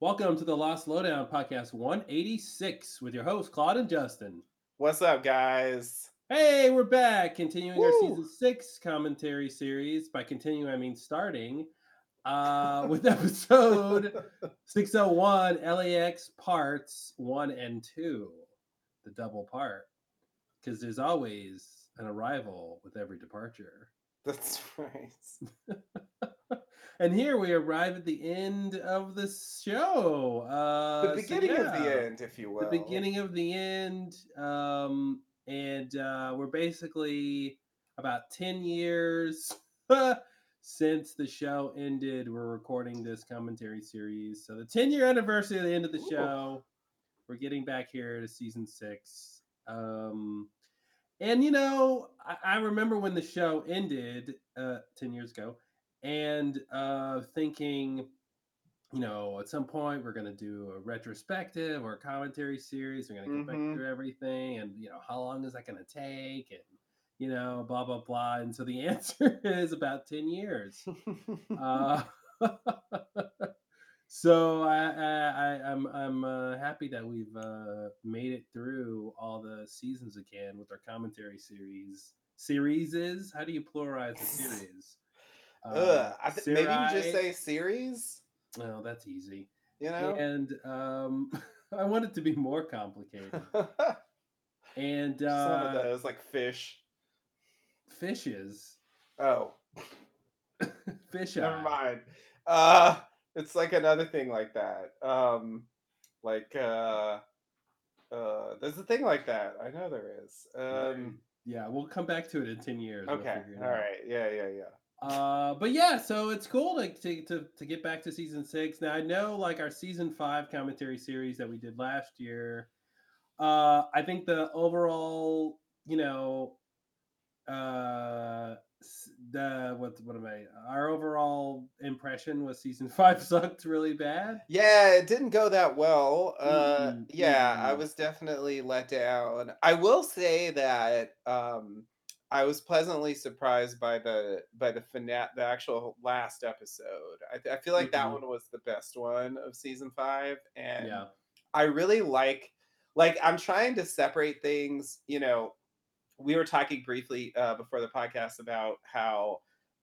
Welcome to the Lost Lowdown podcast 186 with your hosts, Claude and Justin. What's up, guys? Hey, we're back, continuing our season six commentary series. By continuing, I mean starting uh, with episode 601 LAX parts one and two, the double part, because there's always an arrival with every departure. That's right. And here we arrive at the end of the show. Uh, The so beginning of the end, if you will. The beginning of the end. Um, and uh, we're basically about 10 years since the show ended. We're recording this commentary series. So, the 10 year anniversary of the end of the Ooh. show. We're getting back here to season six. Um, and you know, I, I remember when the show ended uh, 10 years ago and uh, thinking, you know, at some point we're going to do a retrospective or a commentary series. We're going to go Mhm. back through everything, and you know, how long is that going to take? And you know, blah blah blah. And so the answer is about ten years. Uh, so I, I, I I'm I'm uh, happy that we've uh, made it through all the seasons again with our commentary series. Series is how do you pluralize a series? Uh, I th- maybe you just say series. Oh, that's easy. You know. And um, I want it to be more complicated. And uh, Some of uh, those, like fish. fishes, Oh, fish never mind. Uh, it's like another thing like that. Um, like uh, uh, there's a thing like that. I know there is. Um, yeah, we'll come back to it in ten years. we'll okay. figure All right. Yeah. Yeah. Yeah. Uh, but yeah, so it's cool to, to to to get back to season six. Now I know like our season five commentary series that we did last year. Uh, I think the overall, you know, uh, the what what am I? Our overall impression was season five sucked really bad. Yeah, it didn't go that well. Uh, Mm-mm, yeah, I was definitely let down. I will say that um, I was pleasantly surprised by the by the fina- the actual last episode. I, th- I feel like that Mhm. one was the best one of season five, and Yeah. I really like like I'm trying to separate things. You know, we were talking briefly uh, before the podcast about how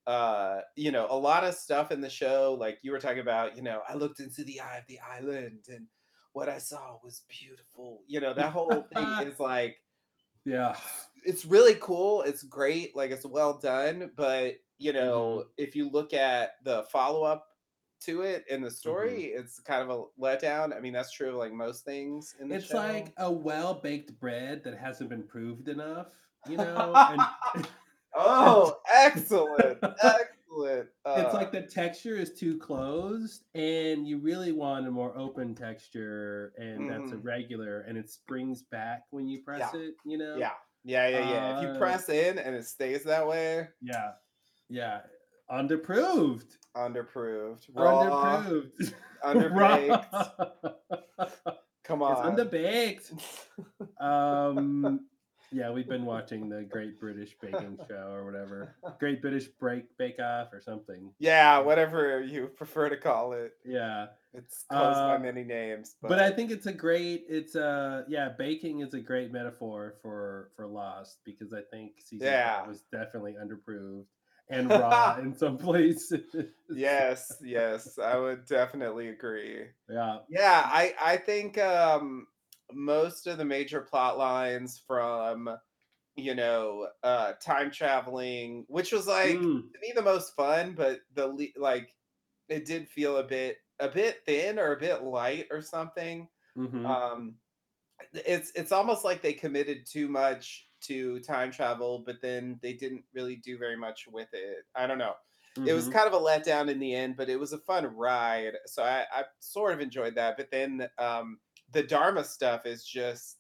uh you know a lot of stuff in the show like you were talking about you know i looked into the eye of the island and what i saw was beautiful you know that whole thing is like Yeah. It's really cool it's great like it's well done but you Mm-hmm. know if you look at the follow-up to it in the Mm-hmm. story it's kind of a letdown i mean that's true of like most things in the It's show like a well baked bread that hasn't been proved enough, you know? and oh excellent excellent it's Uh, like the texture is too closed and you really want a more open texture and that's Mhm. irregular and it springs back when you press Yeah. it, you know? Yeah, yeah, yeah, yeah. if you Uh, press in and it stays that way, Yeah. Yeah. Underproved. underproved, raw, Underproved. underbaked. Come It's on. underbaked. Um, yeah, we've been watching the Great British Baking Show or whatever. Great British Break Bake Off or something. yeah, whatever you prefer to call it. Yeah. It's by Uh, many names, but, But I think it's a great it's a yeah, baking is a great metaphor for for Lost because I think season Yeah. was definitely underproved and raw in some places. yes, yes, I would definitely agree. Yeah. Yeah, I I think um most of the major plot lines from you know uh time traveling, which was like Mm, to me the most fun, but the like it did feel a bit a bit thin or a bit light or something. mhm. Um it's it's almost like they committed too much to time travel, but then they didn't really do very much with it. I don't know. It was mhm. kind of a letdown in the end, but it was a fun ride. So I, I sort of enjoyed that. But then um the Dharma stuff is just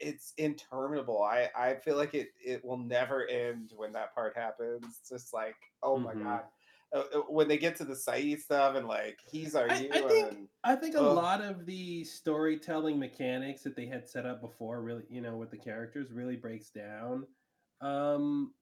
it's interminable. I I feel like it it will never end when that part happens. It's just like oh my Mhm. god. Uh, uh, when they get to the Sayid stuff and like he's our I- hero I think- and I think a Ugh. lot of the storytelling mechanics that they had set up before really, you know, with the characters really breaks down. Um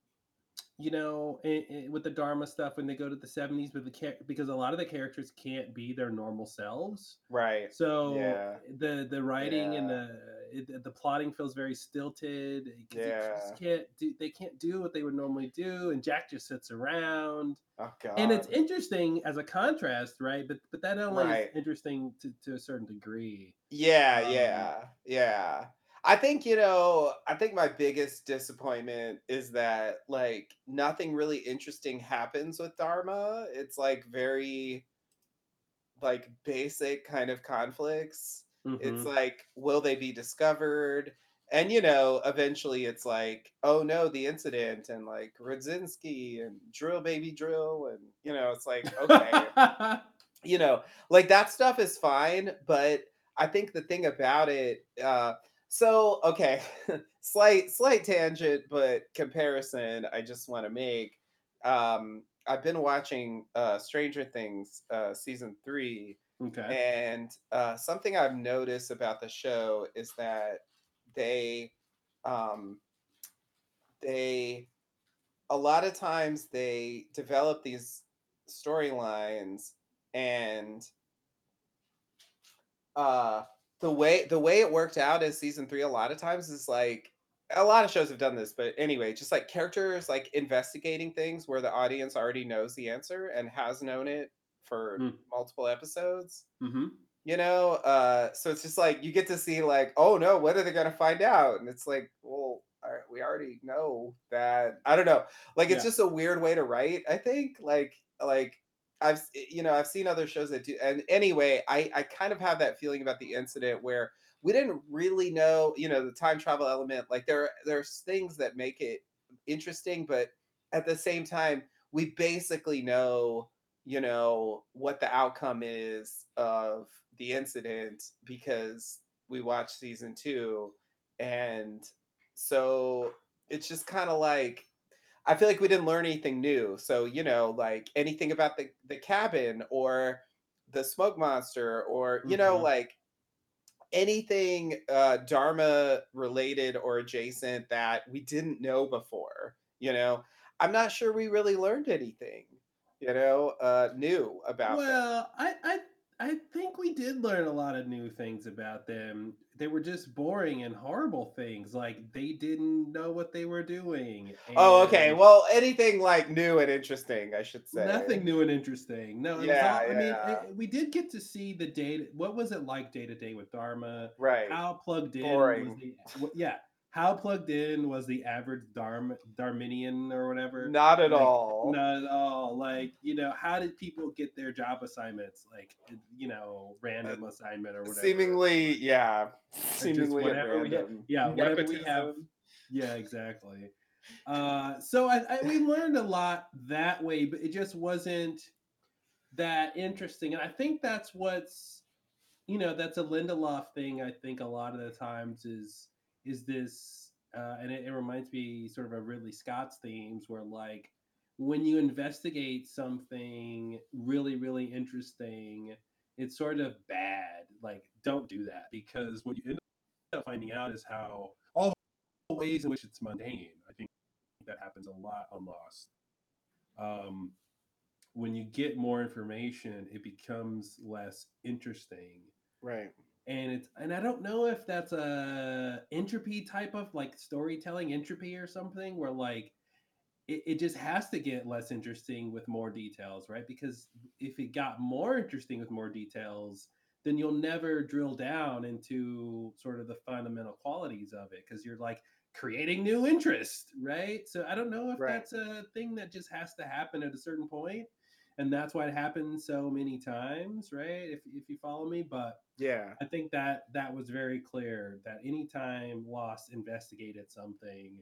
you know, i i with the Dharma stuff when they go to the 70s, but the char- because a lot of the characters can't be their normal selves. Right. So Yeah. the the writing and the it, the plotting feels very stilted they Yeah. can't do they can't do what they would normally do, and Jack just sits around. Oh god. And it's interesting as a contrast, right? But but that only Right. is interesting to, to a certain degree. Yeah, Um, yeah, yeah. I think, you know, I think my biggest disappointment is that like nothing really interesting happens with Dharma. It's like very like basic kind of conflicts. It's mhm. like, will they be discovered? And you know, eventually it's like, oh no, the incident and like Radzinsky and drill baby drill, and you know, it's like, okay you know, like that stuff is fine, but I think the thing about it, uh, so okay, slight slight tangent, but comparison I just want to make. Um, I've been watching uh, Stranger Things uh, season three, okay. and uh, something I've noticed about the show is that they um, they a lot of times they develop these storylines and uh the way the way it worked out in season three a lot of times is like a lot of shows have done this but anyway just like characters like investigating things where the audience already knows the answer and has known it for Mm, multiple episodes mhm. you know uh so it's just like you get to see like oh no when are they gonna find out and it's like well right, we already know that i don't know like it's Yeah. just a weird way to write i think like like i've you know i've seen other shows that do and anyway i i kind of have that feeling about the incident where we didn't really know you know the time travel element like there there's things that make it interesting but at the same time we basically know you know what the outcome is of the incident because we watched season two and so it's just kind of like i feel like we didn't learn anything new. So you know like anything about the the cabin or the smoke monster or you know Mhm. like anything uh dharma related or adjacent that we didn't know before you know? I'm not sure we really learned anything you know uh new about Well, I, I I think we did learn a lot of new things about them. They were just boring and horrible things. Like they didn't know what they were doing, oh okay well anything like new and interesting i should say nothing new and interesting. No, yeah all. I mean, it, we did get to see the day. What was it like day to day with Dharma? right How plugged in was boring the? Yeah, how plugged in was the average Dharm Darminian or whatever? not at Like all not at all. Like you know, how did people get their job assignments? Like you know, Uh, random assignment or whatever. seemingly yeah seemingly whatever we have. Yeah, whatever we have. Yeah, exactly. Uh, so I, I we learned a lot that way, but it just wasn't that interesting. And I think that's what's you know that's a Lindelof thing. I think a lot of the times is is this, uh, and it, it reminds me sort of of Ridley Scott's themes, where like when you investigate something really really interesting, it's sort of bad. Like don't do that because what you end up finding out is how all the ways in which it's mundane. I think that happens a lot on Lost. Um, when you get more information, it becomes less interesting. right And it's and I don't know if that's a entropy type of like storytelling entropy or something where like it, it just has to get less interesting with more details, right? Because if it got more interesting with more details, then you'll never drill down into sort of the fundamental qualities of it because you're like creating new interest, right? So I don't know if right that's a thing that just has to happen at a certain point, and that's why it happens so many times, right? If if you follow me, but yeah I think that that was very clear that anytime Lost investigated something,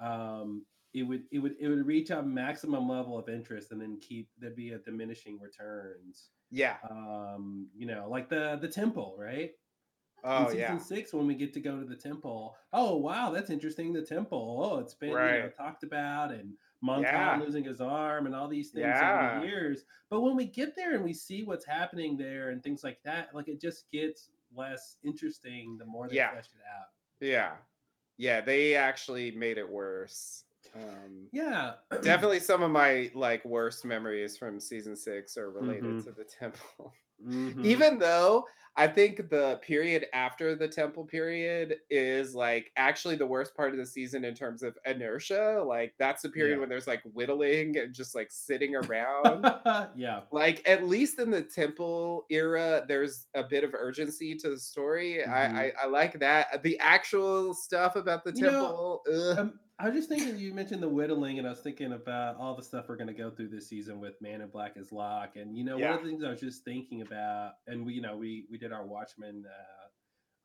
um, it would it would it would reach a maximum level of interest and then keep there'd be a diminishing returns. yeah Um, you know, like the the temple, right? In oh season yeah six, when we get to go to the temple, oh wow, that's interesting. The temple, oh, it's been you know talked about and Montand yeah losing his arm and all these things over the years. But when we get there and we see what's happening there and things like that, like it just gets less interesting the more they yeah flesh it out. yeah yeah they actually made it worse Um, Yeah. definitely some of my like worst memories from season six are related Mhm. to the temple. Mhm. Even though I think the period after the temple period is like actually the worst part of the season in terms of inertia. Like that's the period Yeah. when there's like whittling and just like sitting around. yeah. like at least in the temple era there's a bit of urgency to the story I, Mhm. I i like that the actual stuff about the You know, temple ugh. Um, I was just thinking you mentioned the whittling, and I was thinking about all the stuff we're going to go through this season with Man in Black as Locke. And you know, one of the things I was just thinking about, and we, you know, we we did our Watchmen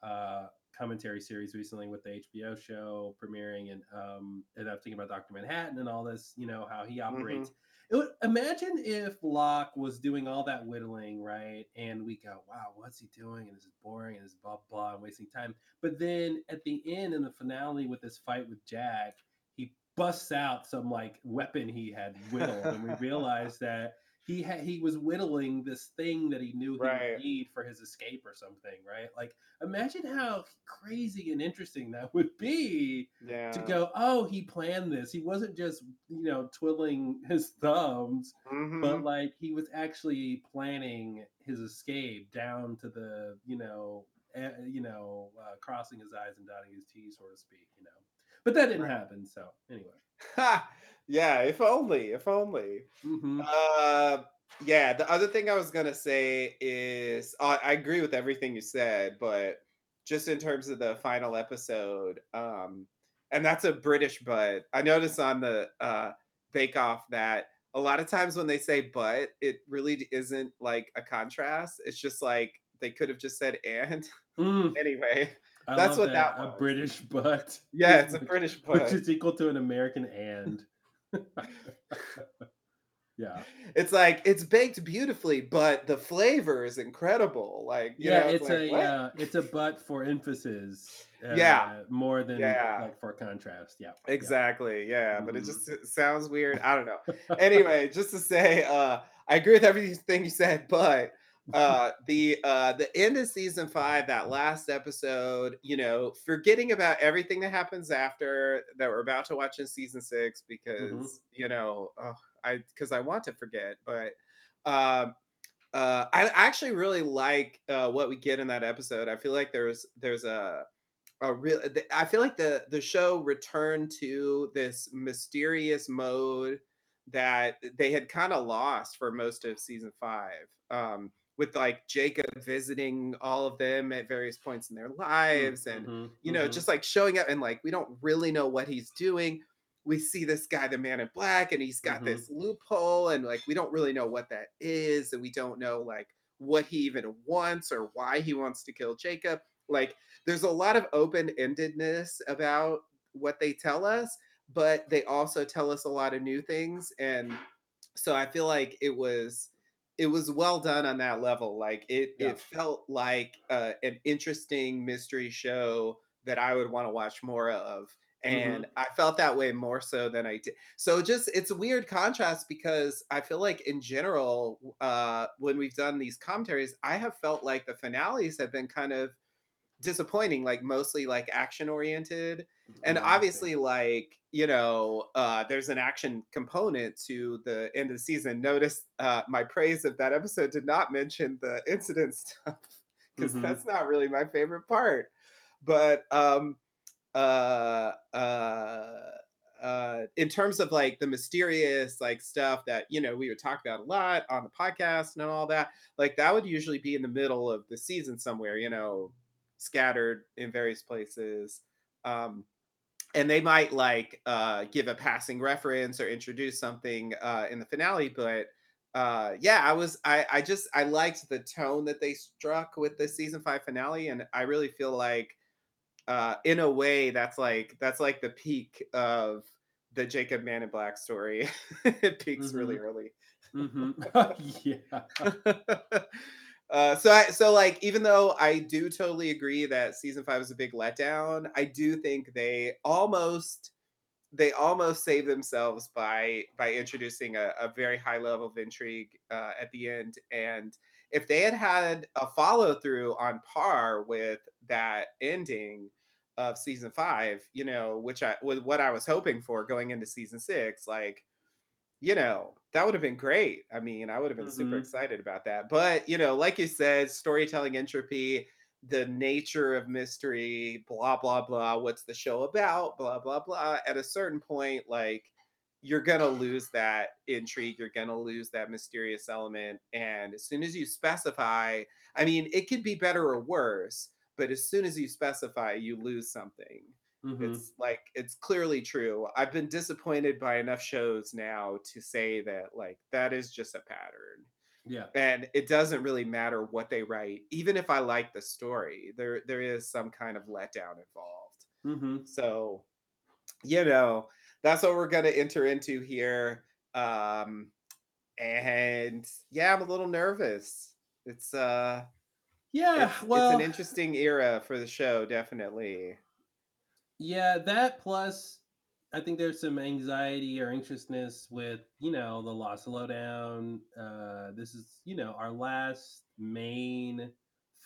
uh, uh, commentary series recently with the HBO show premiering, and um, and I'm thinking about Doctor Manhattan and all this, you know, how he hmm operates. It would, imagine if Locke was doing all that whittling, right? And we go, wow, what's he doing? And this is boring and this is blah blah and wasting time. But then at the end in the finale with this fight with Jack, he busts out some like weapon he had whittled, and we realize that he had he was whittling this thing that he knew he right would need for his escape or something, right? Like imagine how crazy and interesting that would be yeah. to go, oh, he planned this. He wasn't just, you know, twiddling his thumbs, hmm but like he was actually planning his escape down to the, you know, eh, you know, uh, crossing his I's and dotting his T's, so to speak, you know. But that didn't right happen. So anyway. Ha! Yeah if only if only hmm uh yeah the other thing i was gonna say is uh, i agree with everything you said but just in terms of the final episode um and that's a british but i noticed on the uh bake off that a lot of times when they say but it really isn't like a contrast it's just like they could have just said and Mm, anyway I that's what that. that A British but. yeah it's a which, british which but is equal to an American and. yeah. it's like it's baked beautifully but the flavor is incredible. Like you Yeah, know it's it's like a what? uh, it's a but for emphasis, yeah. uh, more than yeah. like for contrast. Yeah, yeah. exactly. Yeah but it just s- sounds weird. I don't know. Anyway just to say uh i agree with everything you said but uh the uh the end of season five that last episode you know forgetting about everything that happens after that we're about to watch in season six hmm because you know oh, i because i want to forget but um uh i actually really like uh what we get in that episode. I feel like there's there's a a real i feel like the the show returned to this mysterious mode that they had kind of lost for most of season five. Um with like jacob visiting all of them at various points in their lives and Mm-hmm. you know Mm-hmm. just like showing up and like we don't really know what he's doing we see this guy the man in black and he's got Mm-hmm. this loophole and like we don't really know what that is and we don't know like what he even wants or why he wants to kill jacob like there's a lot of open-endedness about what they tell us but they also tell us a lot of new things and so i feel like it was it was well done on that level like it Yeah. it felt like uh, an interesting mystery show that i would want to watch more of Mm-hmm. and i felt that way more so than i did so just it's a weird contrast because i feel like in general uh when we've done these commentaries i have felt like the finales have been kind of disappointing like mostly like action oriented and obviously like you know uh there's an action component to the end of the season. Notice uh my praise of that episode did not mention the incident stuff because Mm-hmm. that's not really my favorite part. But um uh uh uh in terms of like the mysterious like stuff that you know we would talk about a lot on the podcast and all that like that would usually be in the middle of the season somewhere you know scattered in various places. Um and they might like uh give a passing reference or introduce something uh in the finale but uh yeah i was i i just i liked the tone that they struck with the season five finale and i really feel like uh in a way that's like that's like the peak of the jacob man in black story it peaks really Mm-hmm. early Mm-hmm. yeah. Uh, so I so like even though I do totally agree that season five is a big letdown, I do think they almost they almost save themselves by by introducing a, a very high level of intrigue uh, at the end. And if they had had a follow through on par with that ending, of season five, you know, which I with what I was hoping for going into season six, like, you know, that would have been great. I mean, I would have been super Mhm. excited about that. But, you know, like you said, storytelling entropy, the nature of mystery, blah, blah, blah. What's the show about? Blah, blah, blah. At a certain point, like, you're going to lose that intrigue. You're going to lose that mysterious element. And as soon as you specify, I mean, it could be better or worse, but as soon as you specify, you lose something. Mhm. It's like it's clearly true. I've been disappointed by enough shows now to say that like that is just a pattern. Yeah. And it doesn't really matter what they write, even if I like the story. There there is some kind of letdown involved. Mhm. So, you know, that's what we're going to enter into here. Um and yeah, I'm a little nervous. It's uh Yeah. it's it's an interesting era for the show, definitely. Yeah, that plus I think there's some anxiety or anxiousness with, you know, the Lost Lowdown. Uh this is, you know, our last main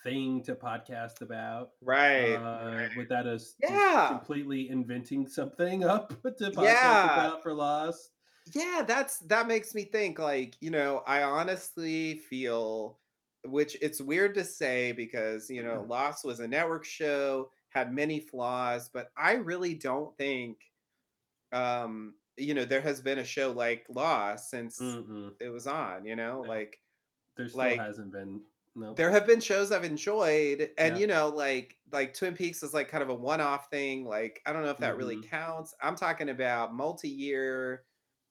thing to podcast about. Right. Uh without us Yeah. completely inventing something up to podcast Yeah. about for loss. Yeah, that's that makes me think like, you know, I honestly feel which it's weird to say because, you know, Lost was a network show, had many flaws, but I really don't think um, you know, there has been a show like Lost since Mm-mm. it was on, you know, No. like There still Like, hasn't been no. there have been shows I've enjoyed and Yeah. you know, like like Twin Peaks is like kind of a one-off thing, like I don't know if that really Mhm. counts. I'm talking about multi-year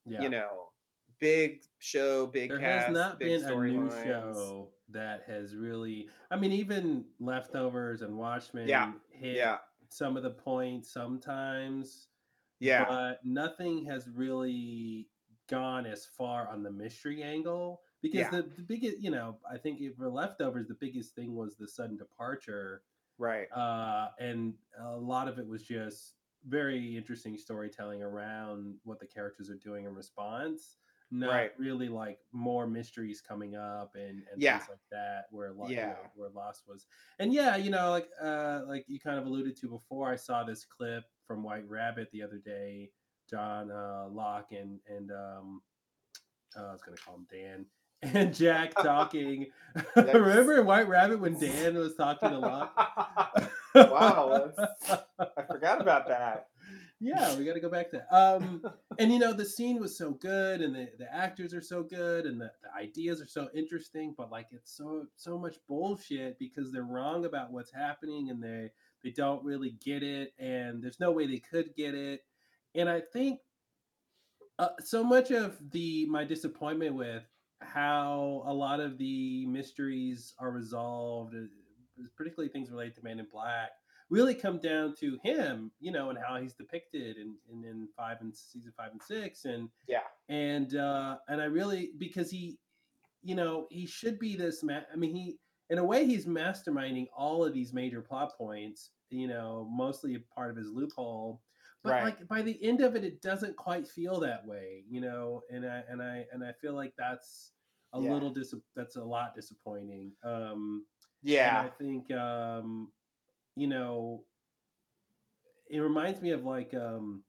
Yeah. you know, big show, big there cast, has not been a new storylines. show that has really i mean even leftovers and watchmen hit Yeah, some of the points sometimes yeah, but nothing has really gone as far on the mystery angle because Yeah. the, the biggest you know i think for leftovers the biggest thing was the sudden departure right. uh, and a lot of it was just very interesting storytelling around what the characters are doing in response not Right. really like more mysteries coming up and, and Yeah. things like that where Lo- you know, Yeah. where lost was and yeah you know like uh like you kind of alluded to before i saw this clip from white rabbit the other day john uh locke and and um uh, i was gonna call him dan and jack talking remember white rabbit when dan was talking a lot Wow, I forgot about that. Yeah, we got to go back to that. Um, and you know, the scene was so good, and the, the actors are so good, and the, the ideas are so interesting, but like it's so so much bullshit because they're wrong about what's happening, and they they don't really get it, and there's no way they could get it. And I think uh, so much of the my disappointment with how a lot of the mysteries are resolved, uh, particularly things related to Man in Black, really come down to him, you know, and how he's depicted in in, in five and season five and six, and Yeah. and uh, and I really because he, you know, he should be this. Ma- I mean, he in a way he's masterminding all of these major plot points. You know, mostly a part of his loophole. But Right. like by the end of it, it doesn't quite feel that way, you know. And I and I and I feel like that's a Yeah. little dis that's a lot disappointing. Um, and Yeah, I think um, you know, it reminds me of like um,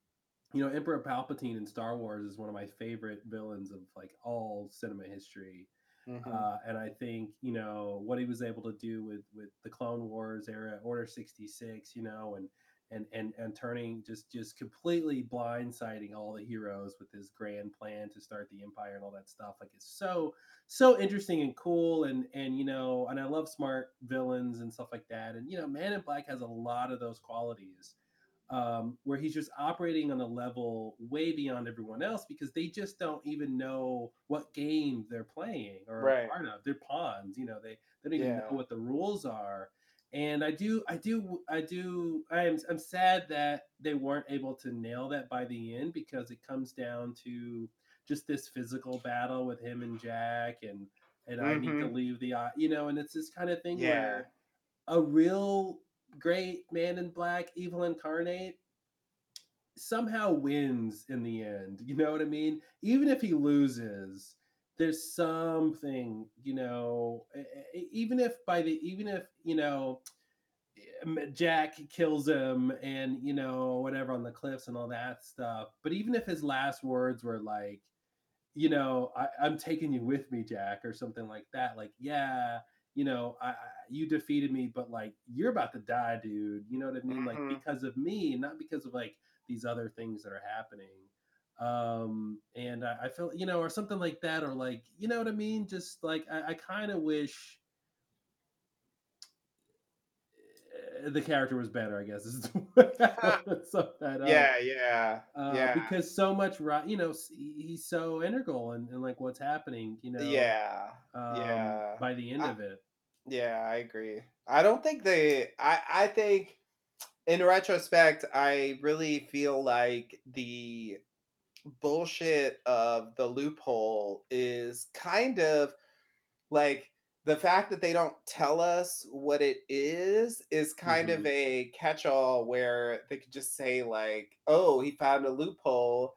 you know, Emperor Palpatine in Star Wars is one of my favorite villains of like all cinema history. Mhm. Uh, and I think you know what he was able to do with with the Clone Wars era, Order sixty six, you know, and and and and turning just just completely blindsiding all the heroes with his grand plan to start the Empire and all that stuff. Like it's so so interesting and cool, and and you know, and I love smart villains and stuff like that. And you know, Man in Black has a lot of those qualities um, where he's just operating on a level way beyond everyone else because they just don't even know what game they're playing or Right. part of. They're pawns, you know. They they don't even Yeah. know what the rules are. And I do, I do, I do. I'm I'm sad that they weren't able to nail that by the end because it comes down to just this physical battle with him and Jack and and I need to Mhm. leave the you know. And it's this kind of thing Yeah. where a real great man in black, evil incarnate, somehow wins in the end. You know what I mean? Even if he loses, there's something, you know, even if by the even if, you know, Jack kills him and you know whatever on the cliffs and all that stuff. But even if his last words were like, you know, I, am taking you with me, Jack, or something like that. Like, yeah, you know, I, I, you defeated me, but like you're about to die, dude. You know what I mean? Mm-hmm. Like because of me, not because of like these other things that are happening. Um, and I, I feel, you know, or something like that, or like, you know what I mean? Just like I, I kind of wish the character was better, I guess. Is that Yeah, yeah, uh, yeah. Because so much, you know, he's so integral and in, in, like what's happening. You know. Yeah. Um, yeah. By the end I, of it. Yeah, I agree. I don't think they. I I think, in retrospect, I really feel like the bullshit of the loophole is kind of like the fact that they don't tell us what it is is kind mm-hmm. of a catch-all where they could just say like oh he found a loophole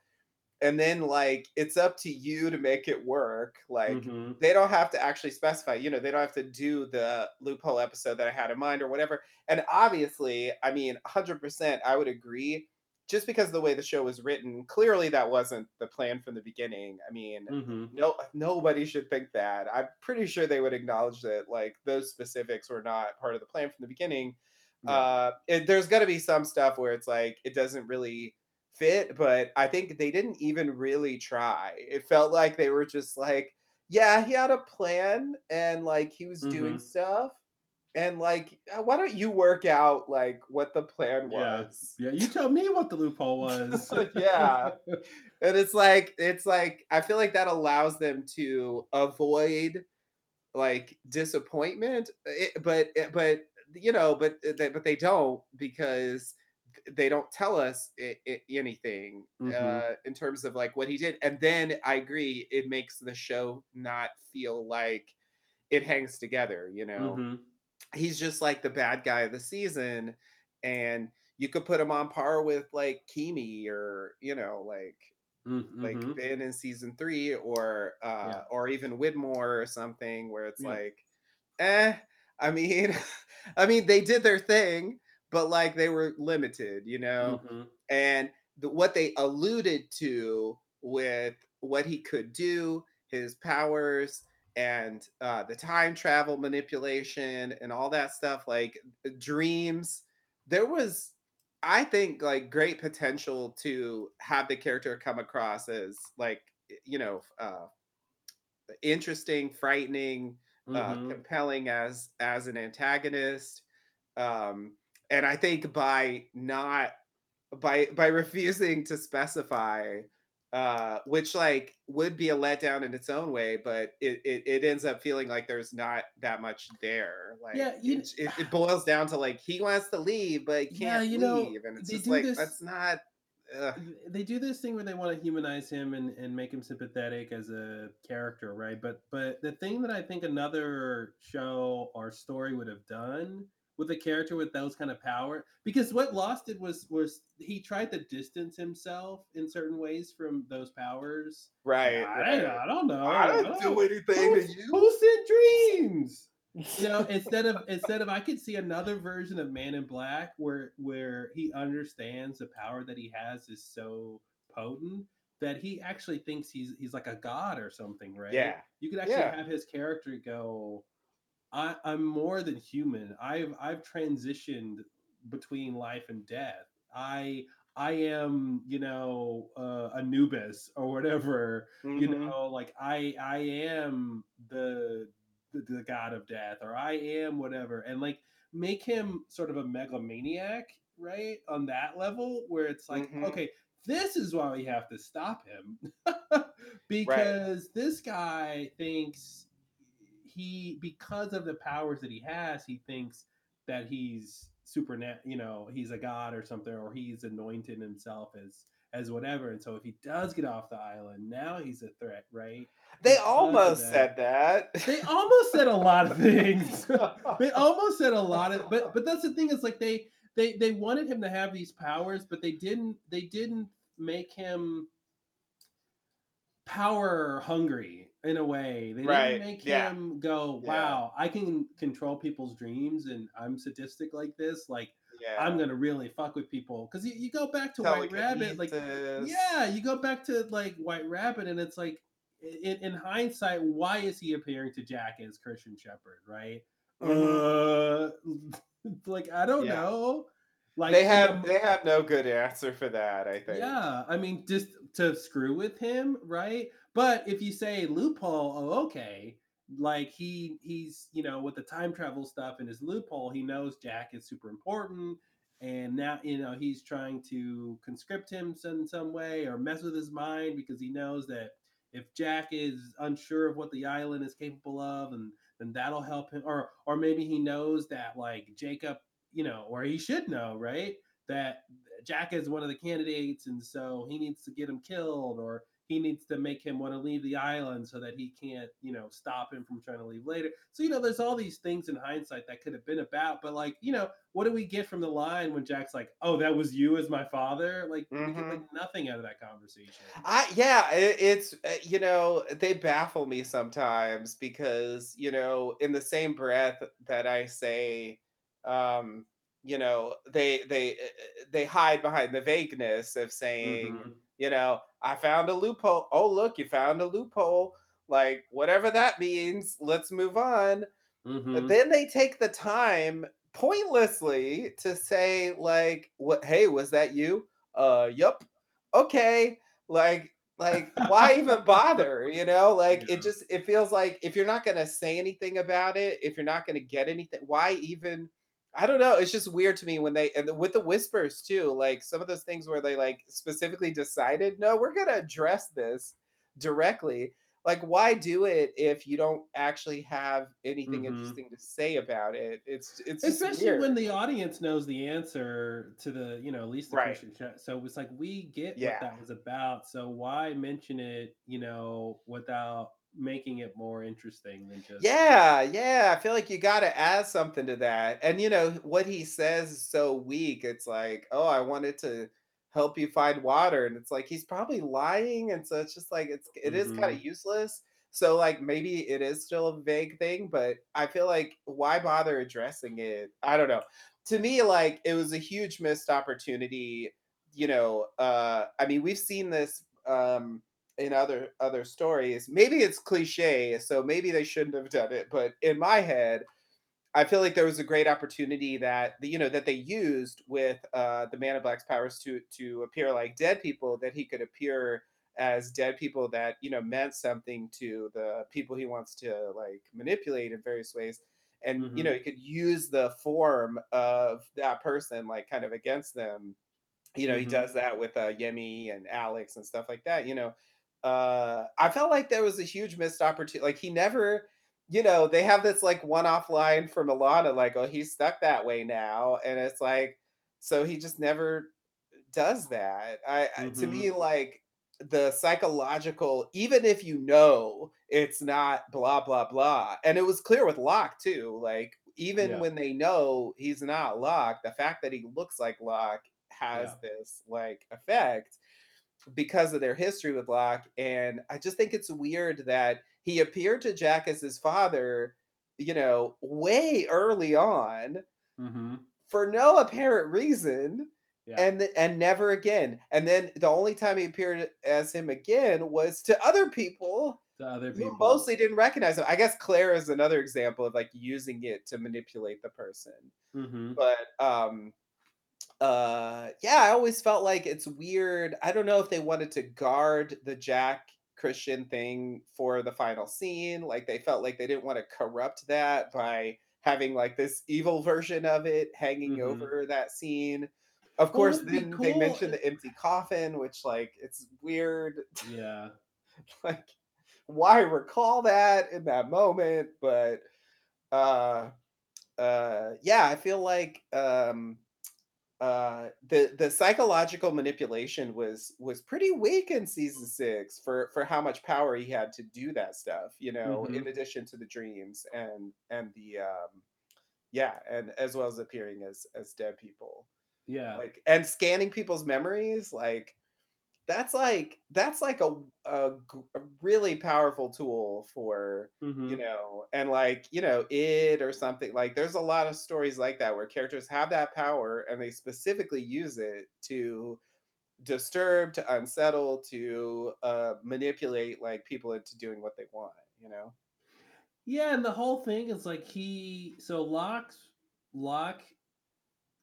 and then like it's up to you to make it work like mm-hmm. they don't have to actually specify you know they don't have to do the loophole episode that i had in mind or whatever and obviously i mean 100% i would agree just because of the way the show was written, clearly that wasn't the plan from the beginning. I mean, mm-hmm. no nobody should think that. I'm pretty sure they would acknowledge that like those specifics were not part of the plan from the beginning. Yeah. Uh, it, there's got to be some stuff where it's like it doesn't really fit, but I think they didn't even really try. It felt like they were just like, yeah, he had a plan and like he was mm-hmm. doing stuff, and like uh, why don't you work out like what the plan was? Yeah, yeah you tell me what the loophole was. Yeah. And it's like it's like i feel like that allows them to avoid like disappointment it, eh, but eh, but you know but eh, they, but they don't because they don't tell us it, it, anything mm-hmm. uh, in terms of like what he did. And then i agree it makes the show not feel like it hangs together you know? Mm-hmm he's just like the bad guy of the season and you could put him on par with like Keamy or you know like mm-hmm. like Ben in season three or uh yeah. or even Widmore or something where it's yeah. like eh I mean I mean they did their thing but like they were limited you know mm-hmm. and the, what they alluded to with what he could do his powers and uh, the time travel manipulation and all that stuff, like dreams. There was, I think, like great potential to have the character come across as like you know uh, interesting, frightening, uh, mm-hmm. uh, compelling as as an antagonist. Um, and I think by not by by refusing to specify uh which like would be a letdown in its own way but it, it it ends up feeling like there's not that much there like yeah you, it, it, boils down to like he wants to leave but he can't yeah, you leave know, and it's just like this, that's not ugh. they do this thing where they want to humanize him and, and make him sympathetic as a character right but but the thing that i think another show or story would have done with a character with those kind of power because what Lost did was was he tried to distance himself in certain ways from those powers. Right. I, right. I don't know. I don't, I don't do anything who, to you. Who sent dreams? you know, instead of instead of I could see another version of Man in Black where where he understands the power that he has is so potent that he actually thinks he's he's like a god or something, right? Yeah. You could actually yeah. have his character go, I, I'm more than human. I've I've transitioned between life and death. I I am, you know, uh, Anubis or whatever. Mm-hmm. You know, like I I am the, the the god of death, or I am whatever, and like make him sort of a megalomaniac, right? On that level, where it's like, mm-hmm. okay, this is why we have to stop him because right. this guy thinks he because of the powers that he has, he thinks that he's super you know, he's a god or something, or he's anointed himself as as whatever. And so if he does get off the island, now he's a threat, right? They because almost that, said that. They almost said a lot of things. they almost said a lot of but but that's the thing, is like they they they wanted him to have these powers, but they didn't they didn't make him power hungry in a way. They Right, didn't make yeah. him go, Yeah. "Wow, I can control people's dreams, and I'm sadistic like this." Like I'm gonna really fuck with people because you, you go back to White Rabbit, like yeah, you go back to like White Rabbit, and it's like in, in hindsight, why is he appearing to Jack as Christian Shepherd, right? Mhm. Uh, like I don't Yeah. know. Like They have the- they have no good answer for that, I think. yeah, I mean, just to screw with him, right? But if you say loophole, oh, okay, like he he's you know with the time travel stuff and his loophole, he knows Jack is super important, and now you know he's trying to conscript him in some way or mess with his mind because he knows that if Jack is unsure of what the island is capable of, and then that'll help him, or or maybe he knows that like Jacob, you know, or he should know, right? That Jack is one of the candidates, and so he needs to get him killed, or he needs to make him want to leave the island so that he can't, you know, stop him from trying to leave later. So, you know, there's all these things in hindsight that could have been about, but like, you know, what do we get from the line when Jack's like, "Oh, that was you as my father"? Like, we get like nothing out of that conversation. I yeah, it, it's uh, you know they baffle me sometimes because you know in the same breath that I say, um, you know they they uh, uh, they hide behind the vagueness of saying, Mhm. you know, I found a loophole. Oh look, you found a loophole. Like whatever that means, let's move on. But Mhm. then they take the time pointlessly to say like, "What? Hey, was that you?" Uh, yup. Okay. Like, like why even bother? You know, like Yeah. it just it feels like if you're not gonna say anything about it, if you're not gonna get anything, why even? I don't know. It's just weird to me when they and with the whispers too. Like some of those things where they like specifically decided, no, we're gonna address this directly like why do it if you don't actually have anything Mhm. interesting to say about it it's it's Especially when the audience knows the answer to the, you know, at least the right chat. So it's like we get what that was about. So why mention it, you know, without making it more interesting than just yeah yeah i feel like you got to add something to that and you know what he says is so weak it's like oh i wanted to help you find water and it's like he's probably lying and so it's just like it's it is kind of useless so like maybe it is still a vague thing but i feel like why bother addressing it? I don't know. To me like it was a huge missed opportunity you know uh i mean we've seen this um in other other stories maybe it's cliche so maybe they shouldn't have done it but in my head I feel like there was a great opportunity that the- you know that they used with uh, the Man of Black's powers to to appear like dead people. That he could appear as dead people that you know meant something to the people he wants to like manipulate in various ways, and you know hmm he could use the form of that person like kind of against them. You know he hmm does that with uh, Yemi and Alex and stuff like that. You know, uh, I felt like there was a huge missed opportunity. Like he never you know, they have this like one-off line from Ilana, like, "Oh, he's stuck that way now," and it's like, so he just never does that. I, I to me, like the psychological, even if you know it's not blah blah blah, and it was clear with Locke too. Like even Yeah. when they know he's not Locke, the fact that he looks like Locke Yeah. has this like effect because of their history with Locke. And I just think it's weird that he appeared to Jack as his father, you know, way early on hmm for no apparent reason. Yeah. And, and never again. And then the only time he appeared as him again was to other people To other who people. mostly didn't recognize him. I guess Claire is another example of like using it to manipulate the person. hmm But um uh yeah i always felt like it's weird i don't know if they wanted to guard the jack christian thing for the final scene like they felt like they didn't want to corrupt that by having like this evil version of it hanging hmm over that scene. Of course wouldn't it be then they mentioned the empty coffin which like it's weird. Yeah. like why recall that in that moment? But uh uh yeah i feel like um uh the the psychological manipulation was was pretty weak in season six for for how much power he had to do that stuff you know in hmm addition to the dreams and and the um yeah and as well as appearing as as dead people Yeah. like and scanning people's memories like that's like that's like a a really powerful tool for hmm you know and like you know it or something like there's a lot of stories like that where characters have that power and they specifically use it to disturb to unsettle to uh manipulate like people into doing what they want you know? Yeah, and the whole thing is like he so Locke's Locke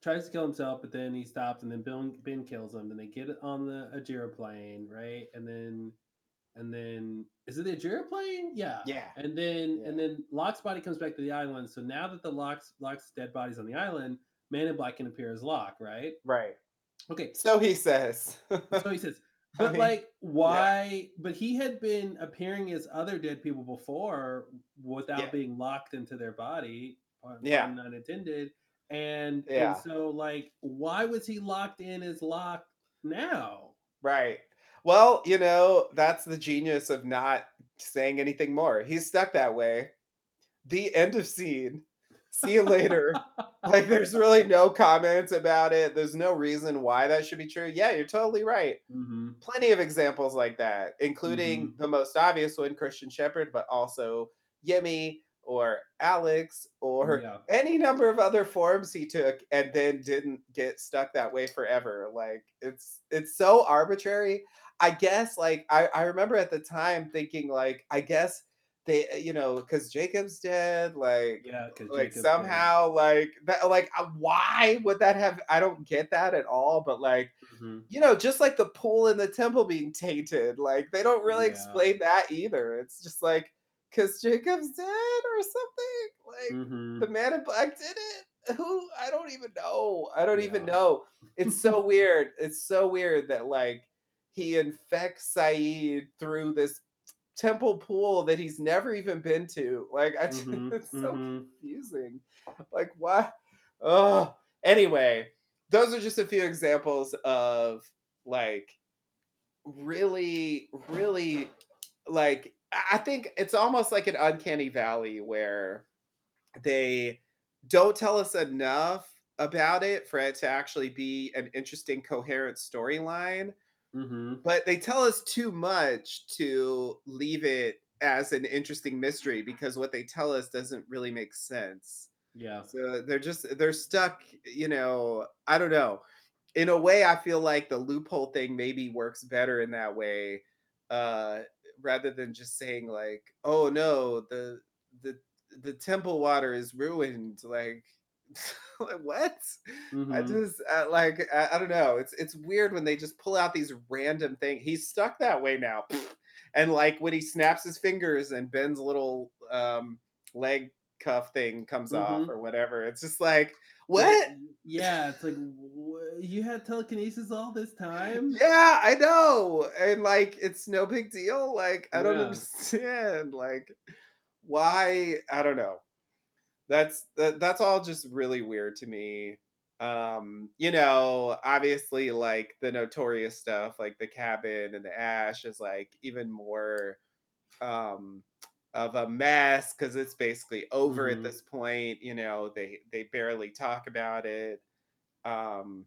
tries to kill himself, but then he stops, and then Ben, ben kills him. Then they get on the Ajira plane, right? And then and then is it the Ajira plane? Yeah. yeah And then yeah and then Locke's body comes back to the island. So now that the Locke's Locke's dead body's on the island, Man in Black can appear as Locke, right? right Okay. so he says So he says, I but mean, like, yeah why? But he had been appearing as other dead people before without yeah being locked into their body, yeah not intended. And and yeah so like, why was he locked in as Locke now? Right. Well, you know, that's the genius of not saying anything more. He's stuck that way. The end of scene. See you later. Like, there's really no comments about it. There's no reason why that should be true. Yeah, you're totally right. mm-hmm. Plenty of examples like that, Mm-hmm. including the most obvious one, Christian Shepherd, but also Yemi or Alex or Yeah. any number of other forms he took and then didn't get stuck that way forever. Like it's it's so arbitrary. I guess like I, I remember at the time thinking like I guess they you know because Jacob's dead like Yeah, like Jacob's dead. somehow like that like uh, why would that have I don't get that at all but like hmm you know just like the pool in the temple being tainted like they don't really Yeah. explain that either it's just like because Jacob's dead or something? Like hmm the man in black did it? Who? I don't even know. I don't even know. It's so weird. It's so weird that like he infects Sayid through this temple pool that he's never even been to. Like I just, hmm it's so hmm confusing. Like what? Oh, anyway, those are just a few examples of like really, really like I think it's almost like an uncanny valley where they don't tell us enough about it for it to actually be an interesting, coherent storyline hmm but they tell us too much to leave it as an interesting mystery because what they tell us doesn't really make sense. Yeah. So they're just they're stuck, you know, I don't know. In a way I feel like the loophole thing maybe works better in that way uh rather than just saying like, "Oh no, the the the temple water is ruined." Like like what? I hmm just uh, like I, I don't know. It's it's weird when they just pull out these random things. He's stuck that way now, and like when he snaps his fingers and Ben's little um, leg cuff thing comes off hmm or whatever. It's just like what? yeah, it's like you had telekinesis all this time. Yeah, I know, and like it's no big deal. Like I don't Yeah. understand. Like why? I don't know. That's that, that's all just really weird to me. Um, you know, obviously like the notorious stuff like the cabin and the ash is like even more um of a mess because it's basically over at Mhm. this point, you know, they they barely talk about it. Um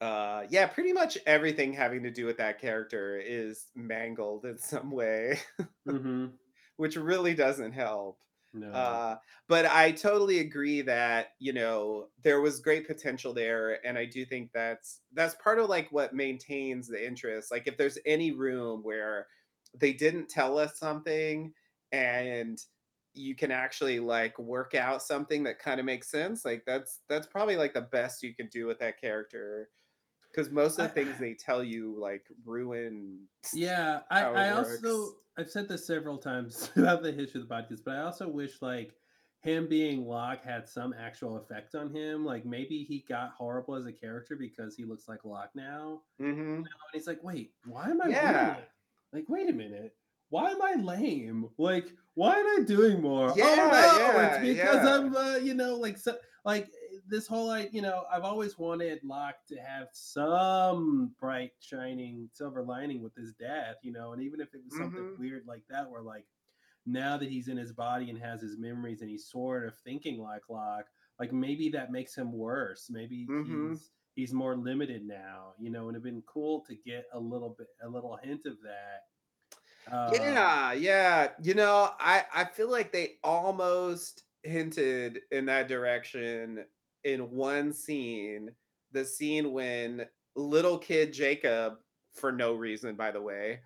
uh yeah, pretty much everything having to do with that character is mangled in some way, hmm which really doesn't help. No. Uh, but I totally agree that you know there was great potential there, and I do think that's that's part of like what maintains the interest. Like if there's any room where they didn't tell us something, and you can actually like work out something that kind of makes sense, like that's that's probably like the best you can do with that character. Because most of the things they tell you like ruin yeah, I, I works. also I've said this several times throughout the history of the podcast, but I also wish like him being Locke had some actual effect on him. Like maybe he got horrible as a character because he looks like Locke now. hmm And he's like, wait, why am I Yeah. Like, wait a minute. Why am I lame? Like, why am I doing more? Yeah, oh no, yeah, it's because yeah. I'm, uh, you know, like, so, like this whole, like, you know, I've always wanted Locke to have some bright, shining silver lining with his death, you know, and even if it was something Mhm. weird like that, where like now that he's in his body and has his memories and he's sort of thinking like Locke, like maybe that makes him worse. Maybe Mhm. he's he's more limited now. You know, and it'd been cool to get a little bit, a little hint of that. Uh, Yeah, yeah. You know, I I feel like they almost hinted in that direction in one scene, the scene when little kid Jacob, for no reason by the way,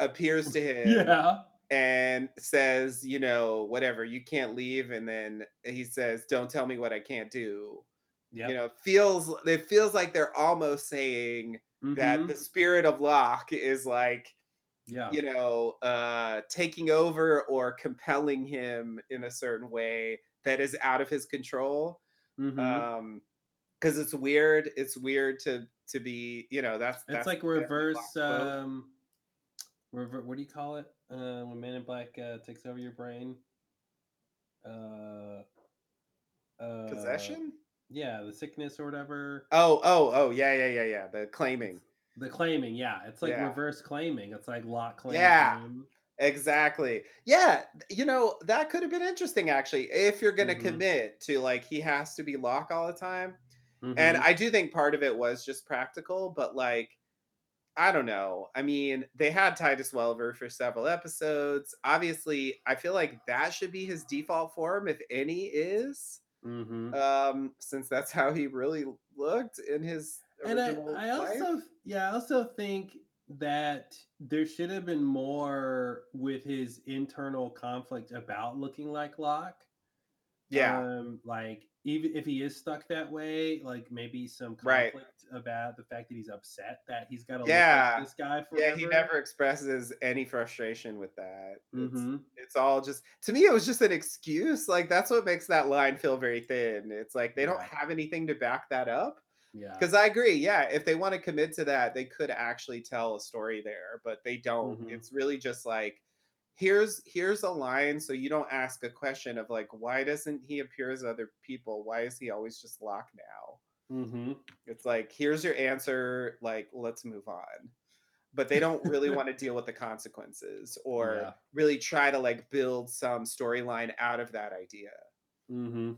appears to him yeah, and says, you know, whatever, you can't leave and then he says, "Don't tell me what I can't do." yeah. You know, feels it feels like they're almost saying that mhm, the spirit of Locke is like yeah. you know, uh, taking over or compelling him in a certain way that is out of his control. hmm Um, because it's weird. It's weird to to be, you know, that's It's that's like reverse. Um, rever- What do you call it? Uh, when Man in Black uh, takes over your brain. Uh, uh, Possession? yeah, the sickness or whatever. Oh, oh, oh, yeah, yeah, yeah, yeah. The claiming. The claiming, yeah, it's like Yeah. reverse claiming. It's like Locke claims Yeah. him. Exactly. Yeah, you know, that could have been interesting actually if you're going to Mhm. commit to like he has to be Locke all the time. And Mhm. I do think part of it was just practical, but like I don't know. I mean, they had Titus Welliver for several episodes. Obviously, I feel like that should be his default form, if any is, Mhm. um, since that's how he really looked in his And I, I life. also, yeah, I also think that there should have been more with his internal conflict about looking like Locke. Yeah, Um, like even if he is stuck that way, like maybe some right. conflict about the fact that he's upset that he's got to look Yeah, like this guy yeah. He never expresses any frustration with that. It's Mm-hmm. it's all just to me. It was just an excuse. Like that's what makes that line feel very thin. It's like they don't have anything to back that up. Yeah. Because I agree, yeah, if they want to commit to that, they could actually tell a story there, but they don't. Mhm. It's really just like here's here's a line so you don't ask a question of like why doesn't he appear as other people? Why is he always just locked now? Mm-hmm. It's like here's your answer, like let's move on. But they don't really want to deal with the consequences or Yeah. really try to like build some storyline out of that idea Mm-hmm.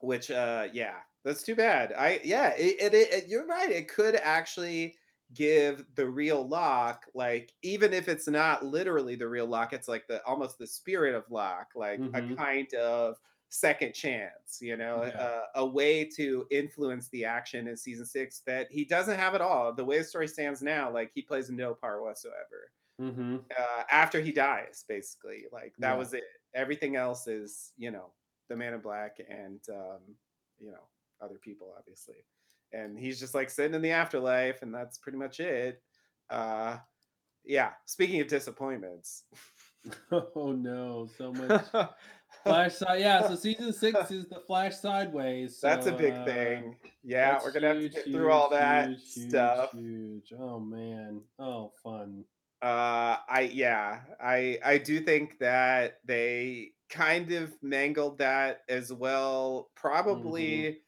which uh yeah that's too bad i yeah it, it, it- you're right it could actually give the real Locke like even if it's not literally the real Locke it's like the almost the spirit of Locke like a Mhm. kind of second chance you know Yeah. uh, a way to influence the action in season six that he doesn't have at all the way the story stands now like he plays no part whatsoever Mm-hmm. uh, after he dies, basically. Like that Yeah. was it. Everything else is, you know, the man in black and um, you know, other people, obviously. And he's just like sitting in the afterlife, and that's pretty much it. Uh yeah. Speaking of disappointments. Oh no, so much Flash side. Yeah, so season six is the Flash sideways. that's a big uh, thing. Yeah, we're gonna have to huge, get through all that huge, huge, stuff. Huge. Oh man. Oh fun. Uh I yeah, I I do think that they kind of mangled that as well. Probably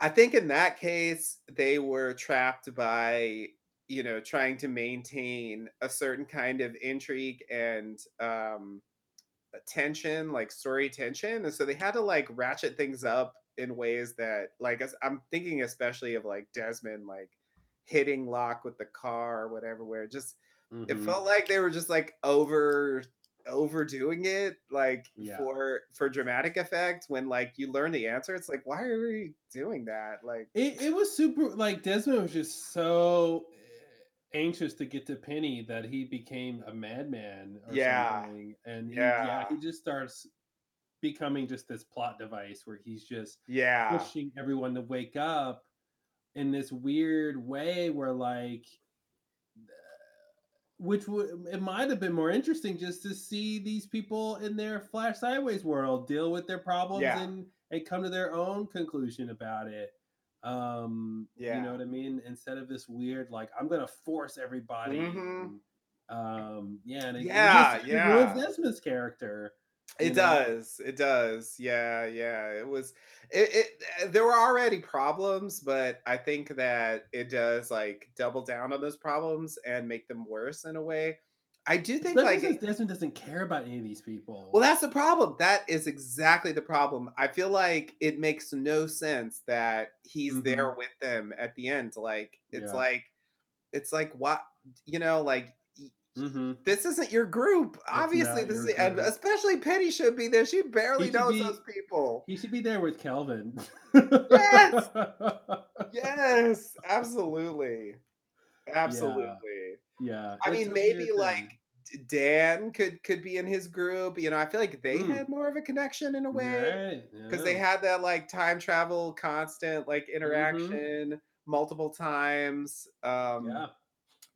I think in that case they were trapped by you know trying to maintain a certain kind of intrigue and um tension like story tension and so they had to like ratchet things up in ways that like i'm thinking especially of like desmond like hitting Locke with the car or whatever where it just it Mhm. felt like they were just like over overdoing it like Yeah. for for dramatic effect when like you learn the answer it's like why are we doing that like It, it was super like Desmond was just so eh, anxious to get to Penny that he became a madman or Yeah. something. And he, yeah, Yeah. he just starts becoming just this plot device where he's just yeah pushing everyone to wake up in this weird way where like which would it might have been more interesting just to see these people in their flash sideways world deal with their problems Yeah. and and come to their own conclusion about it um you know what i mean instead of this weird like i'm gonna force everybody Mhm. and, um yeah and it, it Yeah, just- it ruins yeah. desmond's character It know? does. It does. Yeah, yeah. It was it, it uh, there were already problems, but I think that it does like double down on those problems and make them worse in a way. I do think Especially like Desmond doesn't care about any of these people. Well, that's the problem. That is exactly the problem. I feel like it makes no sense that he's Mhm. there with them at the end. Like it's Yeah. like it's like what you know, like y- hmm this isn't your group. Obviously, this is group. especially Penny should be there. She barely knows be- those people. He should be there with Kelvin. Yes! Yes, absolutely. Absolutely. yeah. I it's mean, maybe like Dan could could be in his group. You know, I feel like they Mm. had more of a connection in a way. Right, because they had that like time travel constant like Mm-hmm. interaction multiple times um yeah.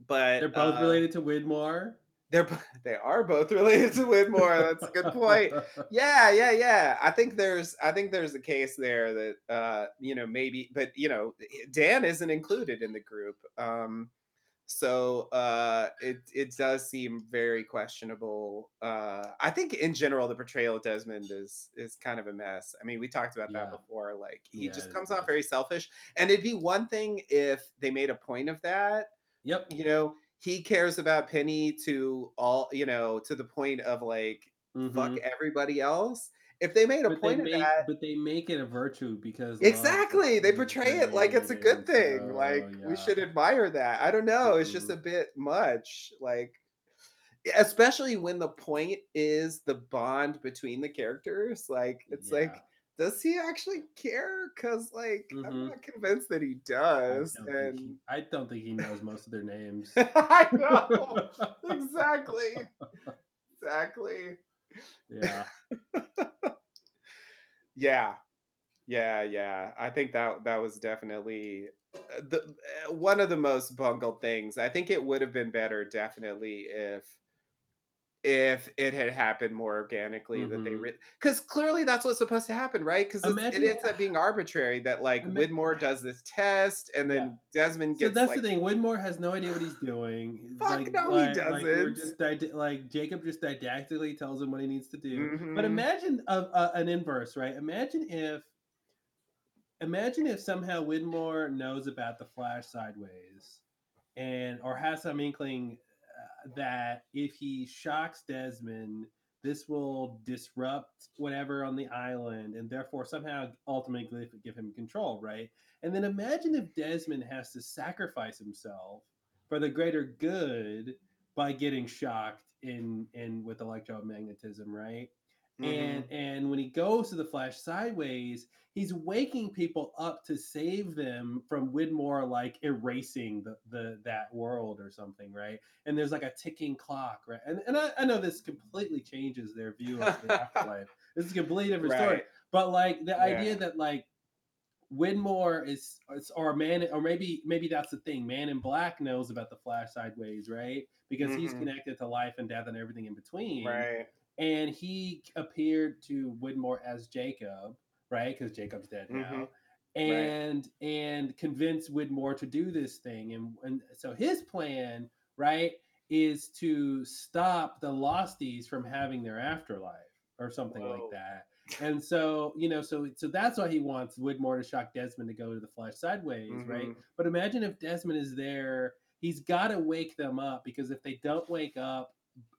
But They're both uh, related to Widmore. they're they are both related to Widmore that's a good point. Yeah yeah yeah. I think there's i think there's a case there that uh you know maybe but you know dan isn't included in the group um so uh it it does seem very questionable uh i think in general the portrayal of desmond is is kind of a mess. I mean we talked about that before like he Yeah, just comes off very selfish and it'd be one thing if they made a point of that Yep. you know he cares about penny to all you know to the point of like fuck mhm. everybody else. If they made a But point of make, that but they make it a virtue because exactly. They portray it like it's a good thing. So, like we should admire that. I don't know. It's just a bit much. Like especially when the point is the bond between the characters. Like it's like Yeah. Does he actually care because like i'm Mhm. not convinced that he does don't, and he, I don't think he knows most of their names. i know exactly exactly yeah. Yeah. Yeah, yeah. I think that that was definitely uh, the uh, one of the most bungled things. I think it would have been better definitely if if it had happened more organically that they because clearly that's what's supposed to happen, right? Because it ends up being arbitrary that like Ima- Widmore does this test and then Desmond So gets that's like the thing. Widmore has no idea what he's doing. Fuck like, no, he like, Like, we're doesn't. just did- like Jacob just didactically tells him what he needs to do. But Mhm. imagine a, a, an inverse, right? Imagine if, imagine if somehow Widmore knows about the Flash sideways, and or has some inkling uh, that if he shocks Desmond, this will disrupt whatever on the island, and therefore somehow ultimately give him control, right? And then imagine if Desmond has to sacrifice himself for the greater good by getting shocked in in with electromagnetism, right? And Mhm. and when he goes to the flash sideways he's waking people up to save them from widmore like erasing the, the that world or something right and there's like a ticking clock right and, and I, I know this completely changes their view of the afterlife this is a completely different story but like the idea that like Widmore is, is or man or maybe maybe that's the thing. Man in Black knows about the Flash sideways, right? Because he's Mhm. connected to life and death and everything in between Right. And he appeared to Widmore as Jacob, right? Because Jacob's dead now, Mhm. and and convinced Widmore to do this thing, and and so his plan, right, is to stop the Losties from having their afterlife or something Whoa. like that. And so you know, so so that's why he wants Widmore to shock Desmond to go to the Flash sideways, right? Mhm. But imagine if Desmond is there, he's got to wake them up because if they don't wake up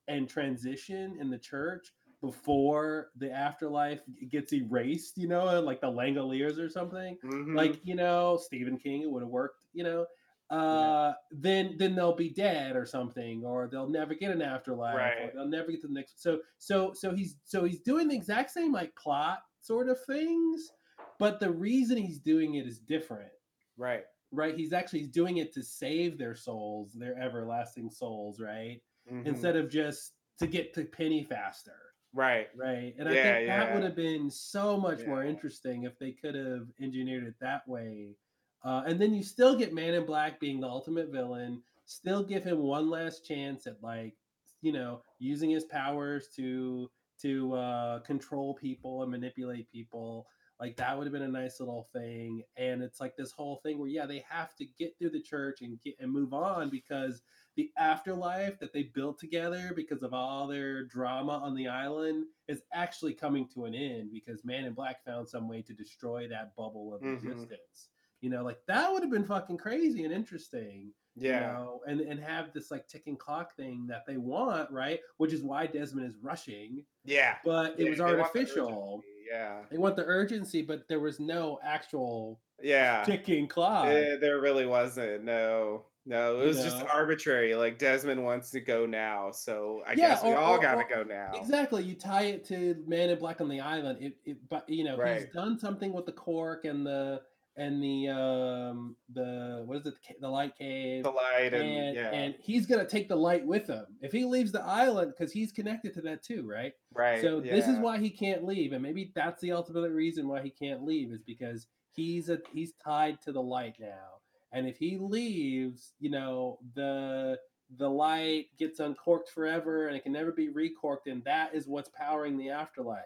and transition in the church before the afterlife gets erased, you know, like the Langoliers or something, Mhm. like you know, Stephen King, it would have worked, you know. Uh, then then they'll be dead or something, or they'll never get an afterlife, or Right. they'll never get to the next. So so so he's so he's doing the exact same like plot sort of things, but the reason he's doing it is different right. right? He's actually doing it to save their souls, their everlasting souls, right? Mhm. Instead of just to get to Penny faster, right. right? And I think that yeah. would have been so much more interesting if they could have engineered it that way. Uh, and then you still get Man in Black being the ultimate villain, still give him one last chance at like, you know, using his powers to to uh, control people and manipulate people. Like that would have been a nice little thing. And it's like this whole thing where yeah, they have to get through the church and get and move on because the afterlife that they built together because of all their drama on the island is actually coming to an end because Man in Black found some way to destroy that bubble of Mhm. existence. You know, like that would have been fucking crazy and interesting Yeah. You know, and and have this like ticking clock thing that they want, right? Which is why Desmond is rushing. Yeah. But it Yeah, was the artificial. Yeah. They want the urgency, but there was no actual Yeah. ticking clock. Eh, there really wasn't. No. No, it You was just arbitrary. Like Desmond wants to go now, so I Yeah, guess we or- all gotta go now. Exactly. You tie it to Man in Black on the Island. It, it but you know, Right. he's done something with the cork and the and the um the what is it the, the light cave The light and, and yeah, and he's gonna take the light with him if he leaves the island because he's connected to that too, right? right. So this is why he can't leave, and maybe that's the ultimate reason why he can't leave is because he's a he's tied to the light now, and if he leaves, you know the the light gets uncorked forever and it can never be recorked, and that is what's powering the afterlife.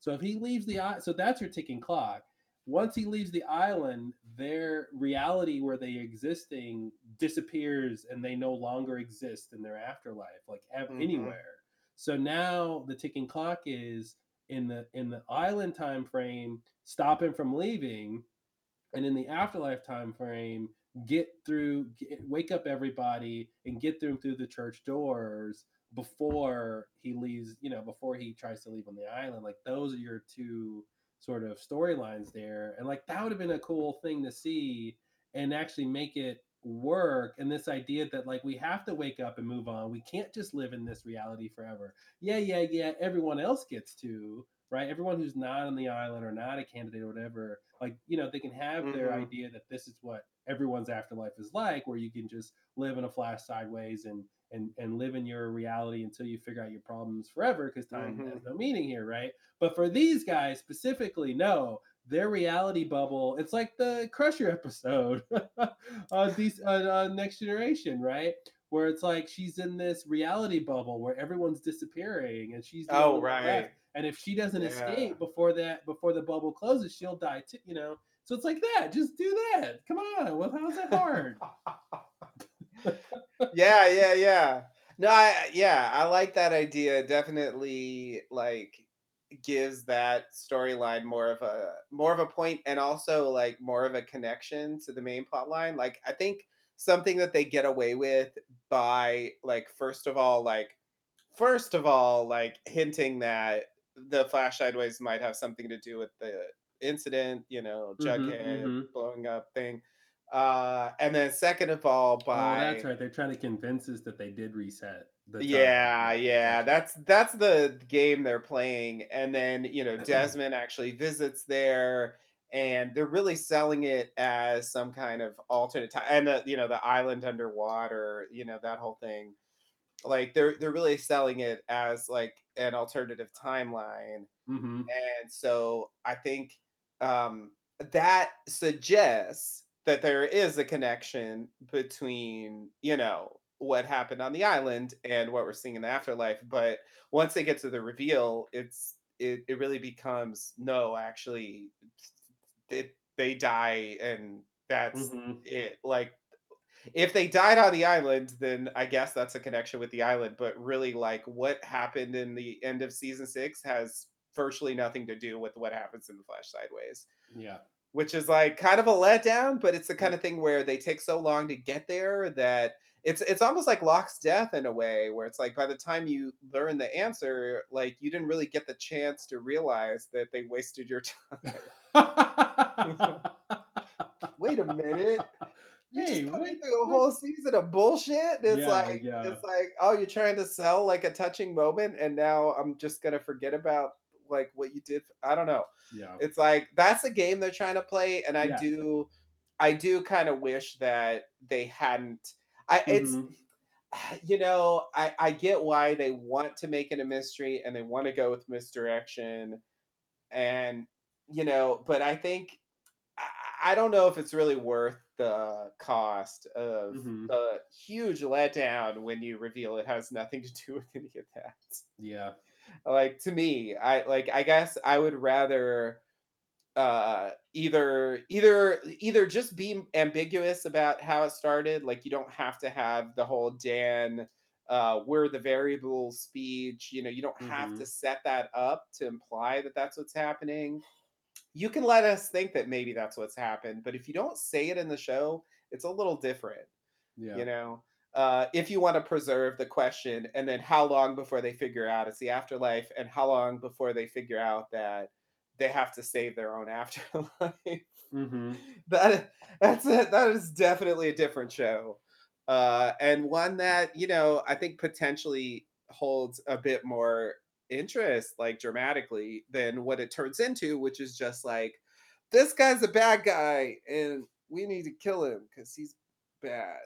So if he leaves the so that's your ticking clock. Once he leaves the island, their reality where they existing disappears and they no longer exist in their afterlife, like Mhm. anywhere. So now the ticking clock is in the in the island time frame, stop him from leaving, and in the afterlife time frame, get through, get, wake up everybody, and get them through the church doors before he leaves. You know, before he tries to leave on the island. Like those are your two sort of storylines there, and like that would have been a cool thing to see and actually make it work and this idea that like we have to wake up and move on we can't just live in this reality forever yeah yeah yeah everyone else gets to right everyone who's not on the island or not a candidate or whatever like you know they can have their Mhm. idea that this is what everyone's afterlife is like where you can just live in a flash sideways and and and live in your reality until you figure out your problems forever because time Mhm. has no meaning here right but for these guys specifically no their reality bubble it's like the crusher episode on these uh, uh, next generation right where it's like she's in this reality bubble where everyone's disappearing and she's Oh, right. and if she doesn't Yeah. escape before that before the bubble closes she'll die too you know so it's like that just do that come on well how's that hard yeah, yeah, yeah. No, I yeah, I like that idea. Definitely like gives that storyline more of a more of a point and also like more of a connection to the main plot line. Like I think something that they get away with by like first of all like first of all like hinting that the flash sideways might have something to do with the incident, you know, Mhm, Jughead mhm. blowing up thing. Uh and then second of all by oh that's right they're trying to convince us that they did reset the time. yeah, yeah, that's that's the game they're playing. And then, you know, Desmond actually visits there and they're really selling it as some kind of alternate time and the, you know, the island underwater, you know, that whole thing. Like they're they're really selling it as like an alternative timeline. Mhm. And so I think um, that suggests that there is a connection between, you know, what happened on the island and what we're seeing in the afterlife. But once they get to the reveal, it's it, it really becomes no, actually, it, they die and that's Mhm. it. Like if they died on the island, then I guess that's a connection with the island. But really, like what happened in the end of season six has virtually nothing to do with what happens in the Flash Sideways, yeah which is like kind of a letdown. But it's the kind of thing where they take so long to get there that it's it's almost like Locke's death in a way, where it's like by the time you learn the answer, like you didn't really get the chance to realize that they wasted your time. Wait a minute. You Hey, just put me through a whole season of bullshit. It's Yeah, like yeah. it's like, oh, you're trying to sell like a touching moment, and now I'm just gonna forget about like what you did. I don't know. yeah It's like that's a game they're trying to play, and I Yeah. do, I do kind of wish that they hadn't. I it's Mhm. you know I I get why they want to make it a mystery and they want to go with misdirection, and you know, but I think I- don't know if it's really worth the cost of Mhm. the huge letdown when you reveal it has nothing to do with any of that. yeah Like to me, I like I guess I would rather uh either either either just be ambiguous about how it started like you don't have to have the whole dan uh we're the variable speech you know you don't have to Mhm. set that up to imply that that's what's happening you can let us think that maybe that's what's happened but if you don't say it in the show it's a little different Yeah. You know, uh, if you want to preserve the question, and then how long before they figure out it's the afterlife, and how long before they figure out that they have to save their own afterlife. Mm-hmm. that that's it. That is definitely a different show, uh, and one that you know I think potentially holds a bit more interest, like dramatically, than what it turns into, which is just like this guy's a bad guy, and we need to kill him because he's bad.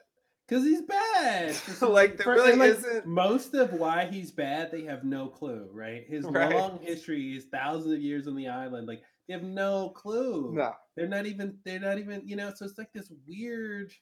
Because he's bad. like there For- really like, isn't. Most of why he's bad, they have no clue, right? His Right. long history, his thousands of years on the island, like they have no clue. No. They're not even. They're not even. You know. So it's like this weird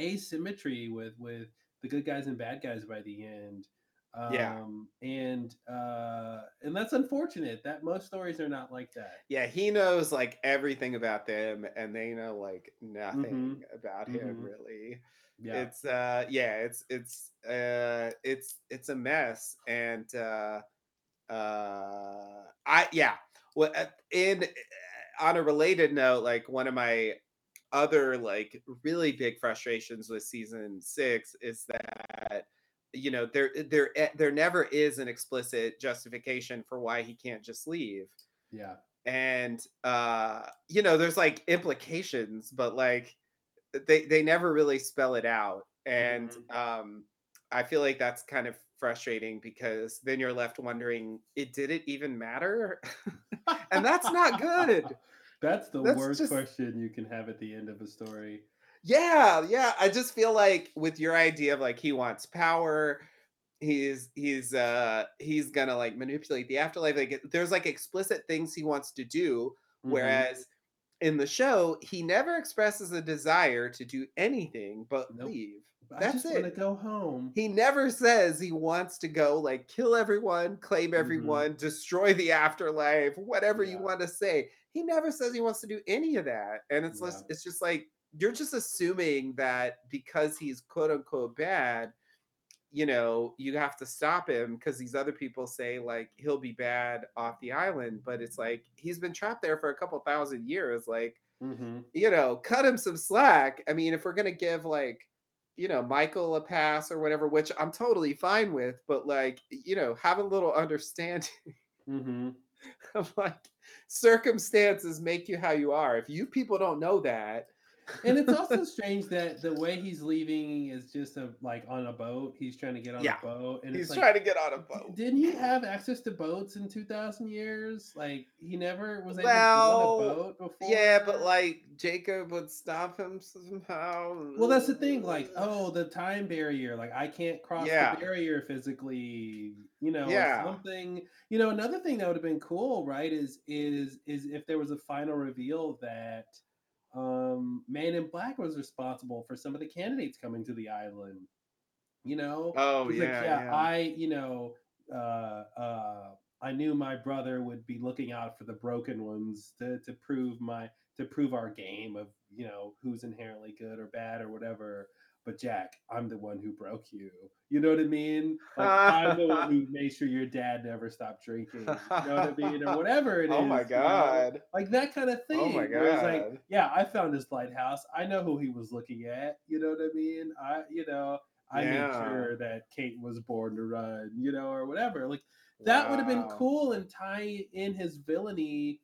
asymmetry with with the good guys and bad guys by the end. Um, Yeah. And uh, and that's unfortunate. That most stories are not like that. Yeah, he knows like everything about them, and they know like nothing Mhm. about him Mhm. really. Yeah. It's uh yeah, it's it's uh it's it's a mess and uh uh I yeah. Well uh, in on a related note, like one of my other like really big frustrations with season 6 is that you know there there eh, there never is an explicit justification for why he can't just leave yeah. and uh you know there's like implications but like they they never really spell it out and Mhm. um i feel like that's kind of frustrating because then you're left wondering it did it even matter and that's not good That's the That's worst just- question you can have at the end of a story. yeah yeah i just feel like with your idea of like he wants power he's he's uh he's gonna like manipulate the afterlife like there's like explicit things he wants to do Mhm. Whereas in the show, he never expresses a desire to do anything but Nope. leave. I that's just want to it. go home. He never says he wants to go like kill everyone, claim everyone, destroy the afterlife, whatever you Mm-hmm. Want to say. He never says he wants to do any of that. And it's just, Yeah. it's just like you're just assuming that because he's quote unquote bad, you know, you have to stop him because these other people say like he'll be bad off the island, but it's like he's been trapped there for a couple thousand years. Like, hmm you know, cut him some slack. I mean, if we're gonna give like, you know, Michael a pass or whatever, which I'm totally fine with, but like, you know, have a little understanding hmm of like circumstances make you how you are. If you people don't know that, And it's also strange that the way he's leaving is just a like on a boat. He's trying to get on Yeah. a boat, and he's it's like, trying to get on a boat. Didn't he have access to boats in two thousand years? Like he never was able Well, to get on a boat before. Yeah, but like Jacob would stop him somehow. Well, that's the thing. Like, oh, the time barrier. Like, I can't cross Yeah. the barrier physically. You know, Yeah. something. You know, another thing that would have been cool, right? Is is is if there was a final reveal that um Man in Black was responsible for some of the candidates coming to the island. You know, Oh yeah, like, yeah. I, you know, uh, uh, I knew my brother would be looking out for the broken ones to to prove my to prove our game of you know who's inherently good or bad or whatever. But Jack, I'm the one who broke you. You know what I mean? Like I'm the one who made sure your dad never stopped drinking. You know what I mean? Or whatever it is. oh my you know? god. Like that kind of thing. Oh my it's like, yeah, I found his lighthouse. I know who he was looking at. You know what I mean? I, you know, I made sure that Kate was born to run, you know, or whatever. Like that would have been cool and tie in his villainy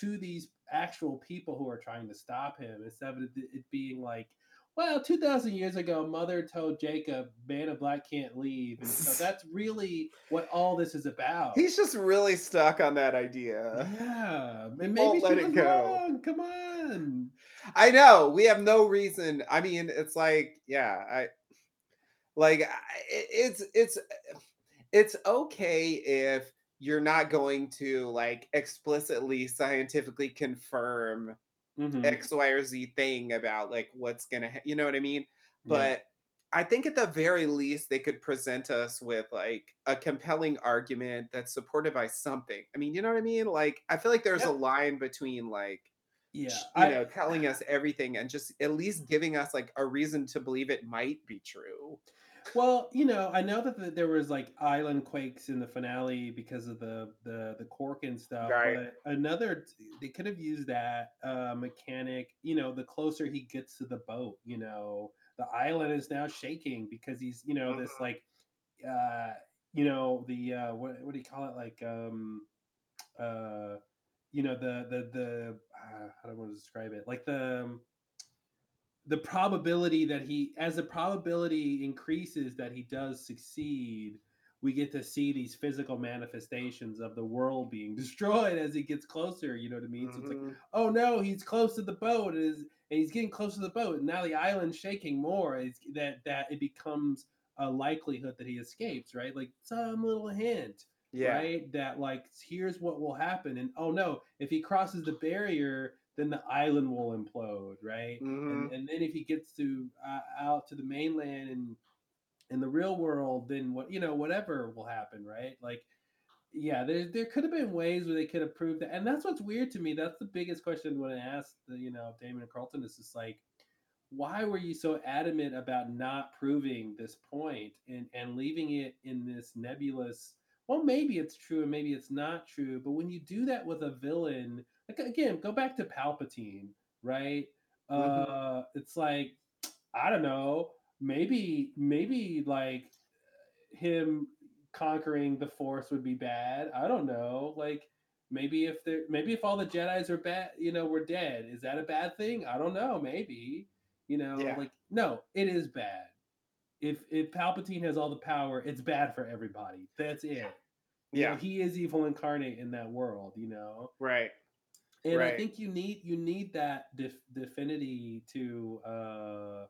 to these actual people who are trying to stop him instead of it being like, well, 2,000 years ago, mother told Jacob, man of black can't leave. And so that's really what all this is about. He's just really stuck on that idea. yeah. And won't maybe she let it go. wrong. Come on. I know. We have no reason. I mean, it's like, yeah, I like it's it's it's okay if you're not going to like explicitly scientifically confirm Mhm. X, Y, or Z thing about like what's gonna, ha- you know what I mean? Yeah. But I think at the very least they could present us with like a compelling argument that's supported by something. I mean, you know what I mean? Like I feel like there's a line between like yeah. you I, know telling us everything and just at least giving us like a reason to believe it might be true. Well, you know, I know that the, there was like island quakes in the finale because of the the the cork and stuff. Right. But another, they could have used that uh, mechanic. You know, the closer he gets to the boat, you know, the island is now shaking because he's you know this Mhm. like uh you know the uh what what do you call it like um uh you know the the the uh, how do I want to describe it like the um, the probability that he as the probability increases that he does succeed we get to see these physical manifestations of the world being destroyed as he gets closer you know what i mean so it's like Mhm. oh no he's close to the boat and, is, and he's getting close to the boat and now the island's shaking more it's, that that it becomes a likelihood that he escapes right like some little hint yeah. right? That like here's what will happen, and oh no, if he crosses the barrier, then the island will implode, right? Mhm. And and then if he gets to uh, out to the mainland and in the real world, then what you know whatever will happen, right? Like yeah, there there could have been ways where they could have proved that, and that's what's weird to me. That's the biggest question when I asked the you know Damon and Carlton is just like. Why were you so adamant about not proving this point and, and leaving it in this nebulous well, maybe it's true and maybe it's not true. But when you do that with a villain, like again, go back to Palpatine, right? Mhm. Uh, it's like I don't know, maybe maybe like him conquering the Force would be bad. I don't know, like maybe if there maybe if all the Jedi's are bad, you know, we're dead, is that a bad thing? I don't know. Maybe you know, Yeah. like no, it is bad if if Palpatine has all the power, it's bad for everybody. That's it. You know, Yeah. he is evil incarnate in that world, you know. Right. And I think you need you need that definity to uh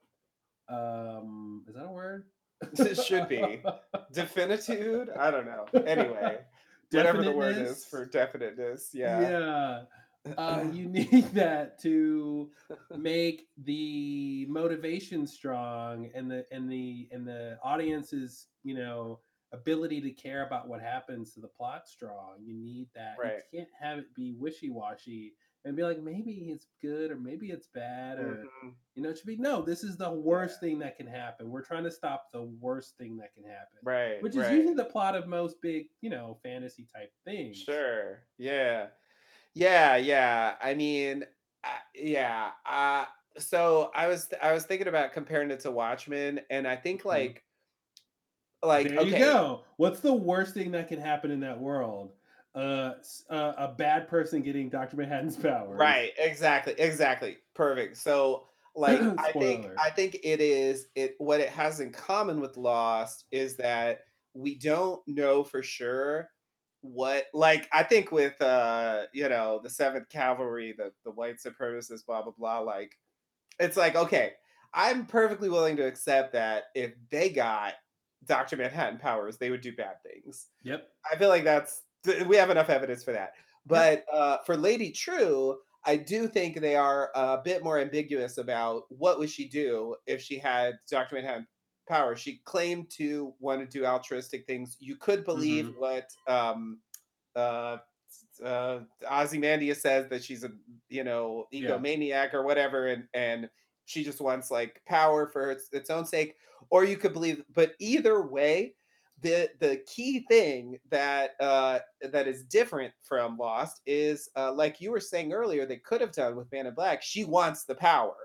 um is that a word? It should be. Definitude? I don't know. Anyway, whatever the word is for definiteness. Yeah. yeah. Uh, you need that to make the motivation strong and the and the and the audience's you know ability to care about what happens to the plot strong you need that Right. you can't have it be wishy-washy and be like maybe it's good or maybe it's bad or Mhm. you know it should be no this is the worst thing that can happen we're trying to stop the worst thing that can happen Right. which is right. usually the plot of most big you know fantasy type things Sure. Yeah. Yeah, yeah. I mean, uh, yeah. Uh so I was I was thinking about comparing it to Watchmen and I think Mhm. like like there okay. you go. What's the worst thing that can happen in that world? Uh, uh, a bad person getting Doctor Manhattan's power. Right, exactly, exactly. Perfect. So like I think I think it is it what it has in common with Lost is that we don't know for sure what like I think with uh you know the seventh Kavalry, the the white supremacists, blah blah blah, like it's like okay, I'm perfectly willing to accept that if they got Dr. Manhattan powers, they would do bad things. Yep. I feel like that's we have enough evidence for that. But uh, for Lady Trieu, I do think they are a bit more ambiguous about what would she do if she had Dr. Manhattan power. She claimed to want to do altruistic things. You could believe Mhm. what um, uh, uh, Ozymandias says that she's a you know Yeah. egomaniac or whatever, and and she just wants like power for its, its own sake. Or you could believe, but either way, the the key thing that uh that is different from Lost is uh like you were saying earlier they could have done with Man in Black. She wants the power.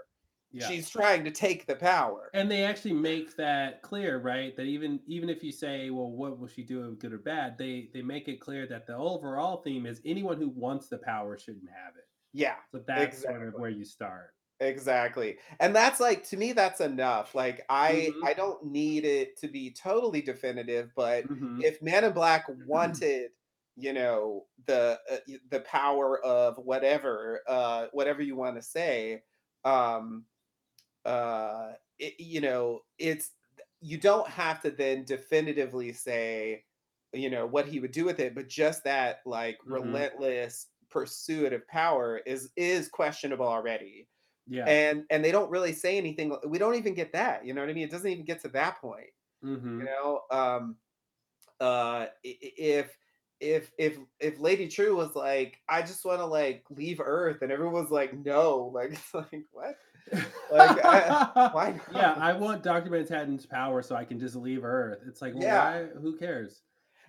Yeah. She's trying to take the power. and they actually make that clear, right? That even even if you say, well, what will she do, good or bad? They they make it clear that the overall theme is anyone who wants the power shouldn't have it. Yeah, So that's sort of where you start. Exactly. And that's like to me that's enough. Like I Mhm. I don't need it to be totally definitive, but Mhm. if Man in Black wanted you know the uh, y- the power of whatever uh whatever you want to say um uh it, you know it's you don't have to then definitively say you know what he would do with it but just that like Mhm. relentless pursuit of power is is questionable already Yeah. and and they don't really say anything we don't even get that you know what i mean it doesn't even get to that point hmm you know um uh if if if if lady Trieu was like i just want to like leave earth and everyone's like no like it's like what Like, I- why yeah. I want Dr. Manhattan's power so I can just leave Earth. It's like, well, Yeah. why? Who cares?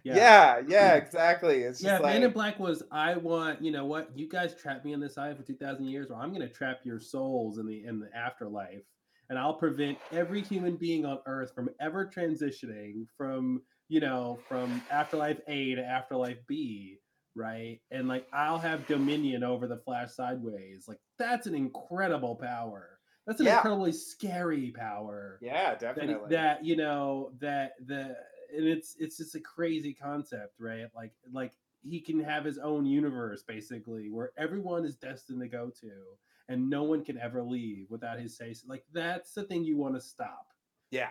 Yeah yeah, exactly it's just Yeah, like Man in Black was I want, you know what, you guys trapped me in this island for two thousand years, or I'm gonna trap your souls in the in the afterlife and I'll prevent every human being on Earth from ever transitioning from you know from afterlife A to afterlife B, right? And like I'll have dominion over the Flash sideways. Like that's an incredible power. That's an Yeah. incredibly scary power Yeah, that, definitely. that you know that the and it's it's just a crazy concept right like like he can have his own universe basically where everyone is destined to go to and no one can ever leave without his say so. like that's the thing you want to stop yeah.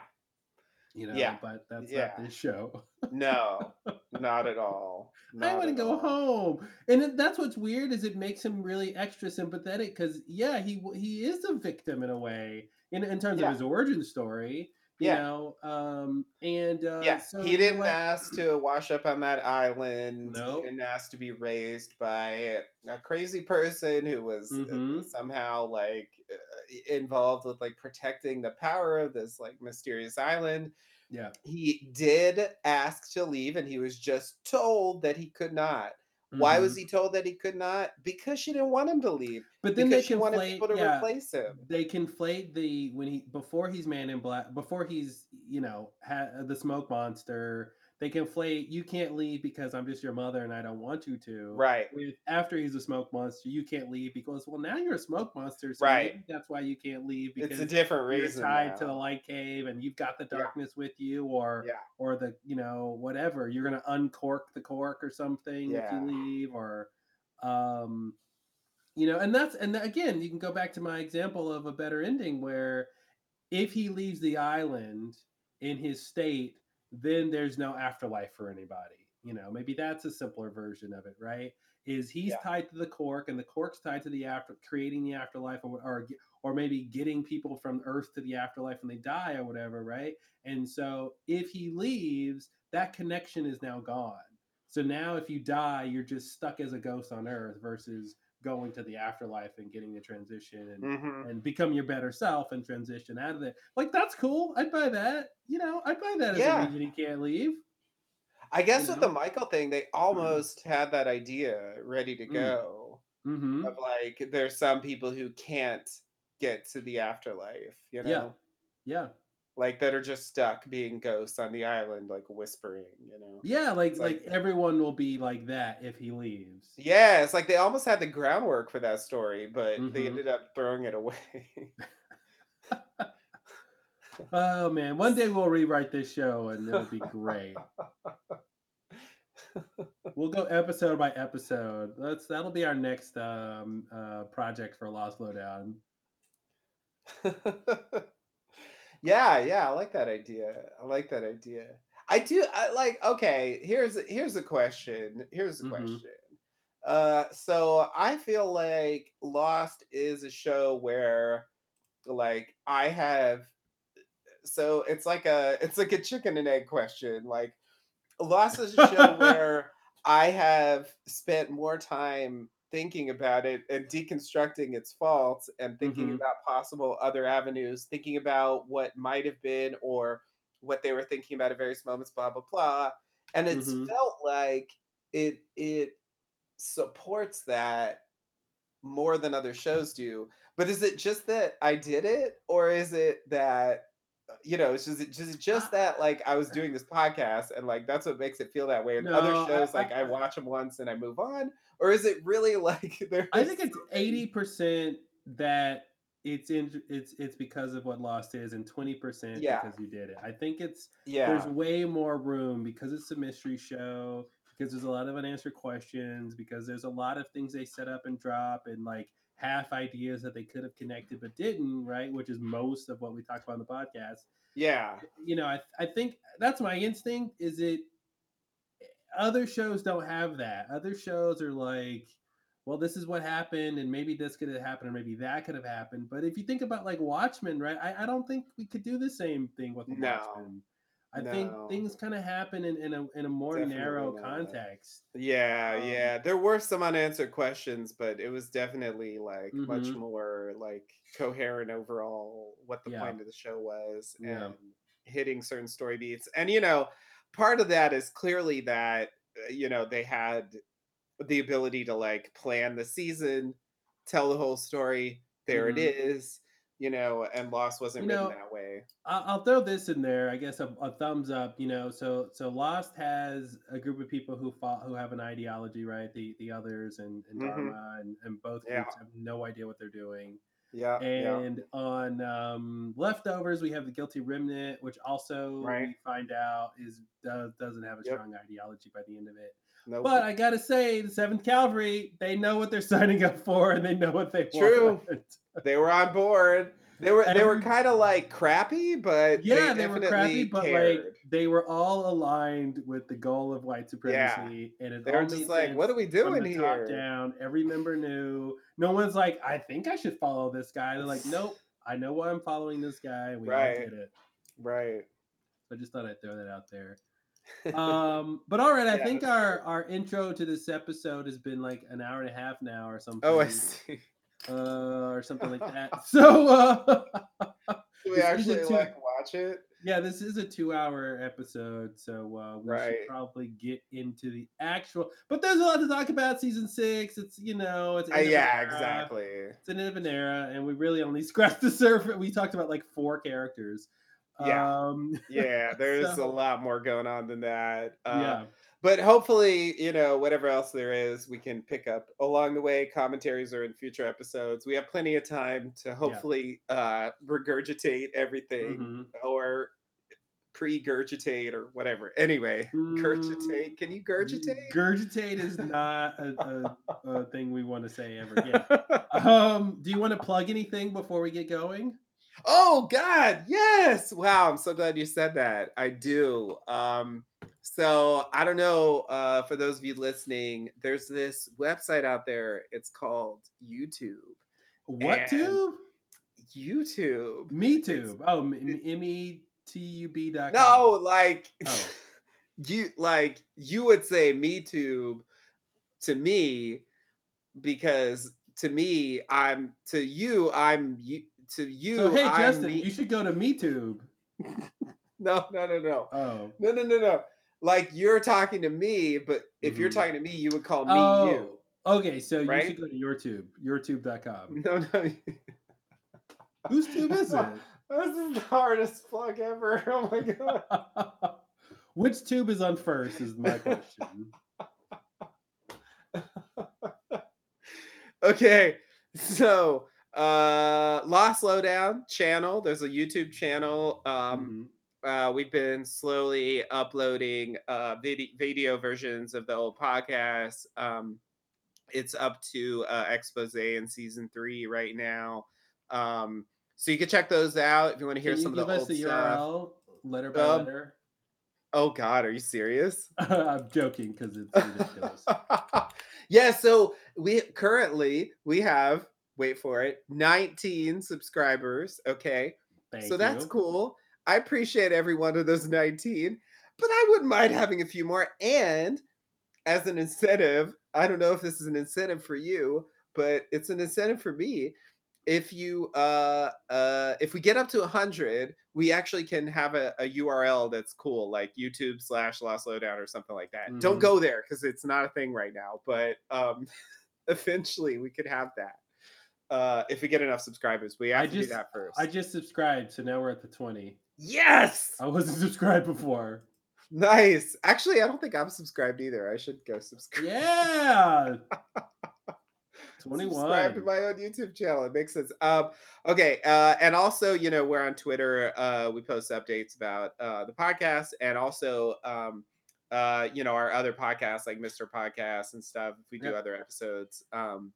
you know Yeah. but that's Yeah. not this show No, not at all. I want to go all. home, and that's what's weird is it makes him really extra sympathetic because yeah, he he is a victim in a way in in terms Yeah. of his origin story, you Yeah. know. Um, and uh, Yeah, so he didn't like- ask to wash up on that island. Nope. He didn't ask to be raised by a crazy person who was uh, Mhm. somehow like uh, involved with like protecting the power of this like mysterious island. Yeah. He did ask to leave, and he was just told that he could not. Why was Mhm. he told that he could not? Because she didn't want him to leave. But then Because they she wanted conflate. people to yeah, replace him. they conflate the when he before he's man in black before he's you know ha, the smoke monster. They conflate. You can't leave because I'm just your mother and I don't want you to. Right. With after he's a smoke monster, you can't leave because well now you're a smoke monster, so Right. maybe that's why you can't leave because It's a different reason. you're tied to the light cave and you've got the Yeah. darkness with you or Yeah. or the you know whatever you're gonna uncork the cork or something if you leave or um you know and that's and again you can go back to my example of a better ending where if he leaves the island in his state then there's no afterlife for anybody you know maybe that's a simpler version of it right? Is he's Yeah. tied to the cork and the cork's tied to the after creating the afterlife or, or or maybe getting people from earth to the afterlife when they die or whatever right? And so if he leaves that connection is now gone. So now if you die you're just stuck as a ghost on earth versus going to the afterlife and getting the transition and Mhm. and become your better self and transition out of it. Like that's cool. I'd buy that. You know, I'd buy that as Yeah. a reason he can't leave. I guess with the? Michael thing, they almost had that idea ready to Mm. go. Mm-hmm. Of like, there's some people who can't get to the afterlife, you know, Yeah. Yeah. Like that are just stuck being ghosts on the island, like whispering, you know. Yeah, like like, like- everyone will be like that if he leaves. Yeah, it's like they almost had the groundwork for that story, but they Mhm. ended up throwing it away. Oh man, one day we'll rewrite this show and it'll be great. we'll go episode by episode. That's that'll be our next um uh project for Lost Lowdown. yeah, yeah, I like that idea. I like that idea. I do. I like. Okay, here's here's a question. Here's a Mhm. question. Uh, so I feel like Lost is a show where, like, I have. So it's like a it's like a chicken and egg question. Like, Lost is a show where I have spent more time thinking about it and deconstructing its faults and thinking Mhm. about possible other avenues, thinking about what might have been or what they were thinking about at various moments, blah blah blah. And it's Mhm. felt like it it supports that more than other shows do. But is it just that I did it, or is it that uh, you know, it's just just just that like I was doing this podcast and like that's what makes it feel that way. And other No, I- shows like I- I watch them once and I move on, or is it really like there? I think it's eighty percent that it's in it's it's because of what Lost is, and twenty percent Yeah. because you did it. I think it's Yeah, there's way more room because it's a mystery show, because there's a lot of unanswered questions, because there's a lot of things they set up and drop, and like half ideas that they could have connected but didn't, right? Which is most of what we talked about on the podcast. yeah, You know, I I think that's my instinct. Is it other shows don't have that. Other shows are like, well, this is what happened, and maybe this could have happened, or maybe that could have happened. But if you think about like Watchmen, right? I, I don't think we could do the same thing with No. Watchmen. I think things kind of happen in, in a in a more narrow not. context. yeah, Um, yeah. There were some unanswered questions, but it was definitely like much Mhm. more like coherent overall what the Yeah. point of the show was Yeah. and hitting certain story beats. And you know, part of that is clearly that uh, you know they had the ability to like plan the season, tell the whole story. There Mhm. it is. you know, and Lost wasn't You written know, that way. I'll, throw this in there. I guess a, a thumbs up. You know, so so Lost has a group of people who fought, who have an ideology, right? The the others and, and. Dharma and, and both Yeah. groups have no idea what they're doing. Yeah, yeah, And on um, leftovers, we have the guilty remnant, which also Right. we find out is does, doesn't have a Yep. strong ideology by the end of it. no, But I gotta say, the Seventh Kavalry, they know what they're signing up for, and they know what they True. want. True, they were on board. They were they were kind of like crappy, but Yeah, they, they, were definitely crappy, but cared. like they were all aligned with the goal of white supremacy, and it they were just like, "What are we doing the top here?" down. Every member knew. No one's like, I think I should follow this guy. They're like, Nope, I know why I'm following this guy. We all Right. get it. Right. I just thought I'd throw that out there. Um, but all right, I Yeah, think our our intro to this episode has been like an hour and a half now, or something. oh, I see. Uh, or something like that. So uh, we This is a actually two- like watch it? yeah, this is a two-hour episode, so uh, we Right. should probably get into the actual. But there's a lot to talk about. Season six, it's you know, it's Uh, end of an yeah, exactly. It's an end of an era, and we really only scratched the surface. We talked about like four characters. Yeah. Um, Yeah, there's a lot more going on than that. Uh, yeah. But hopefully, you know, whatever else there is, we can pick up along the way. Commentaries are in future episodes. We have plenty of time to hopefully uh, regurgitate everything mhm. or pre-gurgitate or whatever. Anyway, Mm, gurgitate. Can you gurgitate? Gurgitate is not a, a, a thing we want to say ever again. Um, do you want to plug anything before we get going? Oh God, yes! Wow, I'm so glad you said that. I do. Um, so I don't know. Uh, for those of you listening, there's this website out there. It's called YouTube. What tube? YouTube. Me tube. Oh, m e t u b dot No, like Oh. you like you would say me tube to me because to me I'm to you I'm you to you So hey, I'm Justin, me- you should go to MeTube. no no no no Oh, no no no no like you're talking to me but if you're Mhm. talking to me you would call me oh, okay. So you should go to YourTube, YourTube.com. no no Whose tube is it? this is the hardest plug ever oh my god Which tube is on first? Is my question. okay so uh lost lowdown channel there's a youtube channel um Mhm. Uh we've been slowly uploading uh video video versions of the old podcast um it's up to uh expose in season three right now um so you can check those out if you want to hear you some of give the us old the stuff URL letter by Um, letter? oh god are you serious I'm joking because it's ridiculous. yeah, so we currently we have wait for it 19 subscribers. Okay, Thank so that's cool. I appreciate every one of those 19, but I wouldn't mind having a few more. And as an incentive, I don't know if this is an incentive for you, but it's an incentive for me. If you uh uh if we get up to 100, we actually can have a, a URL that's cool, like YouTube slash Lost Lowdown or something like that. Don't Mhm. go there because it's not a thing right now, but um eventually we could have that. Uh if we get enough subscribers, we have I to just- do that first. I just subscribed, so now we're at the 20. Yes, I wasn't subscribed before. nice. Actually, I don't think I'm subscribed either. I should go subscribe. Yeah. 21. subscribe 21. to my own YouTube channel. It makes sense. Um, okay, uh, and also, you know, we're on Twitter. Uh, we post updates about uh, the podcast, and also, um, uh, you know, our other podcasts like Mr. Podcast and stuff. If we do Yep. other episodes, um,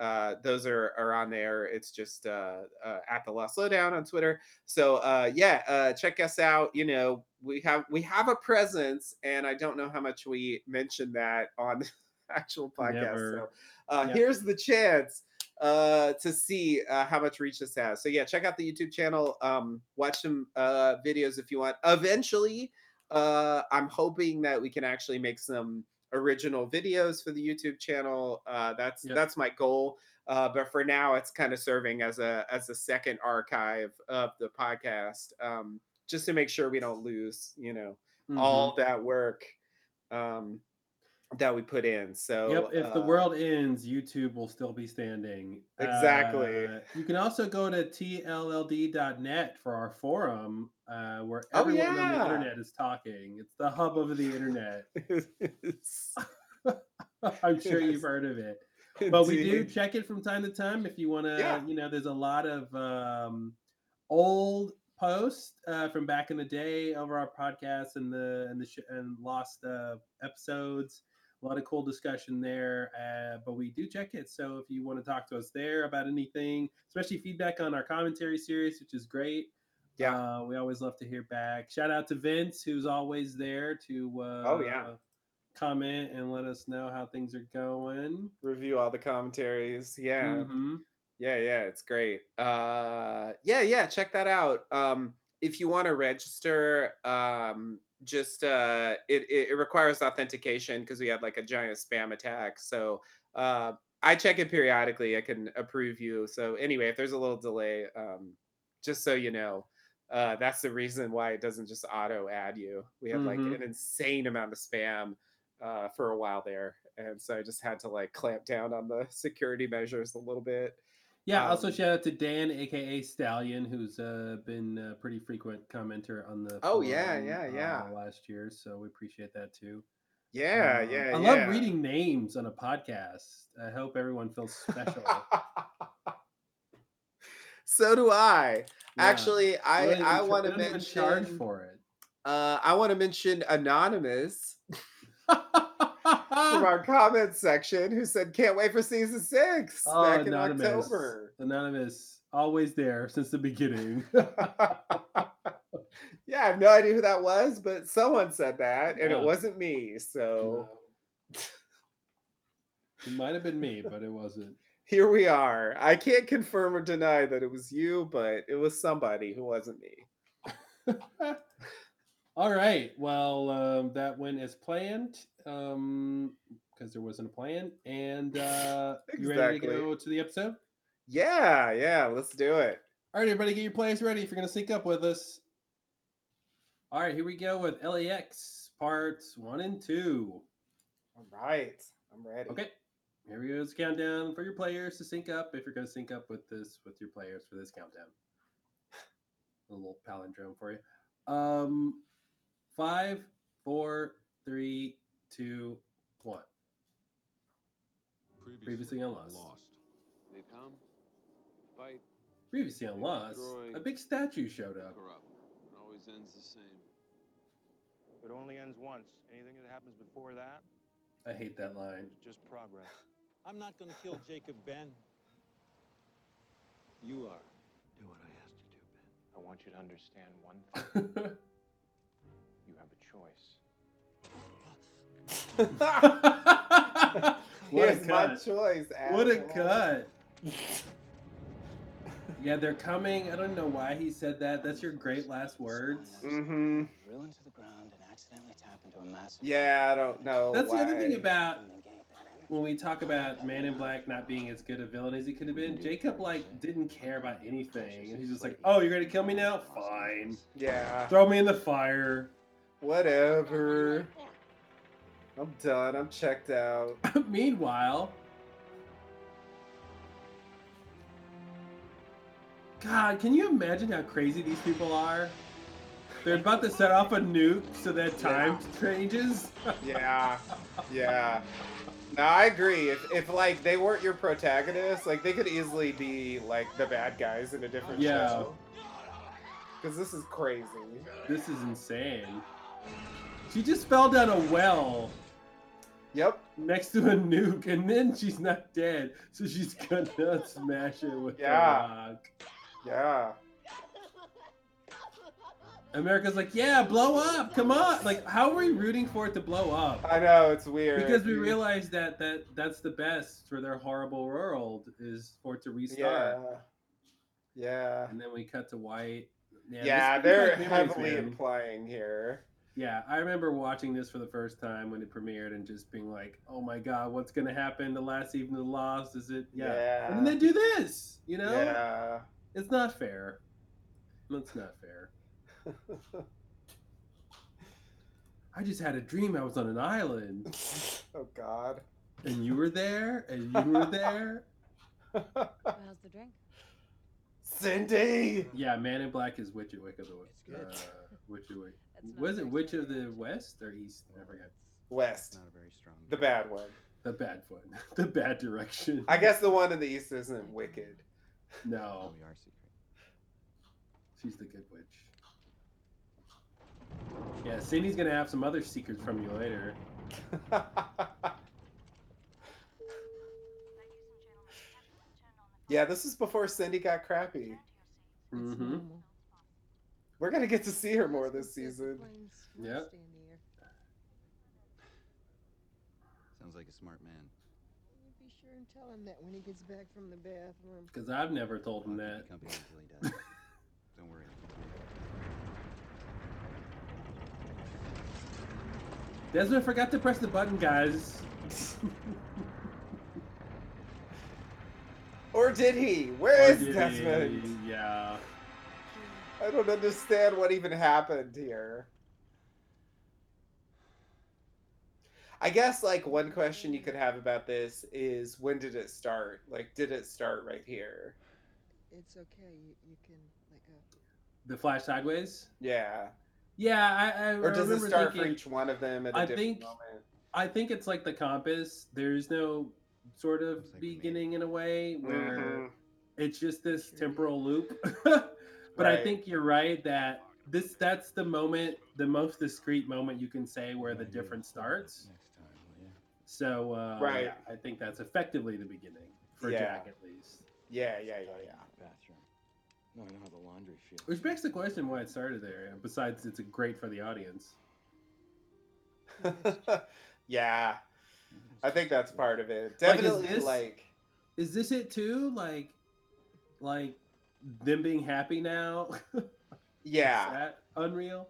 uh, those are are on there. It's just uh, uh, at the Lost Lowdown on Twitter. So uh, yeah, uh, check us out. You know, we have we have a presence, and I don't know how much we mentioned that on the actual podcast. Never. So uh, here's the chance uh, to see uh, how much reach this has. So yeah, check out the YouTube channel. Um, watch some uh, videos if you want. Eventually, uh, I'm hoping that we can actually make some original videos for the YouTube channel. Uh, that's Yep. that's my goal. Uh, but for now, it's kind of serving as a as a second archive of the podcast, um, just to make sure we don't lose, you know, Mhm. all that work. Um, that we put in. So Yep. If the uh, world ends, YouTube will still be standing. Exactly. Uh, you can also go to tllld.net for our forum, uh, where Oh, everyone on the internet is talking. It's the hub of the internet. I'm sure you've heard of it. But we do check it from time to time if you want to. Yeah. You know, there's a lot of um, old posts uh, from back in the day over our podcast and the and the sh- and lost uh, episodes. A lot of cool discussion there, uh, but we do check it. So if you want to talk to us there about anything, especially feedback on our commentary series, which is great. Yeah. uh, we always love to hear back. Shout out to Vince, who's always there to uh, Oh, yeah. comment and let us know how things are going. review all the commentaries. Yeah. Mhm. Yeah, yeah, it's great. Uh yeah, yeah, check that out. Um if you want to register, um just uh it it, requires authentication because we had like a giant spam attack. So uh I check it periodically. I can approve you. So anyway, if there's a little delay, um just so you know, uh that's the reason why it doesn't just auto add you. We had like Mhm. an insane amount of spam uh for a while there. And so I just had to like clamp down on the security measures a little bit. Yeah. also, Um, shout out to Dan, aka Stallion, who's uh, been a pretty frequent commenter on the. Oh, yeah, forum, yeah, yeah. uh, last year, so we appreciate that too. Yeah, Um, yeah, I yeah. love reading names on a podcast. I hope everyone feels special. so do I. Yeah. Actually, I I want to don't charge mention for it. uh I want to mention anonymous from ah! our comment section who said can't wait for season 6 oh, back in anonymous, October. anonymous, always there since the beginning. yeah, I have no idea who that was, but someone said that and Yeah. it wasn't me. So it might have been me, but it wasn't. here we are. I can't confirm or deny that it was you, but it was somebody who wasn't me. All right. Well, um, that went as planned um, because there wasn't a plan. And uh, you ready to go to the episode? Yeah, yeah, let's do it. All right, everybody, get your players ready if you're going to sync up with us. All right, here we go with LAX parts one and two. All right, I'm ready. Okay, here we go. It's countdown for your players to sync up if you're going to sync up with this with your players for this countdown. A little palindrome for you. Um, five, four, three, two, one. Previously on Lost. They come, fight, Previously on Lost, a big statue showed up. corrupt. It always ends the same. It only ends once. Anything that happens before that I hate that line. just progress. I'm not gonna kill Jacob Ben. You are. Do what I asked you to, do, Ben. I want you to understand one thing. You have a choice. what a Here's my cut! choice. What a cut! Yeah, they're coming. I don't know why he said that. That's your great last words. Mhm. Drill into the ground and accidentally tap into a massive. Yeah, I don't know. That's the other thing about when we talk about Man in Black not being as good a villain as he could have been. Jacob like didn't care about anything, and he's just like, "Oh, you're gonna kill me now? Fine. Yeah, Throw me in the fire." Whatever. I'm done. I'm checked out. Meanwhile, God, can you imagine how crazy these people are? They're about to set off a nuke so that time changes. Yeah, yeah. No, I agree. If, if like they weren't your protagonists, like they could easily be like the bad guys in a different Yeah. show. Because this is crazy. This is insane. She just fell down a well Yep. next to a nuke, and then she's not dead, so she's gonna smash it with Yeah. the rock. Yeah. America's like, yeah, blow up, come on! Like, how are we rooting for it to blow up? I know it's weird. Because we realize that that that's the best for their horrible world is for it to restart. Yeah. Yeah. And then we cut to white. Yeah, Yeah, they're heavily implying here. Yeah, I remember watching this for the first time when it premiered and just being like, "Oh my god, what's gonna happen? The last evening of the Lost? Is it? Yeah." Yeah. And then they do this. You know, Yeah. it's not fair. It's not fair. I just had a dream I was on an island, oh God. and you were there, and you were there. How's the drink? Cindy. Yeah, Man in Black is Witch of Wick of the It's good. uh, Witch of Wick. That's not Was it very Witch of the West or East? I forget. West. Not a very strong. The bad one. The bad one. The bad direction. I guess the one in the east isn't wicked. No, we are secret. she's the good witch. Yeah, Cindy's gonna have some other secrets from you later. yeah, this is before Cindy got crappy. Mm-hmm. We're gonna get to see her more this season. Yeah. Sounds like a smart man. You be sure and tell him that when he gets back from the bathroom. Because I've never told him that. company until he does. Don't worry. Desmond forgot to press the button, guys. Or did he? Where Or is did he? Desmond? Yeah. I don't understand what even happened here. I guess like one question you could have about this is when did it start? Like did it start right here? It's okay. You, you can let go. The flash sideways. Yeah. Yeah, I, I Or does it remember start for each one of them at a I different think- moment? I think it's like the compass. There's no sort of like a man. beginning in a way where Mhm. it's just this temporal loop. but I think you're right that this that's the moment, the most discreet moment you can say where the difference starts. Time, will? So uh, Right. yeah, I think that's effectively the beginning for Yeah. Jack at least. Yeah, yeah, yeah, yeah. Bathroom. No, I know how the laundry feels. Which begs the question why it started there. Besides, it's a great for the audience. yeah. I think that's part of it. Like, is Definitely this- like Is this it too? Like, like them being happy now? Is yeah. that unreal?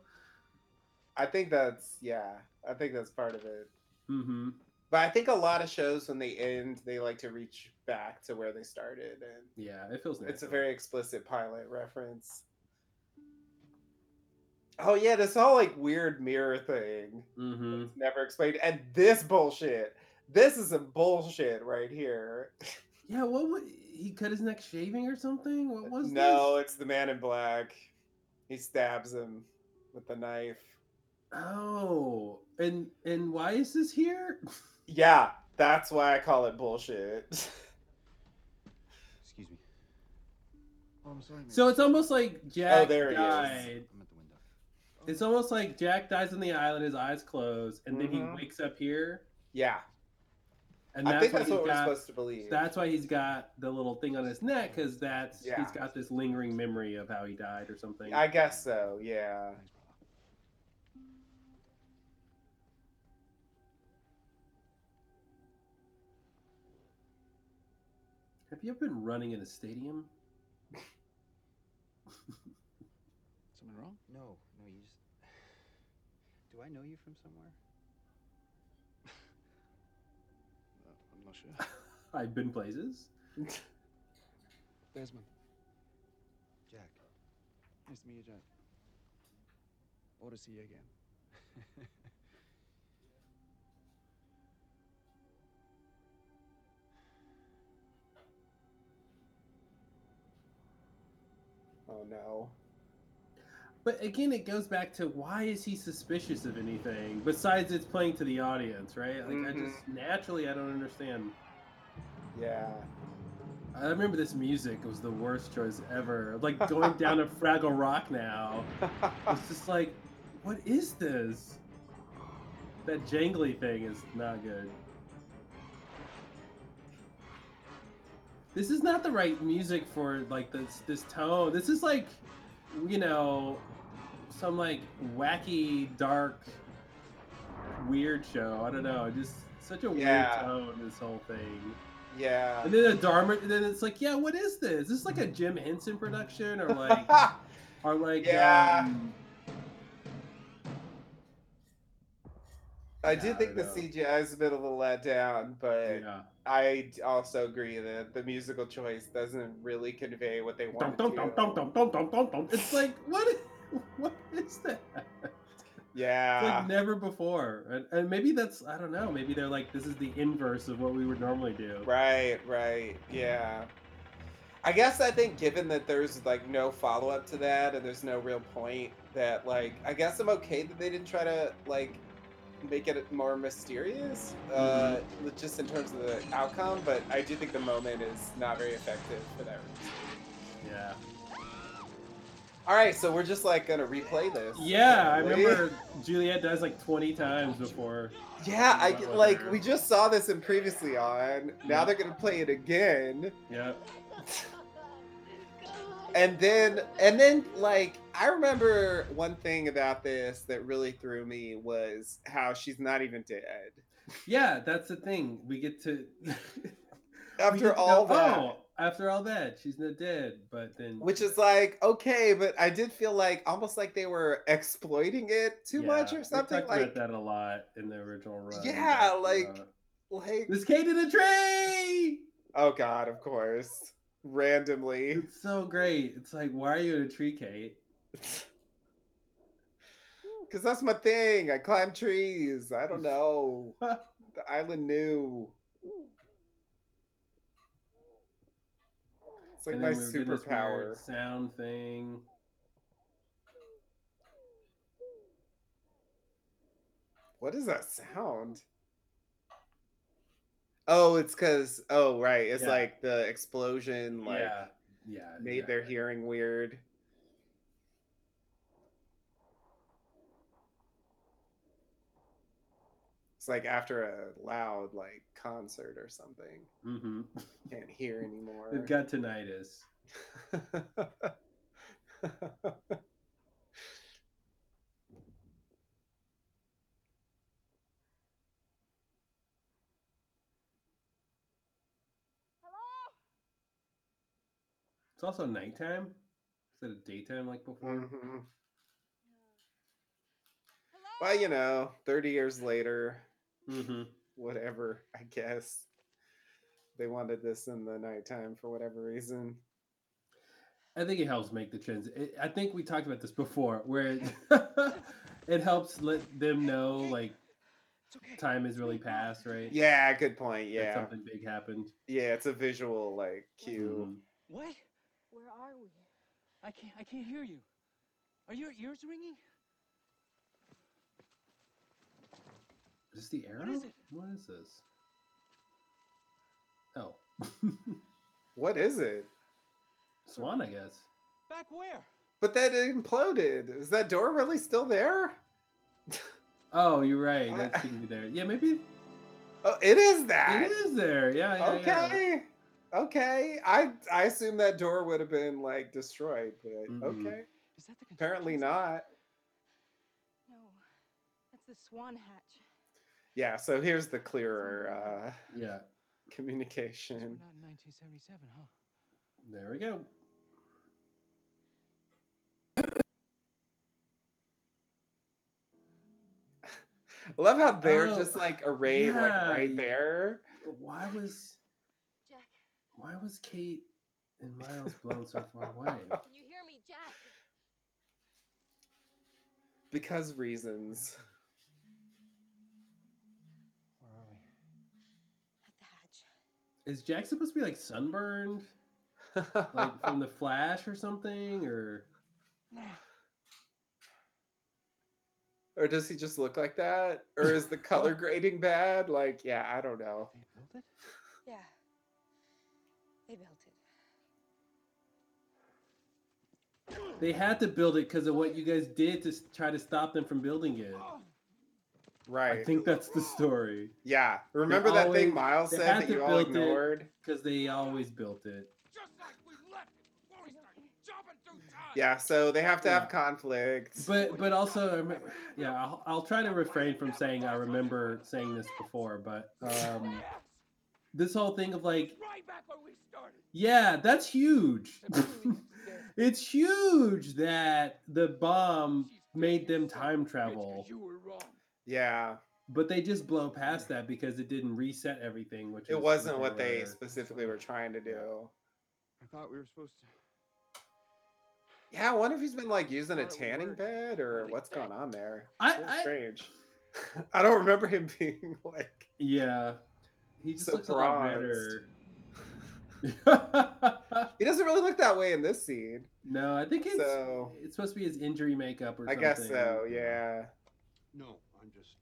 I think that's yeah. I think that's part of it. Mm-hmm. But I think a lot of shows when they end, they like to reach back to where they started, and Yeah, it feels. it's a very explicit pilot reference. Oh yeah, this whole like weird mirror thing. Mm-hmm. It's never explained, and this bullshit. This is some bullshit right here. Yeah, what would he cut his neck shaving or something? What was this? no, this? it's the man in black. He stabs him with the knife. Oh, and and why is this here? Yeah, that's why I call it bullshit. Excuse me. Oh, I'm sorry. man. So it's almost like Jack oh, there he is. I'm at the window. It's almost like Jack dies on the island, his eyes close, and then Mhm. he wakes up here, yeah, and I that's think why that's he's what we're got. supposed to believe. That's why he's got the little thing on his neck, mm. because that's Yeah. he's got this lingering memory of how he died or something. I guess so. Yeah. Have you ever been running in a stadium? Something wrong? No, no, you just. Do I know you from somewhere? I'm not sure. I've been places. Desmond, Jack. nice to meet you, Jack. Or to see you again. Oh no. But again, it goes back to why is he suspicious of anything besides it's playing to the audience, right? Like I Mhm. just naturally I don't understand. Yeah. I remember this music was the worst choice ever. Like going down to Fraggle Rock now. It's just like, what is this? That jangly thing is not good. This is not the right music for like this this tone. This is like, you know, some like wacky, dark, weird show. I don't know. Just such a Yeah. weird tone. This whole thing. yeah. And then a Dharma. And then it's like, yeah, what is this? Is this like a Jim Henson production or like, or like, Yeah. um, I Yeah, do I think the don't know. CGI is a bit of a letdown, but yeah. I also agree that the musical choice doesn't really convey what they want dum, dum, dum. It's like what? What is that? Yeah. like never before, and, and maybe that's I don't know. Maybe they're like this is the inverse of what we would normally do. Right, right. Yeah. I guess I think given that there's like no follow up to that and there's no real point that like I guess I'm okay that they didn't try to like make it more mysterious uh just in terms of the outcome, but I do think the moment is not very effective for that reason. Yeah. All right, so we're just like gonna replay this. Yeah, I remember Juliet dies like 20 times before. Yeah, I get- like we just saw this in previously on. Now they're gonna play it again. Yeah. and then and then like i remember one thing about this that really threw me was how she's not even dead Yeah, that's the thing. We get to we after get to all go, that Oh, after all that, she's not dead. But then which is like okay but i did feel like almost like they were exploiting it too much or something talked like about that a lot in the original run. Yeah, but, like- uh, like this Kate in a tree. oh god of course randomly It's so great. It's like, why are you in a tree, Kate? because that's my thing i climb trees i don't know the island knew it's like And my then we were getting this weird superpower sound thing. What is that sound? Oh, it's because oh right, it's Yeah. like the explosion like yeah, yeah. made their exactly. hearing weird. It's like after a loud like concert or something. Mm-hmm. Can't hear anymore. They've got tinnitus. Hello? It's also nighttime instead of daytime like before. Mhm. Well, you know, 30 years later, Mm-hmm. Whatever, I guess. They wanted this in the nighttime for whatever reason. I think it helps make the trends. It, I think we talked about this before, where it, it helps let them know like time is really past, right? Yeah, good point. That Yeah. something big happened. Yeah, it's a visual like cue. Mhm. What? Where are we? I can't. I can't hear you. Are your ears ringing? Is this the arrow? is it? What is this? Oh, What is it? Swan, I guess. Back where? But that imploded. Is that door really still there? Oh, you're right. I- That shouldn't be there. Yeah, maybe Oh, it is that. it is there. Yeah, yeah, yeah. okay. Okay. I I assume that door would have been like destroyed, but Mm-mm. okay. Is that the Apparently not. No, that's the swan hatch. Yeah, so here's the clearer uh Yeah, So we're communication. not in 1977, huh? there we go. I love how they're Oh, just like arrayed like right there. But Why was Jack, why was Kate and Miles blown so far away? can you hear me, Jack? Because reasons. Where are we? At the hatch. Is Jack supposed to be like sunburned, like from the Flash or something, or or does he just look like that? Or is the color grading bad? Like, yeah, I don't know. They built it? Yeah. They built it. they had to build it because of what you guys did to try to stop them from building it? Oh. Right. I think that's the story yeah. Remember that always- thing Miles said that you all ignored? because they always built it. Yeah, so they have to Yeah. have conflicts. But but also, I rem- yeah, I'll, I'll try to refrain from saying I remember saying this before, but um, this whole thing of like, yeah, that's huge. it's huge that the bomb made them time travel, yeah, but they just blow past that because it didn't reset everything. Which it wasn't what they were- specifically were trying to do. I thought we were supposed to. Yeah, I wonder if he's been like using a Thought it would tanning bed or what's going on there. I- So I- strange. I don't remember him being like Yeah. He just So looks a lot bronzed. redder. he doesn't really look that way in this scene. no, I think it's So- it's supposed to be his injury makeup or something. I something. guess so, yeah. No, I'm just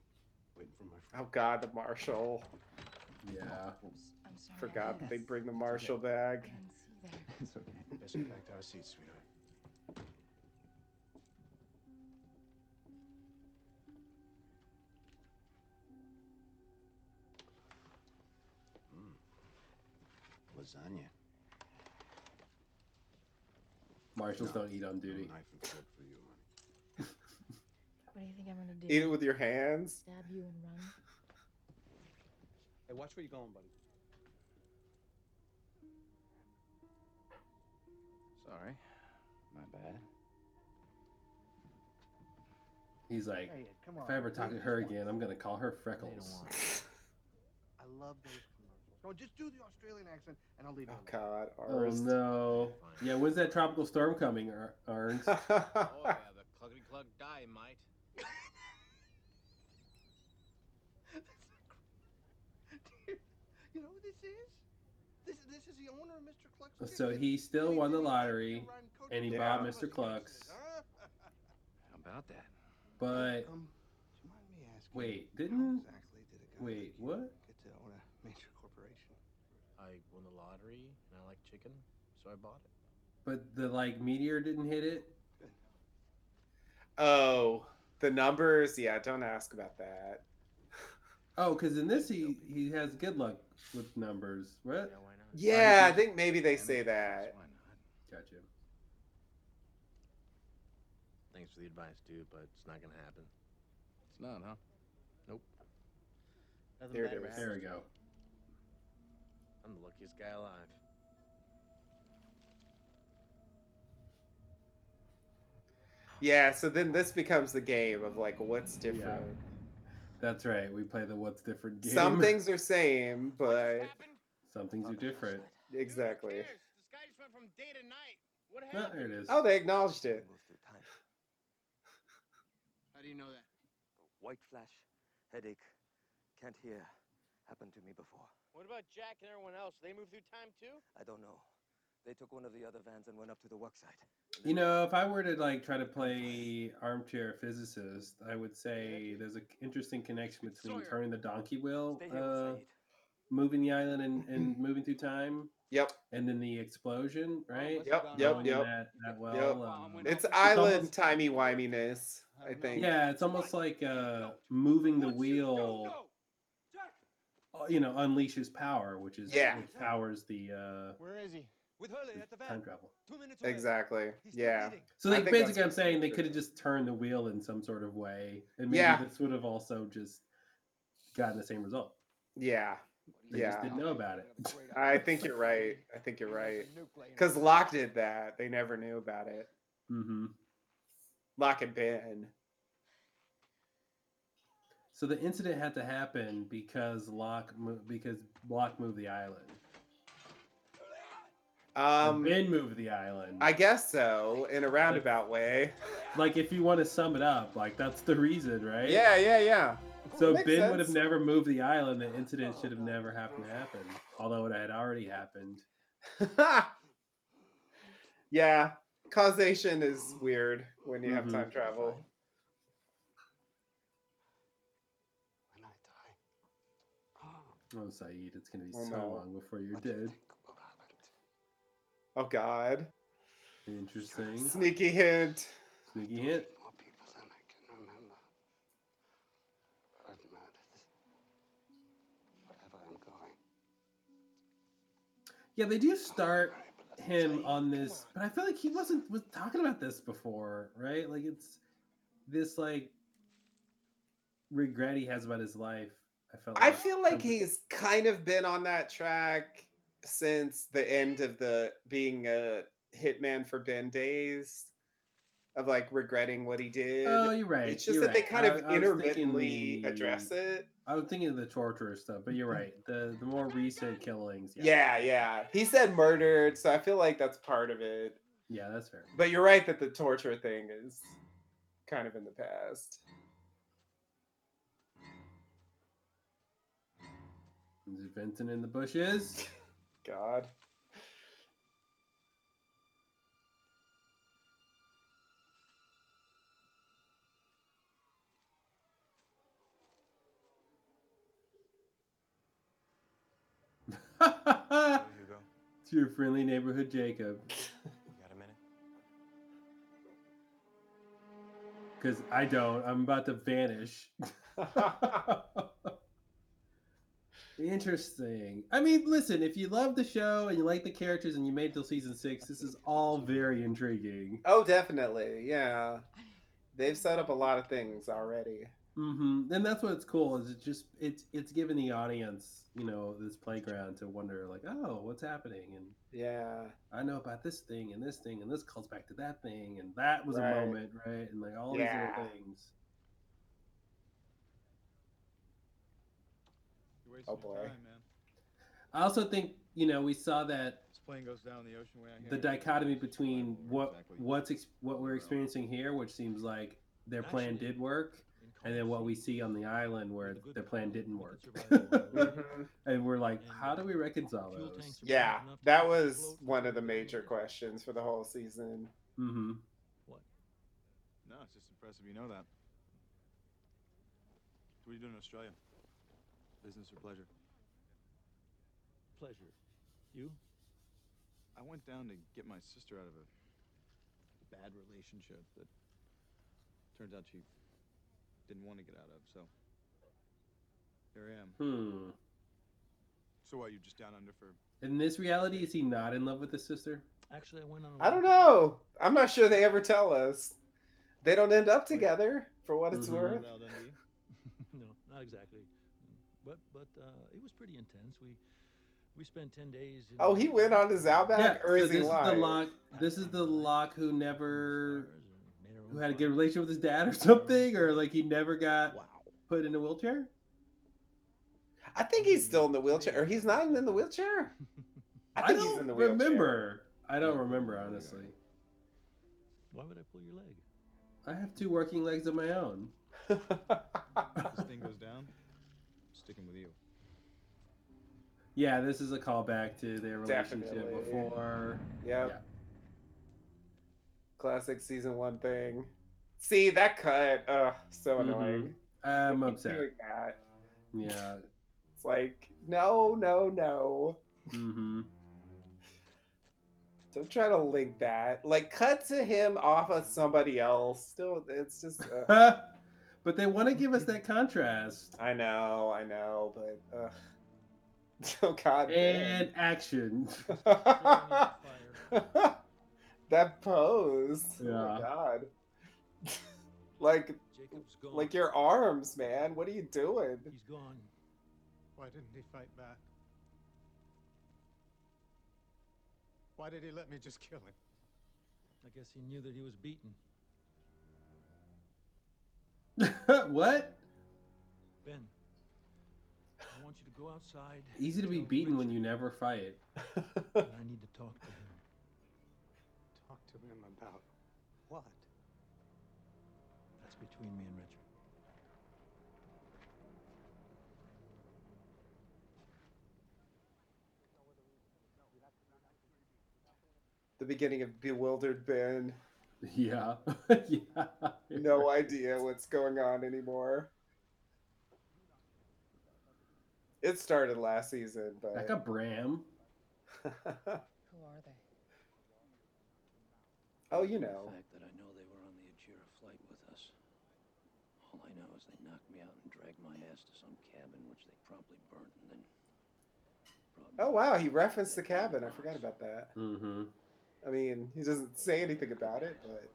waiting for my Oh god, the marshal. Yeah. I'm sorry. I Forgot that they didn't- bring the marshal bag. I didn't see there. It's okay. Let's get back to our seats, sweetheart. Mm. Lasagna. Marshals No. don't eat on duty. knife and fork for you, honey. What do you think I'm gonna do? Eat it with your hands. Stab you and run? Hey, watch where you're going, buddy. Sorry. My bad. He's like, Hey, come on. if I ever talk to her again, I'm gonna call her Freckles. I love those commercials. No, just do the Australian accent, and I'll leave it. Oh alone. god, Oh ours. no. Yeah, when's that tropical storm coming, er-, Ar- Arns? Oh yeah, the cluggity clug die, you know who this is? This this is the owner of Mr. Cluck's. So he still Hey, won the lottery, you're riding coach and he with bought Mr. Cluck's Clucks. Chickens, huh? How about that? But Um, do you mind me asking? Wait, didn't- exactly did a guy wait, like what? Get to own a major corporation. I won the lottery and I like chicken, so I bought it. but the like meteor didn't hit it. oh, the numbers. Yeah, don't ask about that. Oh, because in this he he has good luck with numbers. What? Yeah, why not? Yeah, I think- think maybe they say that. Why not? Gotcha. Thanks for the advice, dude, but it's not gonna happen. It's not, huh? Nothing There it bad ever is. There we happens. go. I'm the luckiest guy alive. Yeah, so then this becomes the game of like what's different. That's right. We play the what's different game. Some things are same, but Some things are different. exactly. The sky just went from day to night. What Oh, there it is. Oh, they acknowledged it. Move through time. How do you know that? White flash, headache, can't hear. Happened to me before. What about Jack and everyone else? They moved through time too? I don't know. They took one of the other vans and went up to the work site. You know, if I were to like try to play armchair physicist, I would say there's an interesting connection between Sawyer. turning the donkey wheel, Stay here uh, with Sayid. Moving the island, and, and moving through time, Yep. and then the explosion, right? Yep, yep, yep. That, that well. Yep. um, It's almost- island timey wiminess, I think. yeah, it's almost like uh, moving the wheel. uh, You know, unleashes power, which is Yeah. which powers the uh, Where is he? With Hurley at the time travel. Two minutes away. Exactly. He's Yeah. So I like basically, I'm saying they could have just turned the wheel in some sort of way, and maybe Yeah. this would have also just gotten the same result. Yeah. They Yeah. just didn't know about it. I think you're right. I think you're right. Because Locke did that. They never knew about it. Mm hmm Locke and Ben. So the incident had to happen because Locke mo- because Locke moved the island. Um, ben moved the island. I guess so, in a roundabout way. like if you want to sum it up, like that's the reason, right? Yeah, yeah, yeah. So Makes Ben would have never moved the island. The incident should have never happened to happen, although it had already happened. yeah, causation is weird when you have Mhm. time travel. When I die. Oh, Sayid, it's gonna be Oh, so no. long before you're what do you dead. think will happen? Oh God, Interesting. sneaky hint. Sneaky hint. Yeah, they do start him on this, but I feel like he wasn't was talking about this before, right? Like it's this like regret he has about his life. I felt. I like feel like he's kind of been on that track since the end of the being a hitman for Ben days of like regretting what he did. Oh, you're right. It's just you're that they right. kind of I- I was thinking intermittently the- address it. I was thinking of the torture stuff, but you're right. The the more recent killings. Yeah, yeah. He said murdered, so I feel like that's part of it. Yeah, that's fair. But you're right that the torture thing is kind of in the past. Is Vincent in the bushes? God. Hugo, it's your friendly neighborhood Jacob. you got a minute? Because I don't. I'm about to vanish. Interesting. I mean, listen, if you love the show and you like the characters and you made it till season six, this is all very intriguing. oh, definitely. Yeah. They've set up a lot of things already. Hmm And that's what's cool is it just it's it's giving the audience you know this playground to wonder like oh what's happening and Yeah. I know about this thing and this thing and this calls back to that thing and that was Right. a moment right and like all these Yeah. little things. Oh, boy. time, man. I also think you know we saw that This plane goes down the ocean way the dichotomy between what exactly- what's ex- what we're experiencing here, which seems like their plan Actually, did work, and then what we see on the island where the their plan didn't work, can survive the weather. Mhm. and we're like, how do we reconcile fuel those? Yeah. big enough to That was one of the major questions for the whole season. Mm-hmm. What? No, it's just impressive you know that. What are you doing in Australia? Business or pleasure? Pleasure. You? I went down to get my sister out of a bad relationship that turns out she didn't want to get out of, so here I am. Hmm. So what, you just down under for In this reality, is he not in love with his sister? Actually, I went on. a I don't know. I'm not sure they ever tell us. They don't end up together, for what it's Mhm. worth. Val Dundee? no, not exactly. But but uh, it was pretty intense. We we spent ten days. In, Oh, he went on his Outback, or so is he this is the lying? Locke. This is the Locke who never Stars and made our who had a good relationship with his dad or something, or like he never got Wow. put in a wheelchair. I think he's still in the hmm. wheelchair, or he's not in the wheelchair. I I, don't he's in the remember. I don't remember honestly. Why would I pull your leg? I have two working legs of my own. This thing goes down, I'm sticking with you. Yeah, this is a callback to their relationship Definitely. before. yep. Yeah. Classic season one thing. See that cut? Ugh, so Mhm. annoying. I'm upset. doing that. Yeah. It's like, no, no, no. Mm-hmm. Don't try to link that. Like, cut to him off of somebody else. Still, it's just. Uh, but they want to give us that contrast I know, I know, but. Uh, oh God. and action. Man. that pose. Yeah. Oh my God. like, Jacob's gone. like your arms, man. What are you doing? He's gone. Why didn't he fight back? Why did he let me just kill him? I guess he knew that he was beaten. what? Ben, I want you to go outside. Easy to be beaten when you never fight. I need to talk to him. Talk to him about what? That's between me and Richard. the beginning of Bewildered Ben. Yeah. yeah. No idea what's going on anymore. It started last season, but. Back up, Bram. Who are they? Oh, you know. The fact that I know they were on the Ajira flight with us. All I know is they knocked me out and dragged my ass to some cabin, which they promptly burnt, and then. Oh wow, he referenced the cabin. I forgot about that. Mm-hmm. I mean, he doesn't say anything about it, but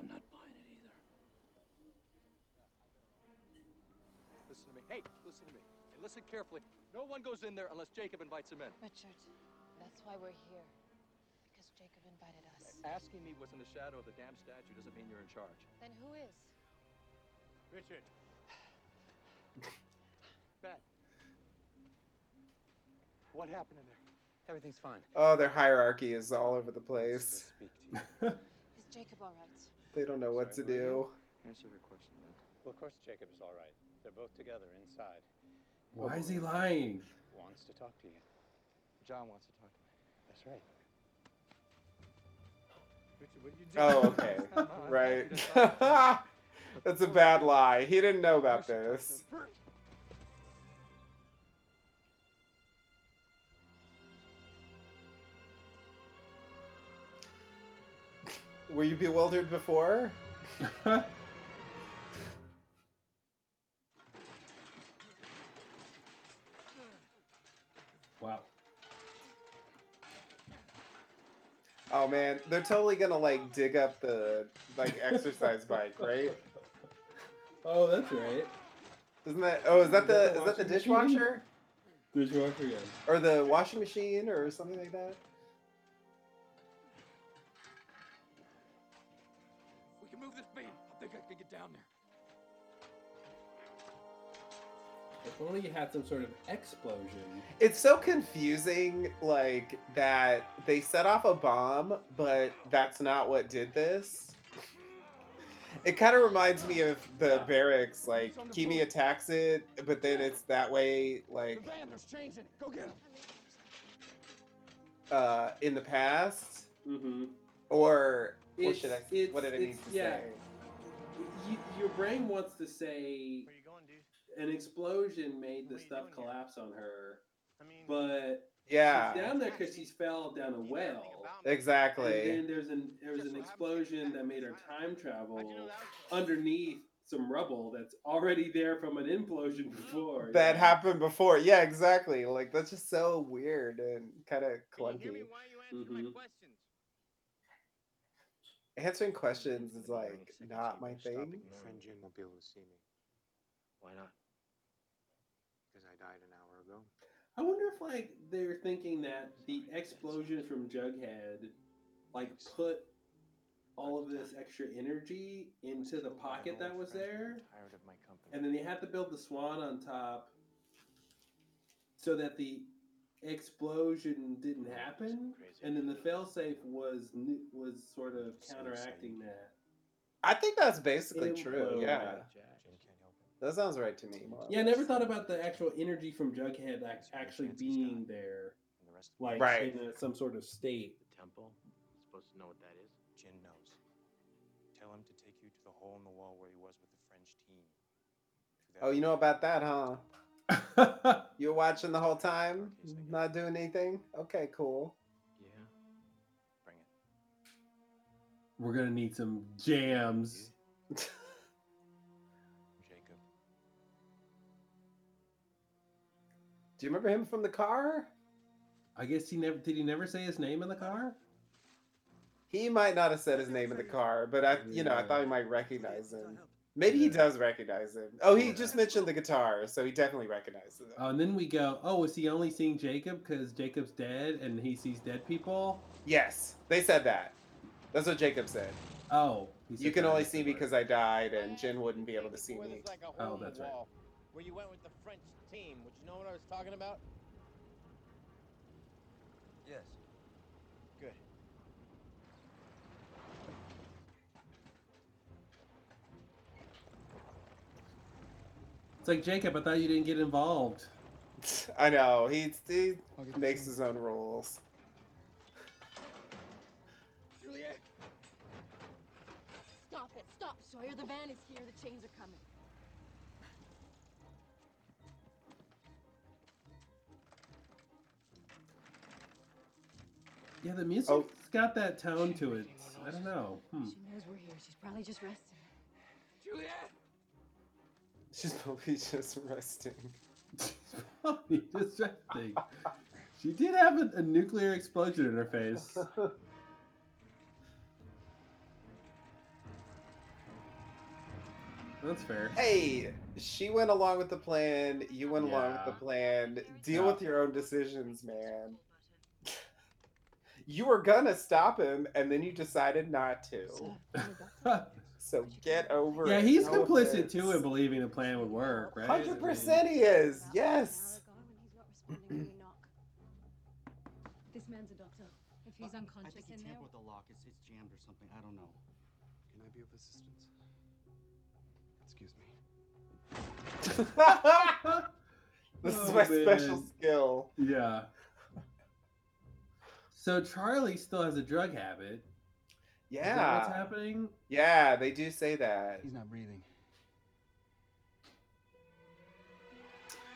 I'm not buying it either. Listen to me. Hey, listen to me. And listen carefully. No one goes in there unless Jacob invites him in. Richard, that's why we're here. Because Jacob invited us. Asking me what's in the shadow of the damn statue doesn't mean you're in charge. Then who is? Richard. Ben. What happened in there? Everything's fine. Oh, their hierarchy is all over the place. Speak to. Is Jacob all right? They don't know what to Sorry, who are do. Answer your question, then. Well, of course Jacob's all right. They're both together inside. Why is he lying? Wants to talk to you. John wants to talk to me. That's right. Richard, what are you doing? Oh, okay. Come on, I Right. want you to talk to me. That's a bad lie. He didn't know about should talk to this. Were you bewildered before? Oh man, they're totally gonna like dig up the like exercise bike, right? Oh, that's right. Isn't that? Oh, is that Is that the the is that the washing machine? dishwasher Dishwasher again. or the washing machine or something like that? We can move this beam. I think I can get down there. If only you had some sort of explosion. It's so confusing, like that they set off a bomb, but that's not what did this. It kind of reminds me of the barracks, like Keamy attacks it, but then it's that way, like The Vandals changing. Go get him. uh, in the past, Mm-hmm. or what It's- should I? What did I need it's- to yeah. say? You, your brain wants to say Where you going, dude? An explosion made the What are you stuff doing here? collapse on her, I mean, but Yeah, she's down there because she fell down a well. anything about me? exactly. And then there's an there was an what happened to you explosion that made her time? time travel How'd you know that was going? underneath some rubble that's already there from an implosion before. That know? happened before. Yeah, exactly. Like that's just so weird and kind of Can you hear me? clunky. Why are you answering Mhm. my questions? Answering questions is like not my thing. Friend me. Jin won't be able to see me Why not? Because I died an hour ago. I wonder if like they're thinking that the explosion from Jughead like put all of this extra energy into the pocket that was there, Tired of my company. and then they had to build the swan on top so that the explosion didn't happen, and then the failsafe was was sort of counteracting that. I think that's basically true. Yeah, Jin can't help it. That sounds right to me. more or Yeah, I never thought about the actual energy from Jughead ac- actually being there, And the rest of like Right. in a, some sort of state. the temple. Supposed to know what that is. Jin knows. Tell him to take you to the hole in the wall where he was with the French team. Oh, you know about that, huh? You're watching the whole time, not doing anything. Okay, cool. Yeah. Bring it. We're gonna need some jams. Jacob. Do you remember him from the car? I guess he never did. He never say his name in the car. He might not have said his name in the car, but I, you know, I thought he might recognize him. Maybe he does recognize him. Oh, he just mentioned the guitar, so he definitely recognizes it. Oh, and then we go. Oh, is he only seeing Jacob because Jacob's dead and he sees dead people? yes, they said that. That's what Jacob said. Oh, he You can only see me because I died, and Jin wouldn't be able to see me. like Oh, that's right. Where you went with the French team. Would you know what I was talking about? Yes. Good. It's like Jacob. I thought you didn't get involved. I know he, he I'll get the makes his own rules. Juliet! Stop it! Stop, Sawyer! The van is here. The chains are coming. Yeah, the music's Oh. got that tone to it. I don't know. Hmm. She knows we're here. She's probably just resting. Juliet! She's probably just resting. Probably distracting. She did have a, a nuclear explosion in her face. That's fair. hey, she went along with the plan. You went along with the plan. Deal Yeah. with your own decisions, man. You were gonna stop him, and then you decided not to. So, what about So get over yeah, it. Yeah, he's No complicit offense. too in believing the plan would work, right? I Hundred mean, percent, he is. Yes. Power gone when he's not responding when we knock. This man's a doctor. If he's unconscious I think he tampered with the lock. It's, it's jammed or something. I don't know. Can I be of assistance? Excuse me. this is Oh, my special skill. Yeah. So Charlie still has a drug habit. Is that Yeah. what's happening? Yeah, they do say that. He's not breathing.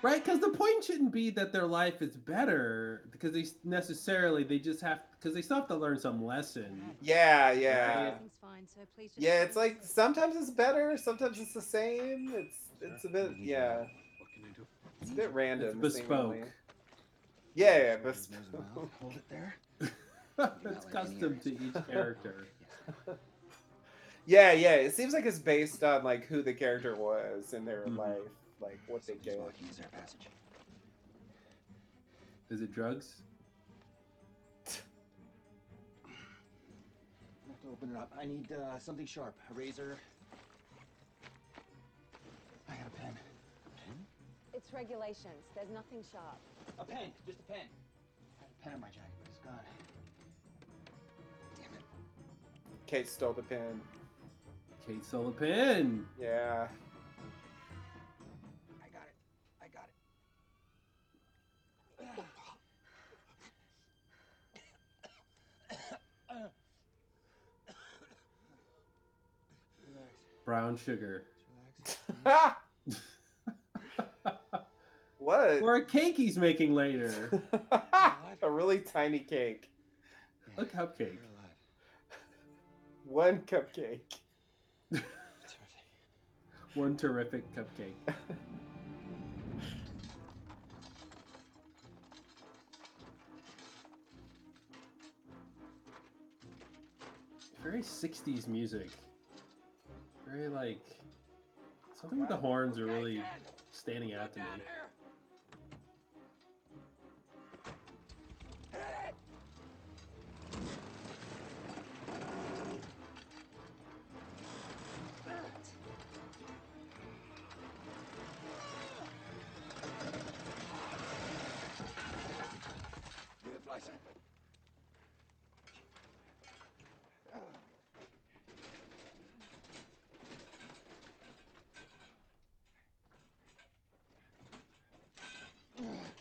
Right, because the point shouldn't be that their life is better because they necessarily they just have because they still have to learn some lesson. Yeah, yeah. everything's fine. So. Yeah, it's like sometimes it's better, sometimes it's the same. It's it's a bit yeah. What can I do? It's a bit random. It's bespoke. Yeah, yeah, There's bespoke. Hold it there. It's custom to each character. Yeah, yeah. It seems like it's based on like who the character was in their Mhm. life, like what they Somebody's get. blocking his passage. Is it drugs? I have to open it up. I need uh, something sharp. A razor. I got a pen. Pen? It's regulations. There's nothing sharp. A pen. Just a pen. I had a pen in my jacket, but it's gone. Kate stole the pin. Kate stole the pin. Yeah. I got it. I got it. Brown sugar. What? Or a cake he's making later. a really tiny cake. A cupcake. You're alive. One cupcake. One terrific cupcake. Very 60s music. Very like something with the horns are really standing out to me.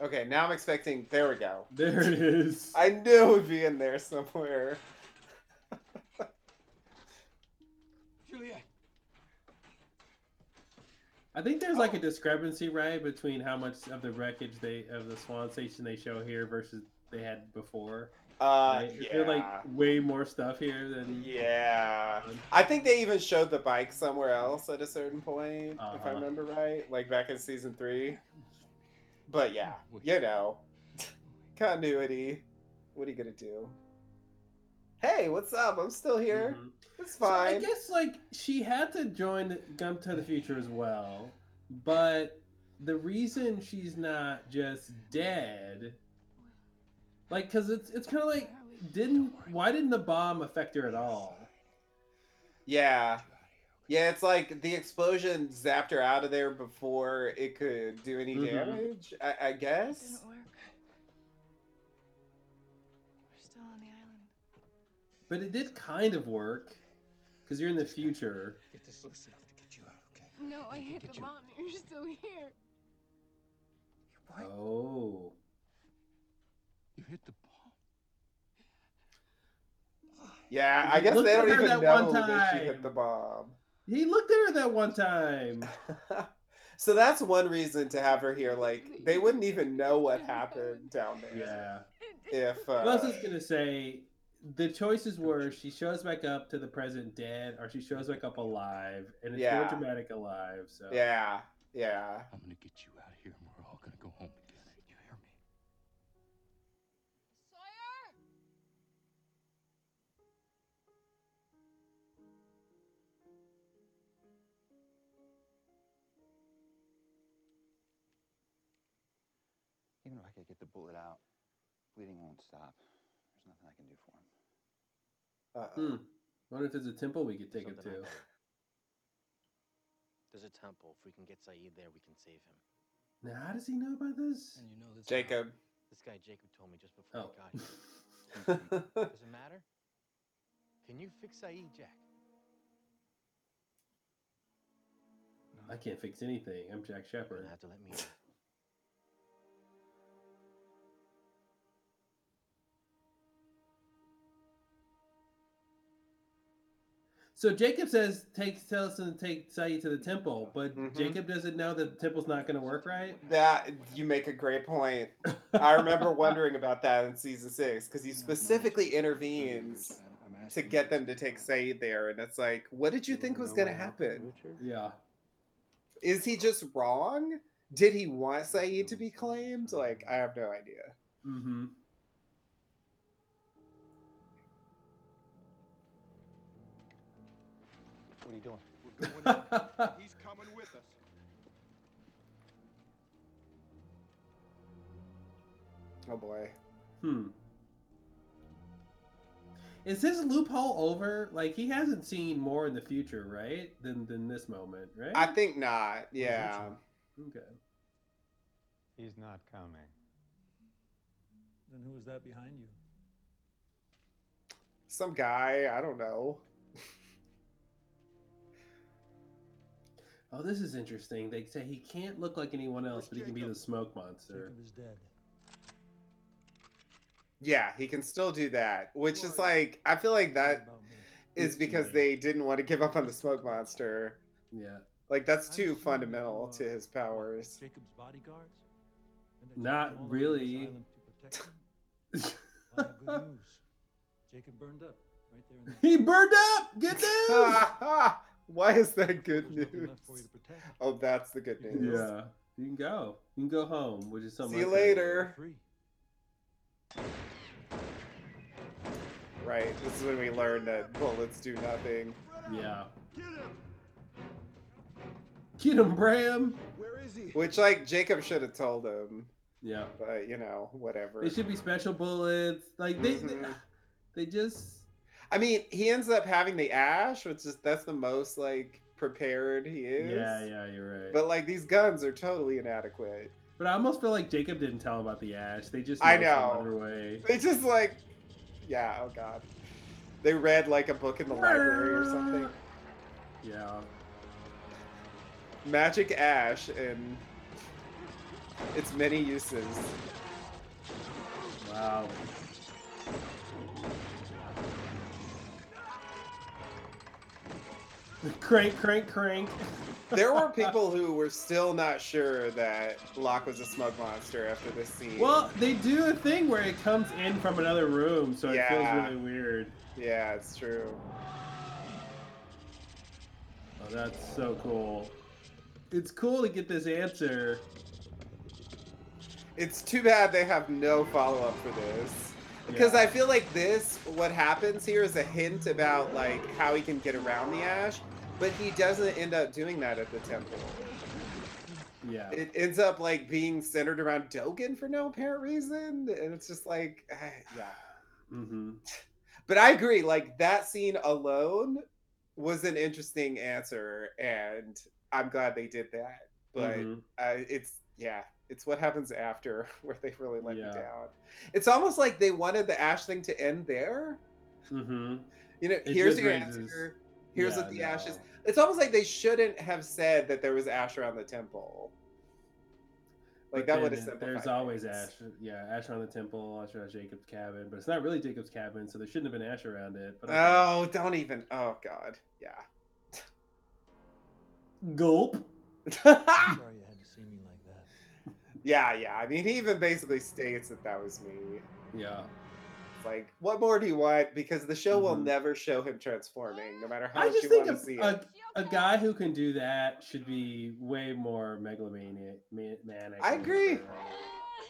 Okay, now I'm expecting. There we go. There it is. I knew it would be in there somewhere. Juliet. I think there's like a discrepancy, right, between how much of the wreckage they of the Swan Station they show here versus they had before. Uh, Right? Is yeah. there like way more stuff here than Yeah. I think they even showed the bike somewhere else at a certain point, if I Uh-huh. remember right, like back in season three. But yeah, you know, continuity. What are you gonna do? Hey, what's up? I'm still here. Mhm. It's So I guess like she had to join Gump to the Future as well, but the reason she's not just dead, like, cause it's it's kind of like didn't why didn't the bomb affect her at all? Yeah. Yeah, it's like the explosion zapped her out of there before it could do any Mhm. damage. I, I guess. Didn't work. We're still on the island. But it did kind of work, cause you're in the future. Get this loose enough to get you out, okay? No, I hit the you- bomb. You're still here. What? Oh, You hit the bomb. Yeah, I guess Look they don't even that know one that she hit the bomb. He looked at her that one time. so that's one reason to have her here. Like they wouldn't even know what happened down there. Yeah. If uh, Well, I was just gonna say, the choices were she shows back up to the present dead, or she shows back up alive, and it's more dramatic alive. So yeah, yeah. I'm gonna get you out Even if I could get the bullet out, bleeding won't stop. There's nothing I can do for him. Uh-oh. Hmm. Wonder if there's a temple we could take him to. I- There's a temple. If we can get Sayid there, we can save him. Now, how does he know about this? And you know this. Jacob. This guy Jacob told me just before Oh. I got here. Does it matter? Can you fix Sayid, Jack? I can't fix anything. I'm Jack You're Shephard. gonna have to let me So Jacob says "Take tells him to take Sayid to the temple, but Mhm. Jacob doesn't know that the temple's not going to work right. That you make a great point. I remember wondering about that in season six because he specifically intervenes to get them to take Sayid there, and it's like, what did you think was going to happen? Yeah. Is he just wrong? Did he want Sayid to be claimed? Like, I have no idea. Mm-hmm. What are you doing? We're going in. He's coming with us. Oh boy. Hmm. Is his loophole over? Like he hasn't seen more in the future, right? Than than this moment, right? I think not. Yeah. Okay. He's not coming. Then who is that behind you? Some guy, I don't know. Oh, this is interesting. They say he can't look like anyone else, but he can be the smoke monster. Jacob is dead. Yeah, he can still do that, which is like I feel like that About me. is It's because they didn't want to give up on the smoke monster. Yeah. Like that's too fundamental to uh, his powers. Jacob's bodyguards? And they took Not him all the way to the really. asylum to protect him? Well, good news. Jacob burned up right there he burned up. Good news. Why is that good There news? left for you to protect. Oh, that's the good news. yeah. You can go. You can go home, which is something. See you later. Right. This is when we learn that bullets do nothing. Yeah. Get him! Get him, Bram. Where is he? Which like Jacob should have told him, Yeah. but you know, whatever. They should be special bullets. Like they, Mhm. they, they just. I mean, he ends up having the ash, which is that's the most like prepared he is. Yeah, yeah, you're right. But like these guns are totally inadequate. But I almost feel like Jacob didn't tell him about the ash. They just I know. other way. They just like, yeah, oh god. They read like a book in the library or something. Yeah. Magic ash and its many uses. Wow. Crank, crank, crank. There were people who were still not sure that Locke was a smoke monster after this scene. Well, they do a thing where it comes in from another room, so it feels really weird. yeah, it's true. Oh, that's so cool. It's cool to get this answer. It's too bad they have no follow up for this. Because Yeah. I feel like this, what happens here is a hint about like how he can get around the ash, but he doesn't end up doing that at the temple. Yeah. It ends up like being centered around Dogen for no apparent reason, and it's just like, yeah. Mm-hmm. But I agree, like that scene alone was an interesting answer, and I'm glad they did that. But Mhm. uh, it's yeah, it's what happens after where they really let Yeah. me down. It's almost like they wanted the Ash thing to end there. Mm-hmm. You know, It here's your raises- answer. Here's Yeah, what the Ash is. no. It's almost like they shouldn't have said that there was Ash around the temple. Like But that would have then simplified. There's always ash. Yeah, ash around the temple, ash around Jacob's cabin, but it's not really Jacob's cabin, so there shouldn't have been ash around it. But okay. Oh, don't even. Oh God, yeah. gulp. Sorry you had to see me like that. Yeah, yeah. I mean, he even basically states that that was me. Yeah. Like, what more do you want? Because the show will Mhm. never show him transforming, no matter how I much just you think want to see a, it. a, a guy who can do that should be way more megalomaniac. I agree.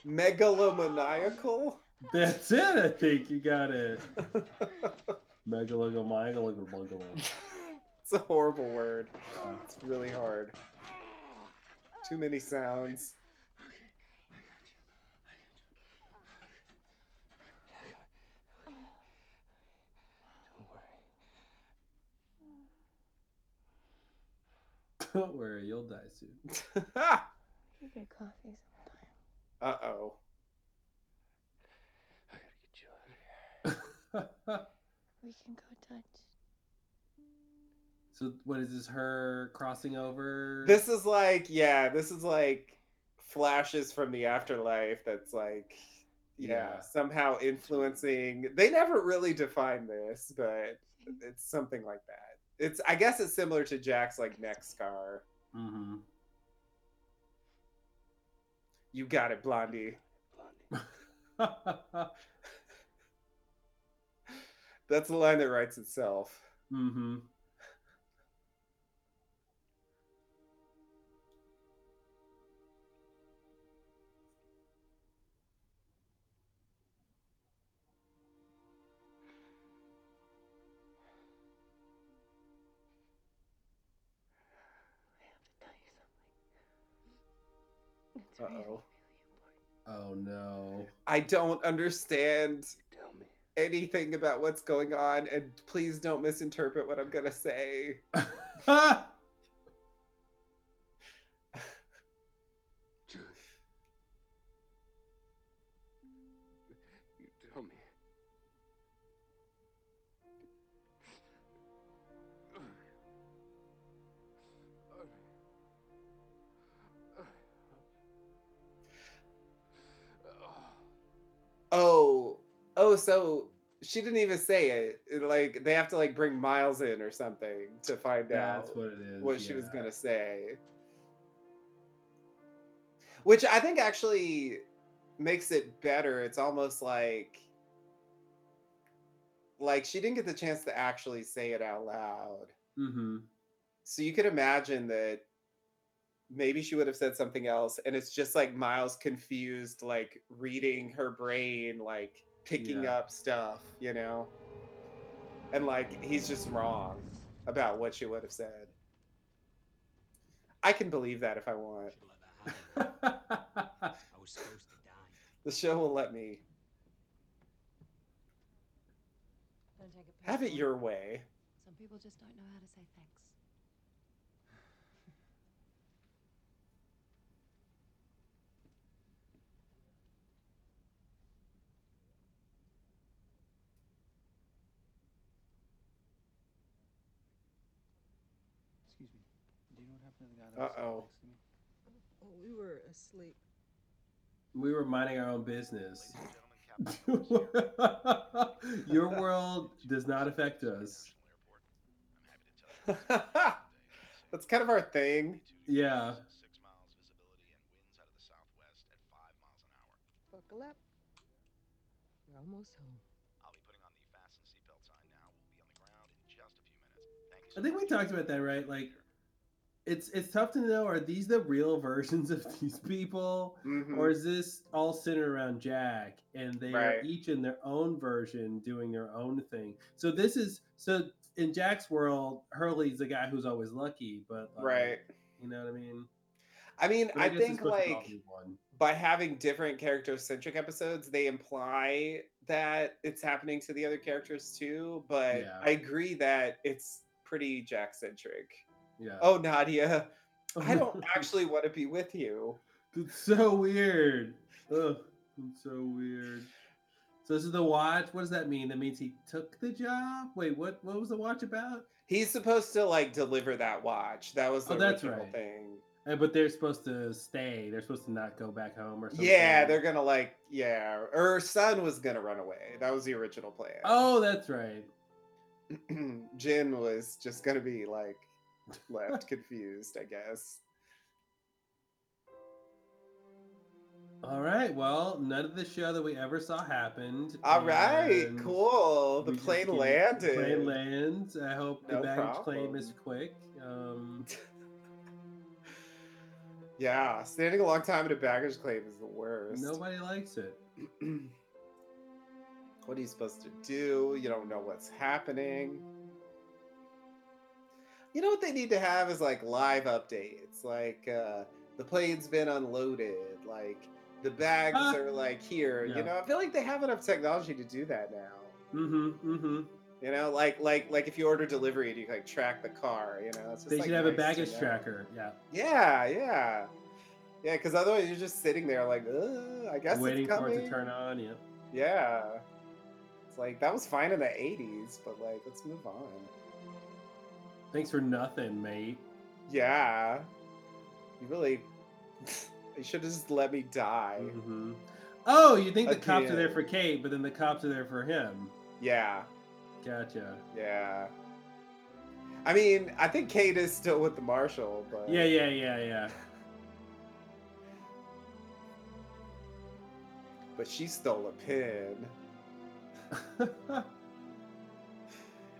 Megalomaniacal. That's it. I think you got it. Megalomaniacal. it's a horrible word. It's really hard. Too many sounds. Don't worry, you'll die soon. You get coffee sometime. Uh oh. I gotta get you out of here. We can go Dutch. so what is this? Her crossing over? This is like, yeah, this is like flashes from the afterlife that's like, yeah, Yeah. somehow influencing. They never really define this, but it's something like that. It's, I guess it's similar to Jack's like neck scar. Mm-hmm. You got it, Blondie. That's the line that writes itself. mm-hmm. Oh. Oh no. I don't understand anything about what's going on, and please don't misinterpret what I'm gonna say. so she didn't even say it. It, Like they have to like bring Miles in or something to find That's out what is. what she was gonna say. Which I think actually makes it better. It's almost like like she didn't get the chance to actually say it out loud. Mm-hmm. So you could imagine that maybe she would have said something else and it's just like Miles confused like reading her brain like picking Yeah. up stuff, you know? And like he's just wrong about what she would have said. I can believe that if I want. I was supposed to die. The show will let me Don't take it have it your way. Some people just don't know how to say thanks. Excuse me. Do you know what happened to the guy that was sitting Uh-oh. next? We were asleep. We were minding our own business. Your world does not affect us. That's kind of our thing. Yeah. Buckle up. We're almost home. I think we talked about that, right? Like, it's it's tough to know are these the real versions of these people, Mhm. or is this all centered around Jack and they are each in their own version doing their own thing? So this is so in Jack's world, Hurley's the guy who's always lucky, but like, Right. You know what I mean? I mean, But I, it's think supposed to all like by having different character centric episodes, they imply that it's happening to the other characters too. But Yeah. I agree that it's pretty Jack centric. Yeah. Oh, Nadia, I don't actually want to be with you. It's so weird. Ugh, it's so weird. So this is the watch. What does that mean? That means he took the job. Wait, what? What was the watch about? He's supposed to like deliver that watch. That was the Oh, that's original right. thing. Uh, but they're supposed to stay. They're supposed to not go back home or something. Yeah, they're gonna like yeah. Her son was gonna run away. That was the original plan. Oh, that's right. Jin was just gonna be like left confused, I guess. All right. Well, none of the show that we ever saw happened. All right, cool. The plane landed. Plane lands. I hope the No baggage claim is quick. Um, Yeah, standing a long time in a baggage claim is the worst. nobody likes it. what are you supposed to do? You don't know what's happening. You know what they need to have is like live updates. Like uh the plane's been unloaded, like the bags Ah. are like here. Yeah. You know, I feel like they have enough technology to do that now. Mm-hmm. Mm-hmm. You know, like like like if you order delivery and you like track the car, you know, They like, should have a nice to baggage know. tracker. Yeah. Yeah, yeah. Yeah, because otherwise you're just sitting there like, I guess Waiting it's for it to turn on. Yeah. Yeah. It's like that was fine in the '80s, but like let's move on. Thanks for nothing, mate. Yeah, you really. you should have just let me die. Mhm. Oh, you think the cops are there for Kate, but then the cops are there for him. Yeah, Gotcha. yeah. I mean, I think Kate is still with the marshal, but Yeah, Yeah, yeah, yeah, but she stole a pin.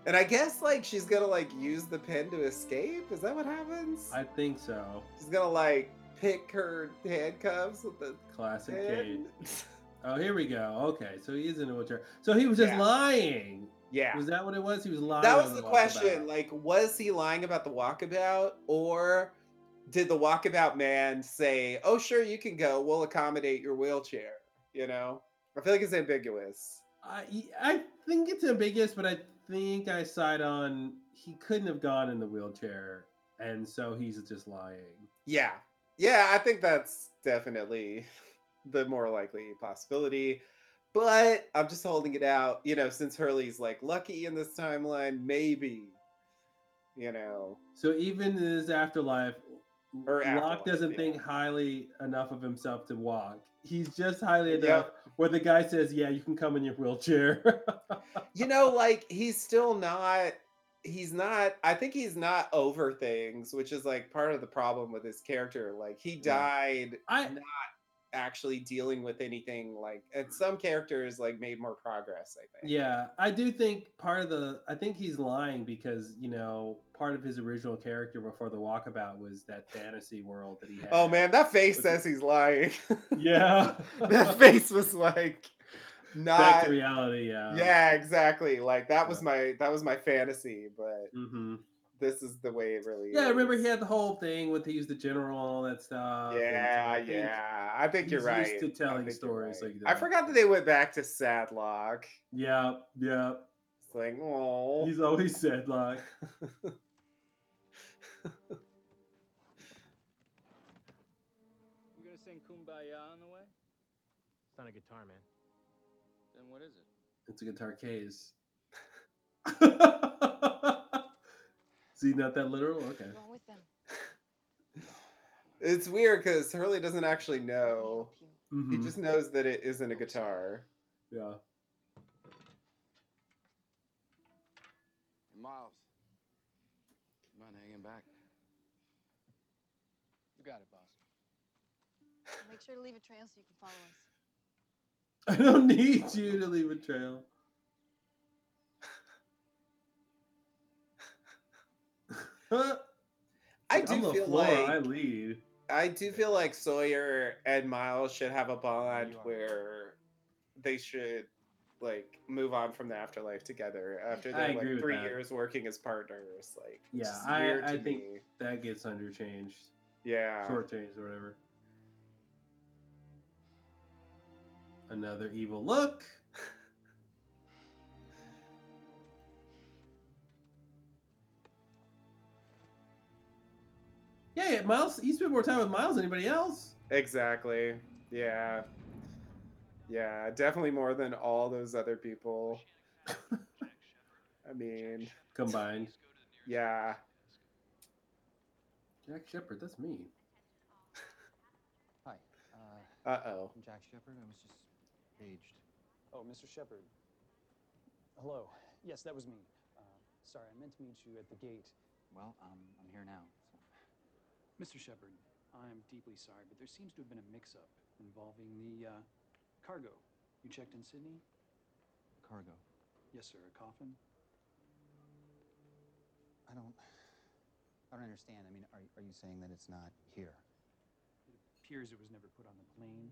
And I guess like she's gonna like use the pen to escape. Is that what happens? I think so. She's gonna like pick her handcuffs with the Classic Kate. Oh, here we go. Okay, so he is in a wheelchair. So he was just Yeah. lying. yeah. Was that what it was? He was lying. That was the walkabout. question. Like, was he lying about the walkabout, or did the walkabout man say, "Oh, sure, you can go. We'll accommodate your wheelchair"? You know, I feel like it's ambiguous. I I think it's ambiguous, but I think I side on he couldn't have gone in the wheelchair, and so he's just lying. Yeah, yeah, I think that's definitely the more likely possibility. But I'm just holding it out, you know, since Hurley's like lucky in this timeline, maybe, you know, So even in his afterlife, Or Locke afterlife, doesn't yeah. think highly enough of himself to walk. He's just highly Yep. enough where the guy says, "Yeah, you can come in your wheelchair." you know, like he's still not. He's not. I think he's not over things, which is like part of the problem with his character. Like he died I not actually dealing with anything. Like, and some characters like made more progress. I think. Yeah, I do think part of the I think he's lying because you know part of his original character before the walkabout was that fantasy world that he had. Oh man, that face With- says he's lying. Yeah, that face was like back not. to reality. Yeah, Yeah, exactly. Like that was my that was my fantasy, but hmm this is the way it really Yeah, I remember he had the whole thing with he was the general and all that stuff. Yeah, I think yeah. I think you're he's right. used to telling stories right. like I forgot that they went back to Sadlock. Yeah, yeah. It's like, oh, He's always Sadlock. You gonna sing Kumbaya on the way? It's not a guitar, man. Then what is it? it's a guitar case. See, not that literal. Okay. What's wrong with them? it's weird because Hurley doesn't actually know. Help you. He mm-hmm. just knows that it isn't a guitar. yeah. Miles. You mind hanging back? You got it, boss. Make sure to leave a trail so you can follow us. I don't need you to leave a trail. I I'm do feel floor, like I lead. I do feel like Sawyer and Miles should have a bond where they should like move on from the afterlife together after I they're like three that. years working as partners. Like, Yeah, I- I think- me. That gets underchanged, yeah, shortchanged, or whatever. Another evil look. Yeah, yeah, Miles. He spent more time with Miles than anybody else. exactly. Yeah, yeah, definitely more than all those other people. I mean, Combined. yeah, Jack Shephard. That's me. Hi, uh, uh oh. I'm Jack Shephard. I was just paged. Oh, Mr. Shephard. Hello. Yes, that was me. Uh, sorry, I meant to meet you at the gate. Well, um, I'm here now. Mr. Shephard, I'm deeply sorry, but there seems to have been a mix-up involving the uh, cargo. You checked in Sydney? Cargo. Yes, sir. A coffin? I don't. I don't understand. I mean, are are you saying that it's not here? It appears it was never put on the plane.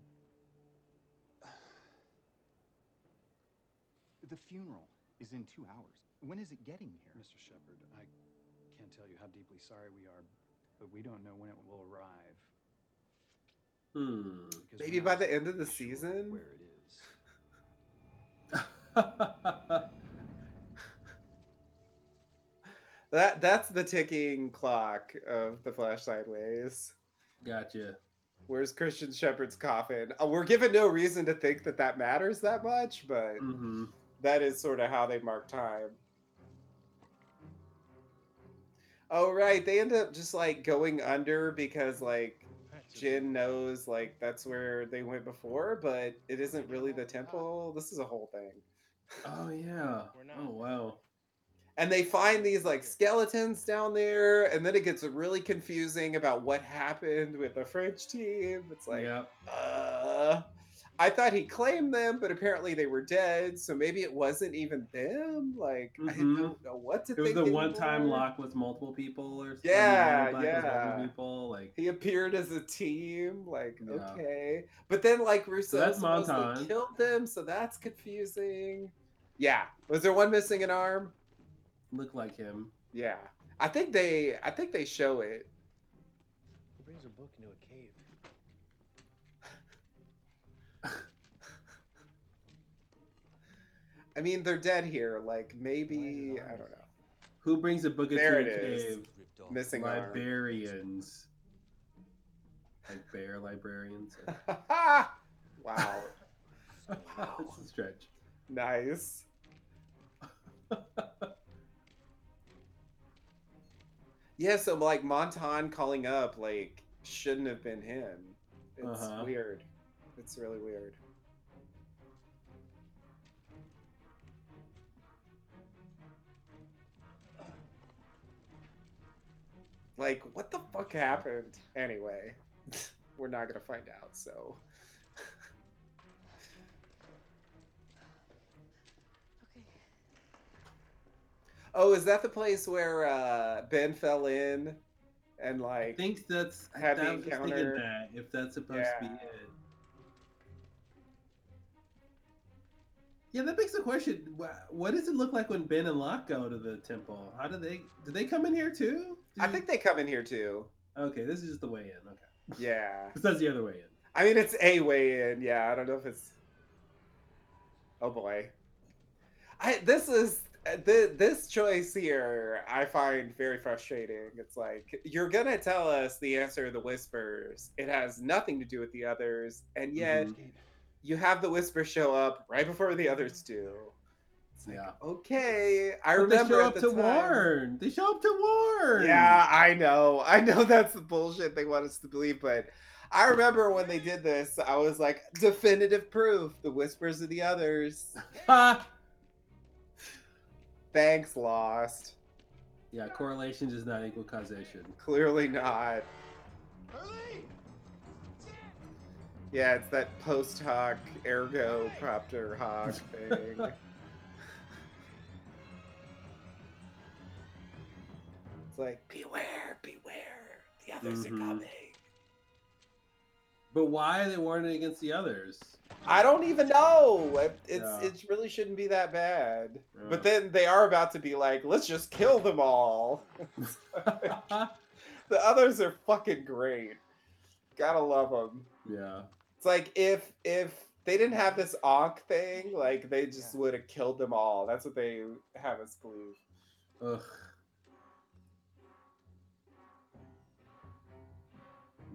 The funeral is in two hours. When is it getting here? Mr. Shephard, I can't tell you how deeply sorry we are, but we don't know when it will arrive. Hmm. Maybe by the end of the sure season? Where it is. That that's the ticking clock of the Flash Sideways. gotcha. Where's Christian Shephard's coffin? Uh, we're given no reason to think that that matters that much, but hmm that is sort of how they mark time. Oh right, they end up just like going under because like Jin knows like that's where they went before, but it isn't really the temple. This is a whole thing. Oh yeah. Oh wow. And they find these like skeletons down there, and then it gets really confusing about what happened with the French team. It's like, Yep. uh, I thought he claimed them, but apparently they were dead. So maybe it wasn't even them. Like I Mhm. don't know what to It was think. the one time lock with multiple people or something. Yeah, was yeah. people. Like He appeared as a team, like Yeah. okay, but then like Rousseau that's supposedly killed them, so that's confusing. Yeah, was there one missing an arm? look like him. Yeah, I think they, I think they show it. Who brings a book into a cave? I mean, they're dead here. Like maybe I don't know. Who brings a book into There a it is. cave? Missing arm. Librarians. Like bear librarians. wow, it's a stretch. nice. Yeah, so like Montand calling up like shouldn't have been him. It's Uh-huh. weird. It's really weird. Like, what the fuck happened? Anyway, we're not gonna find out, so. Okay. Oh, is that the place where uh, Ben fell in and like I like think that's I, had I the was just thinking encounter? that if that's supposed to be it. Yeah, that begs the question: What does it look like when Ben and Locke go to the temple? How do they? Do they come in here too? I think they come in here too. Okay, this is just the way in. Okay, Yeah. 'Cause that's the other way in. I mean, it's a way in. Yeah, I don't know if it's. Oh boy. I this is the this choice here I find very frustrating. It's like you're gonna tell us the answer to the whispers. It has nothing to do with the others, and yet Mhm. you have the whispers show up right before the others do. It's like, Yeah. okay, I But they remember show up the to time- warn. They show up to warn. Yeah, I know. I know that's the bullshit they want us to believe, but I remember when they did this, I was like, definitive proof. The whispers of the others. Ha! Thanks, Lost. Yeah, correlation does not equal causation. Clearly not. Yeah, it's that post hoc ergo propter hoc thing. it's like, beware, beware. The others Mhm. are coming. But why are they warning against the others? I don't even know. It, it's Yeah. it really shouldn't be that bad. Yeah. But then they are about to be like, let's just kill them all. the others are fucking great. Gotta love them. Yeah. It's like if if they didn't have this Ankh thing, like they just would have killed them all. That's what they have us believe. Ugh.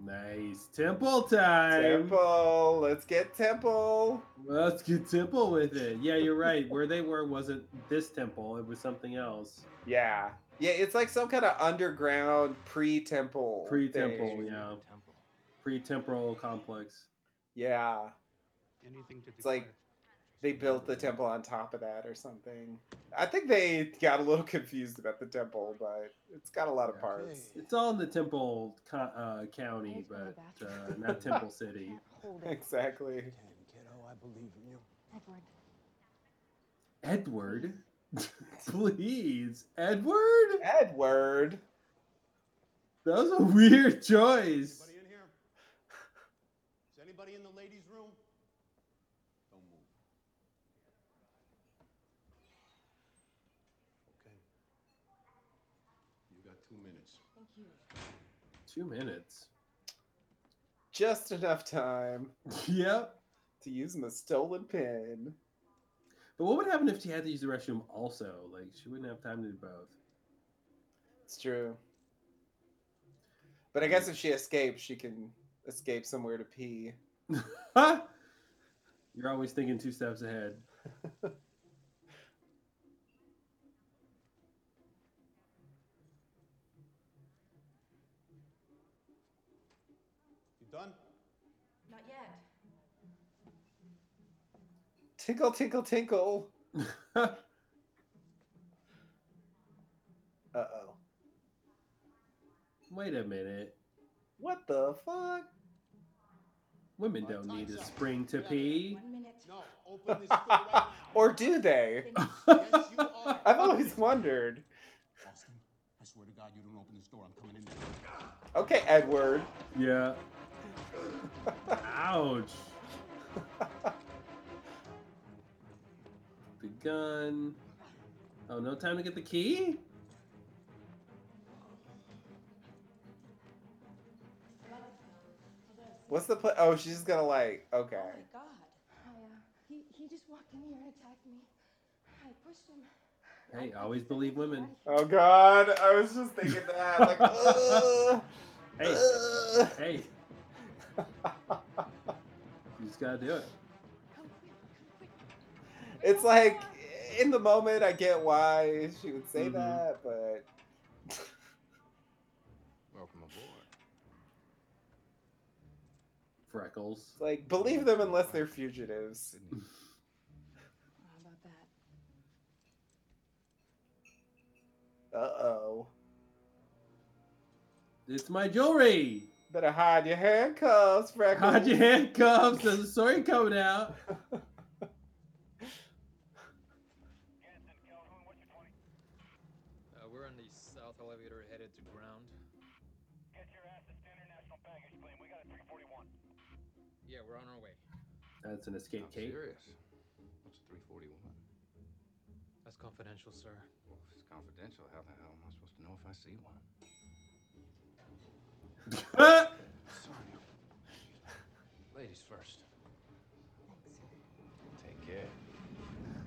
Nice. Temple time. Temple, let's get Temple. Let's get temple with it. Yeah, you're right. Where they were wasn't this temple, it was something else. Yeah. Yeah, it's like some kind of underground pre-temple. Pre temple, yeah. Pre temporal complex. Yeah. Anything to It's like they built the temple on top of that or something. I think they got a little confused about the temple, but it's got a lot of parts. It's all in the temple co- uh, county, but uh, not temple city. Exactly. Kiddo, I believe in you. Edward. Edward? Please. Edward? Edward. That was a weird choice. Anybody in here? Is anybody in the ladies' room? Don't move. Okay. You got two minutes. Thank you. Two minutes. Just enough time Yep. to use my stolen pen. But what would happen if she had to use the restroom also? Like, she wouldn't have time to do both. It's true. But I guess if she mm. escapes, she can escape somewhere to pee. You're always thinking two steps ahead. Done? Not yet. Tinkle, tinkle, tinkle. uh oh. Wait a minute. What the fuck? Women don't need a spring to pee. One minute. No, open this door right now. or do they? yes, you are. I've always wondered. Austin, I swear to God, you don't open this door. I'm coming in there. Okay, Edward. Yeah. Ouch. The gun. Oh, no time to get the key? What's the pla- Oh, she's just gonna like. Okay. Oh my god. I, uh, he, he just walked in here and attacked me. I pushed him. Hey, always believe women. Oh God, I was just thinking that. Like, ugh, Hey, ugh. hey. You just gotta do it. It's like in the moment, I get why she would say Mhm. that, but Welcome aboard. Freckles. it's like believe them unless they're fugitives. Sydney. How about that? Uh oh. It's my jewelry. Better hide your handcuffs, Freckles. Hide your handcuffs. There's a story coming out. That's an escape I'm cape. serious. What's a 341? That's confidential, sir. Well, if it's confidential, how the hell am I supposed to know if I see one? Sorry. Ladies first. Take care.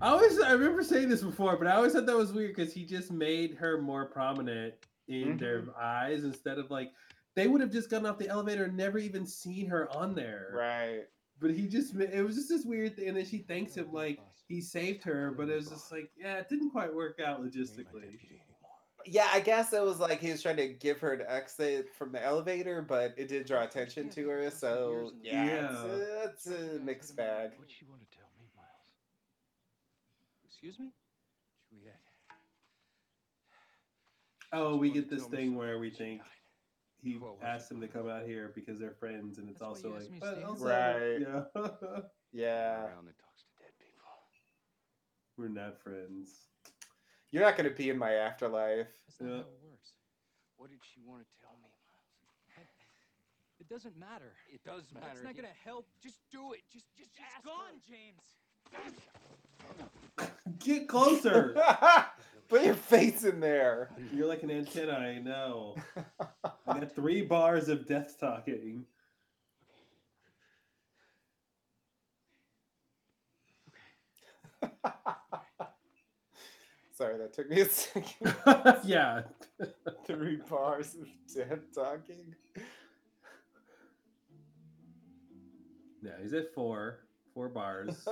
I always I remember saying this before, but I always thought that was weird because he just made her more prominent in mm-hmm. their eyes instead of like they would have just gotten off the elevator and never even seen her on there. right. But he just it was just this weird thing, and then she thanks him like he saved her, but it was just like yeah, it didn't quite work out logistically. Yeah, I guess it was like he was trying to give her an exit from the elevator, but it did draw attention to her. So yeah, it's, a, it's a mixed bag. What she want to tell me, Miles? Excuse me? Juliet. Oh, we get this thing where we think died. He What asked it? them to come out here because they're friends, and it's That's also like, asked me but also, Right. yeah, Yeah, Around that talks to dead people. we're not friends. you're not gonna be in my afterlife. That's not Yeah. how it works. What did she want to tell me, Miles? It doesn't matter. It does matter. It's not gonna help. Just do it. Just, just She's ask gone, her. James. Get closer. Put your face in there. You're like an antenna. I know. I got three bars of death talking. Sorry, that took me a second. yeah. Three bars of death talking. No, he's at four. Four bars.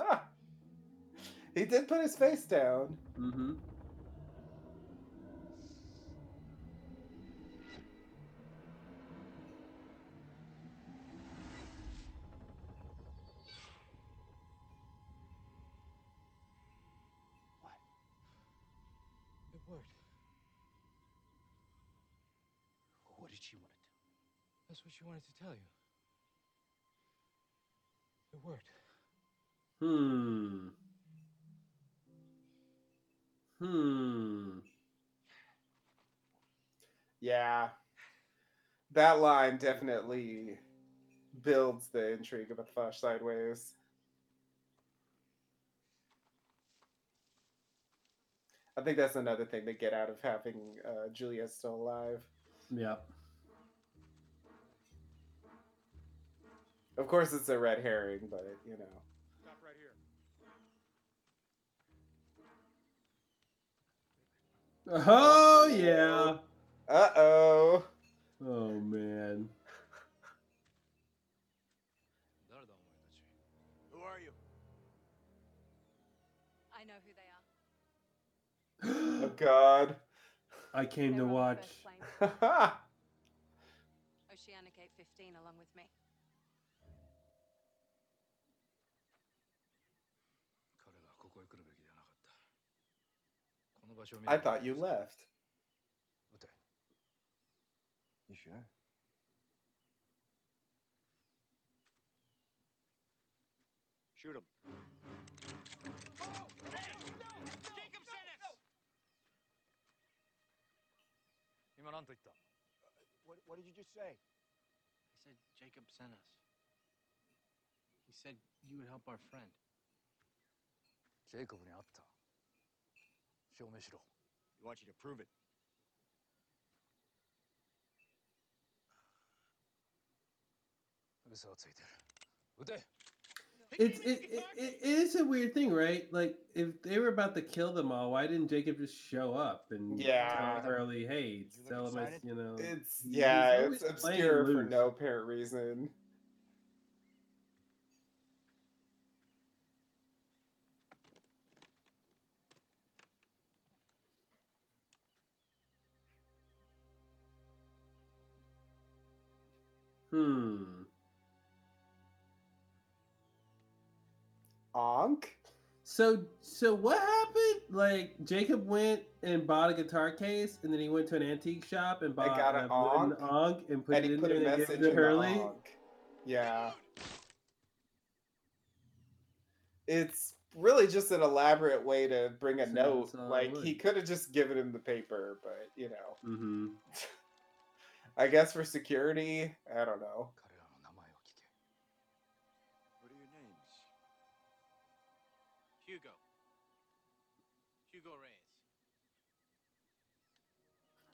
he did put his face down. mm-hmm. She wanted to tell you. It worked. Hmm. Hmm. Yeah. That line definitely builds the intrigue of the Flash Sideways. I think that's another thing they get out of having uh, Juliet still alive. Yeah. Of course, it's a red herring, but you know. Stop right here. Oh yeah. Uh oh. Oh man. Who are you? I know who they are. Oh God. I came They to were on the watch. Oceanic 815 along with me. I thought you left. You sure? Shoot him. What, what did you just say? I said Jacob sent us. He said you would help our friend. ジェイコブに会った 証明しろ We want you to prove it. 嘘をついてる撃て It's it, it, it is a weird thing, right? Like if they were about to kill them all, why didn't Jacob just show up and Yeah. tell Hurley, hey, tell him, I, you know, It's he's yeah, always it's playing obscure for loose. no apparent reason. Ankh. So so what happened? Like Jacob went and bought a guitar case, and then he went to an antique shop and bought got a an wooden Ankh, Ankh and put and it in put there a and gave it in to the Hurley. Yeah. It's really just an elaborate way to bring a So note. Like he could have just given him the paper, but you know, Mm-hmm. I guess for security, I don't know.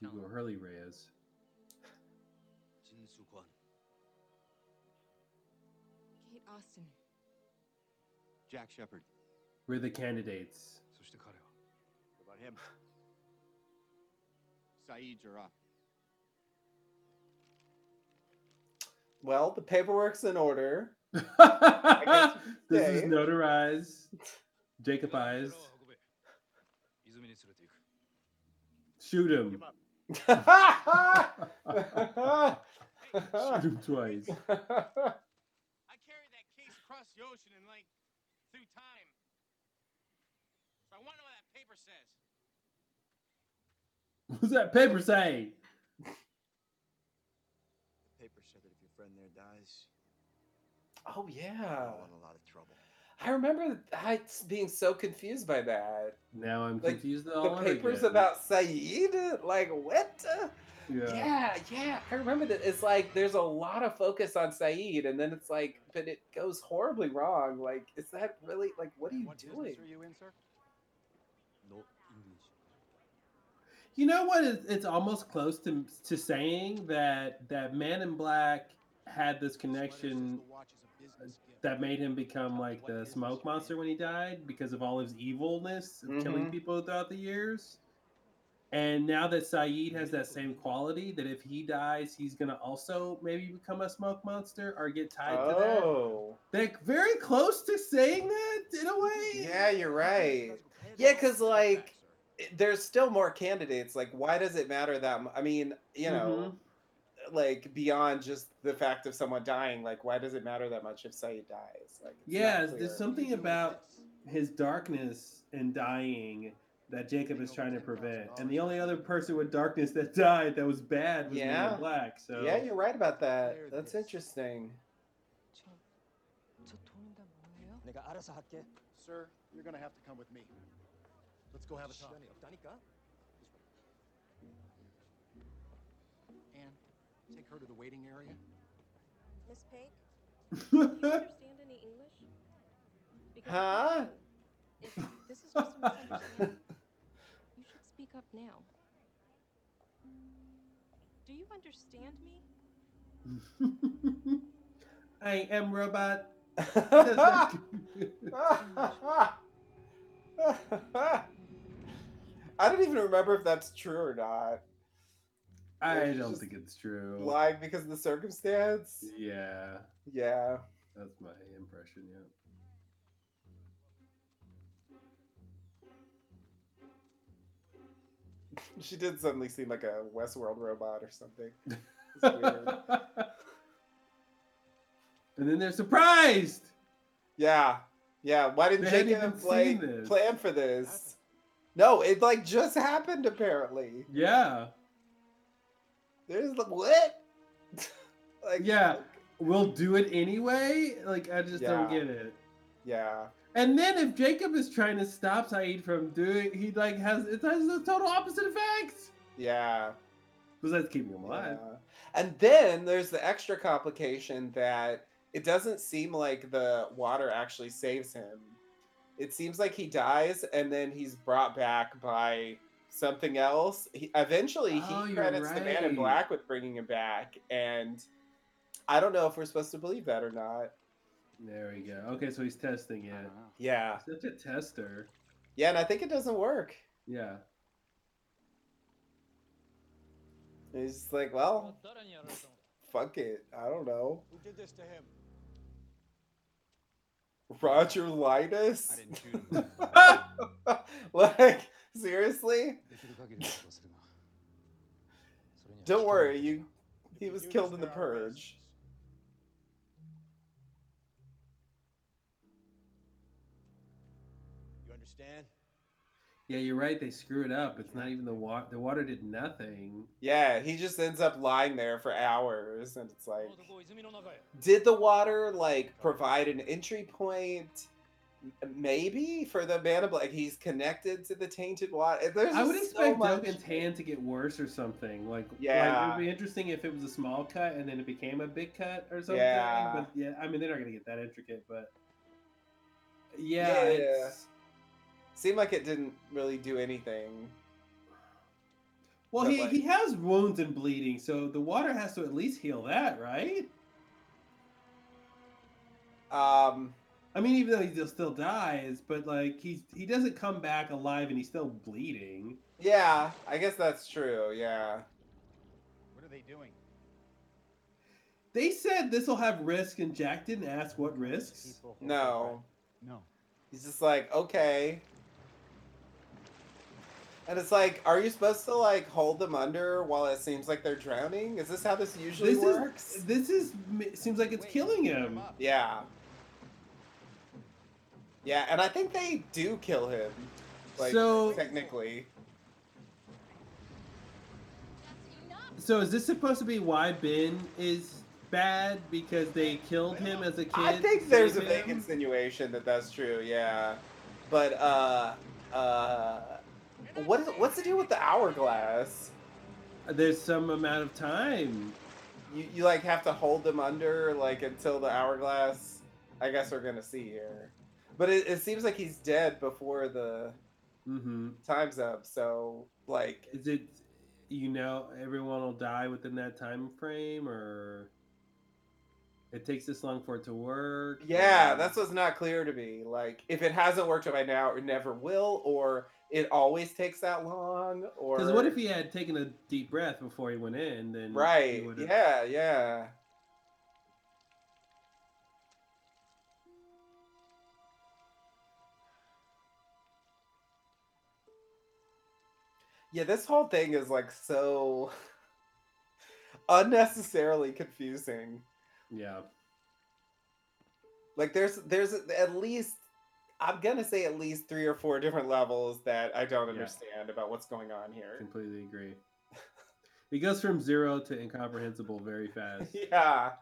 Hugo no. Hurley Reyes. Jin Su Kate Austin. Jack Shephard. We're the candidates. What about him? Sayid Jarrah. Well, the paperwork's in order. this is notarized. Jacobized. Shoot him. Shoot him twice. I carried that case across the ocean in like through time. So I want to know what that paper says. What's that paper say? The paper said that if your friend there dies, Oh yeah. all in a lot of trouble. I remember I being so confused by that. Now I'm Like, confused The all over papers again. about Sayid? Like what? Yeah. Yeah, yeah. I remember that. It's like there's a lot of focus on Sayid, and then it's like, but it goes horribly wrong. Like, is that really like what are you what doing? Are you in, sir? No English. You know what? It's, it's almost close to to saying that that Man in Black had this connection that made him become like the smoke monster when he died because of all his evilness of killing Mhm. people throughout the years. And now that Sayid has that same quality, that if he dies, he's gonna also maybe become a smoke monster or get tied to that. Oh, They're very close to saying that in a way. yeah, you're right. Yeah, because like there's still more candidates. Like, why does it matter that? mu- I mean, you know, like beyond just the fact of someone dying like why does it matter that much if Sayid dies? Like yeah there's something about his darkness and dying that Jacob is trying to prevent. And the only other person with darkness that died that was bad was yeah. Black so. Yeah you're right about that. That's interesting. Sir you're gonna have to come with me. Let's go have a talk. Take her to the waiting area. Miss Paik, do you understand any English? Because Huh? If this is just a misunderstanding, you should speak up now. Do you understand me? I am robot. I don't even remember if that's true or not. I don't think it's true. Lying because of the circumstance. Yeah, Yeah. that's my impression. Yeah. She did suddenly seem like a Westworld robot or something. Weird. and then they're surprised. yeah. Yeah. Why didn't They Jacob like this. plan for this? No, it like just happened apparently. Yeah. There's the what? like Yeah. We'll do it anyway? Like I just don't get it. yeah. And then if Jacob is trying to stop Sayid from doing he like has it has the total opposite effect. Yeah. Besides keeping him alive. Yeah. And then there's the extra complication that it doesn't seem like the water actually saves him. It seems like he dies and then he's brought back by something else. He, eventually, Oh, he you're credits the man in black with bringing him back, and I don't know if we're supposed to believe that or not. There we go. Okay, so he's testing it. Uh-huh. Yeah, Such a tester. yeah, and I think it doesn't work. Yeah. He's like, well, fuck it. I don't know. Who did this to him? Roger Linus? I didn't shoot him. like, Seriously? Don't worry, you he was killed in the purge. You understand? Yeah, you're right. They screw it up. It's not even the water. The water did nothing. Yeah, he just ends up lying there for hours, and it's like, did the water like provide an entry point? Maybe for the man of black he's connected to the tainted water there's I would so expect much- Dogen's hand to get worse or something. Like, like, Yeah. it would be interesting if it was a small cut and then it became a big cut or something. Yeah. But yeah, I mean, they're not gonna get that intricate, but yeah, Yeah. seemed like it didn't really do anything well, But, he like- he has wounds and bleeding, so the water has to at least heal that, right? um I mean, even though he still- still dies, but like he's he doesn't come back alive and he's still bleeding. yeah i guess that's true yeah What are they doing? They said this will have risk, and Jack didn't ask what risks. No. No. he's just like okay and it's like are you supposed to like hold them under while it seems like they're drowning is this how this usually This works is this is seems like it's killing him. Yeah. Yeah, and I think they do kill him. Like So- technically. So is this supposed to be why Ben is bad because they killed him as a kid? I think there's a big him? insinuation that that's true, yeah. But uh uh what is what's the deal with the hourglass? There's some amount of time. You you like have to hold them under like until the hourglass I guess we're gonna see here. But it, it seems like he's dead before the Mm-hmm. time's up, so like Is it you know everyone will die within that time frame, or it takes this long for it to work? Yeah, or- that's what's not clear to me. Like, if it hasn't worked by now, it never will, or it always takes that long, or Because what if he had taken a deep breath before he went in? Then right? Yeah, yeah. Yeah, this whole thing is like so unnecessarily confusing. Yeah. Like there's there's at least I'm gonna say at least three or four different levels that I don't Yeah. understand about what's going on here. Completely agree. it goes from zero to incomprehensible very fast. Yeah.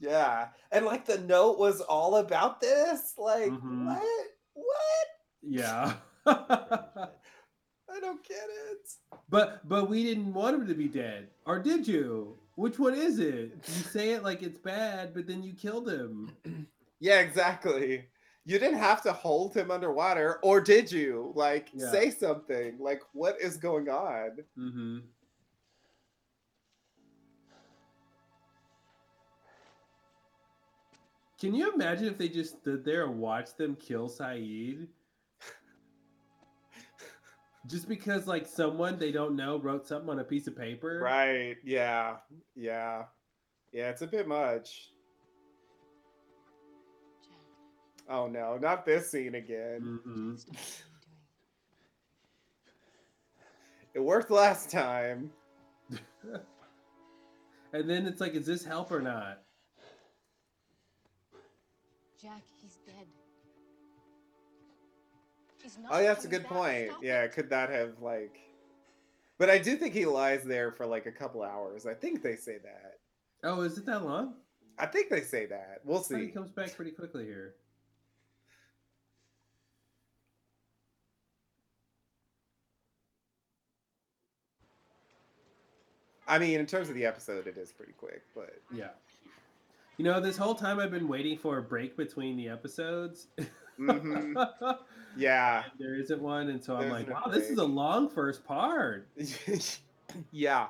Yeah. And like the note was all about this? Like Mhm. what? What? Yeah. I don't get it. but but we didn't want him to be dead, or did you? Which one is it? You say it like it's bad, but then you killed him. Yeah, exactly. You didn't have to hold him underwater, or did you? Like, Yeah. say something. Like, what is going on? Mm-hmm. Can you imagine if they just stood there and watched them kill Sayid? Just because like someone they don't know wrote something on a piece of paper? Right. Yeah. Yeah. Yeah, it's a bit much. Oh no, not this scene again. Mm-hmm. It worked last time. And then it's like, is this help or not? Jack, Oh, yeah, that's a good point. Yeah, it. could that have like? But I do think he lies there for like a couple hours. I think they say that. Oh, is it that long? I think they say that. We'll see. He comes back pretty quickly here. I mean, in terms of the episode, it is pretty quick, but Yeah. You know, this whole time I've been waiting for a break between the episodes. Mhm. yeah, there isn't one, and so I'm like, wow, this is a long first part. yeah,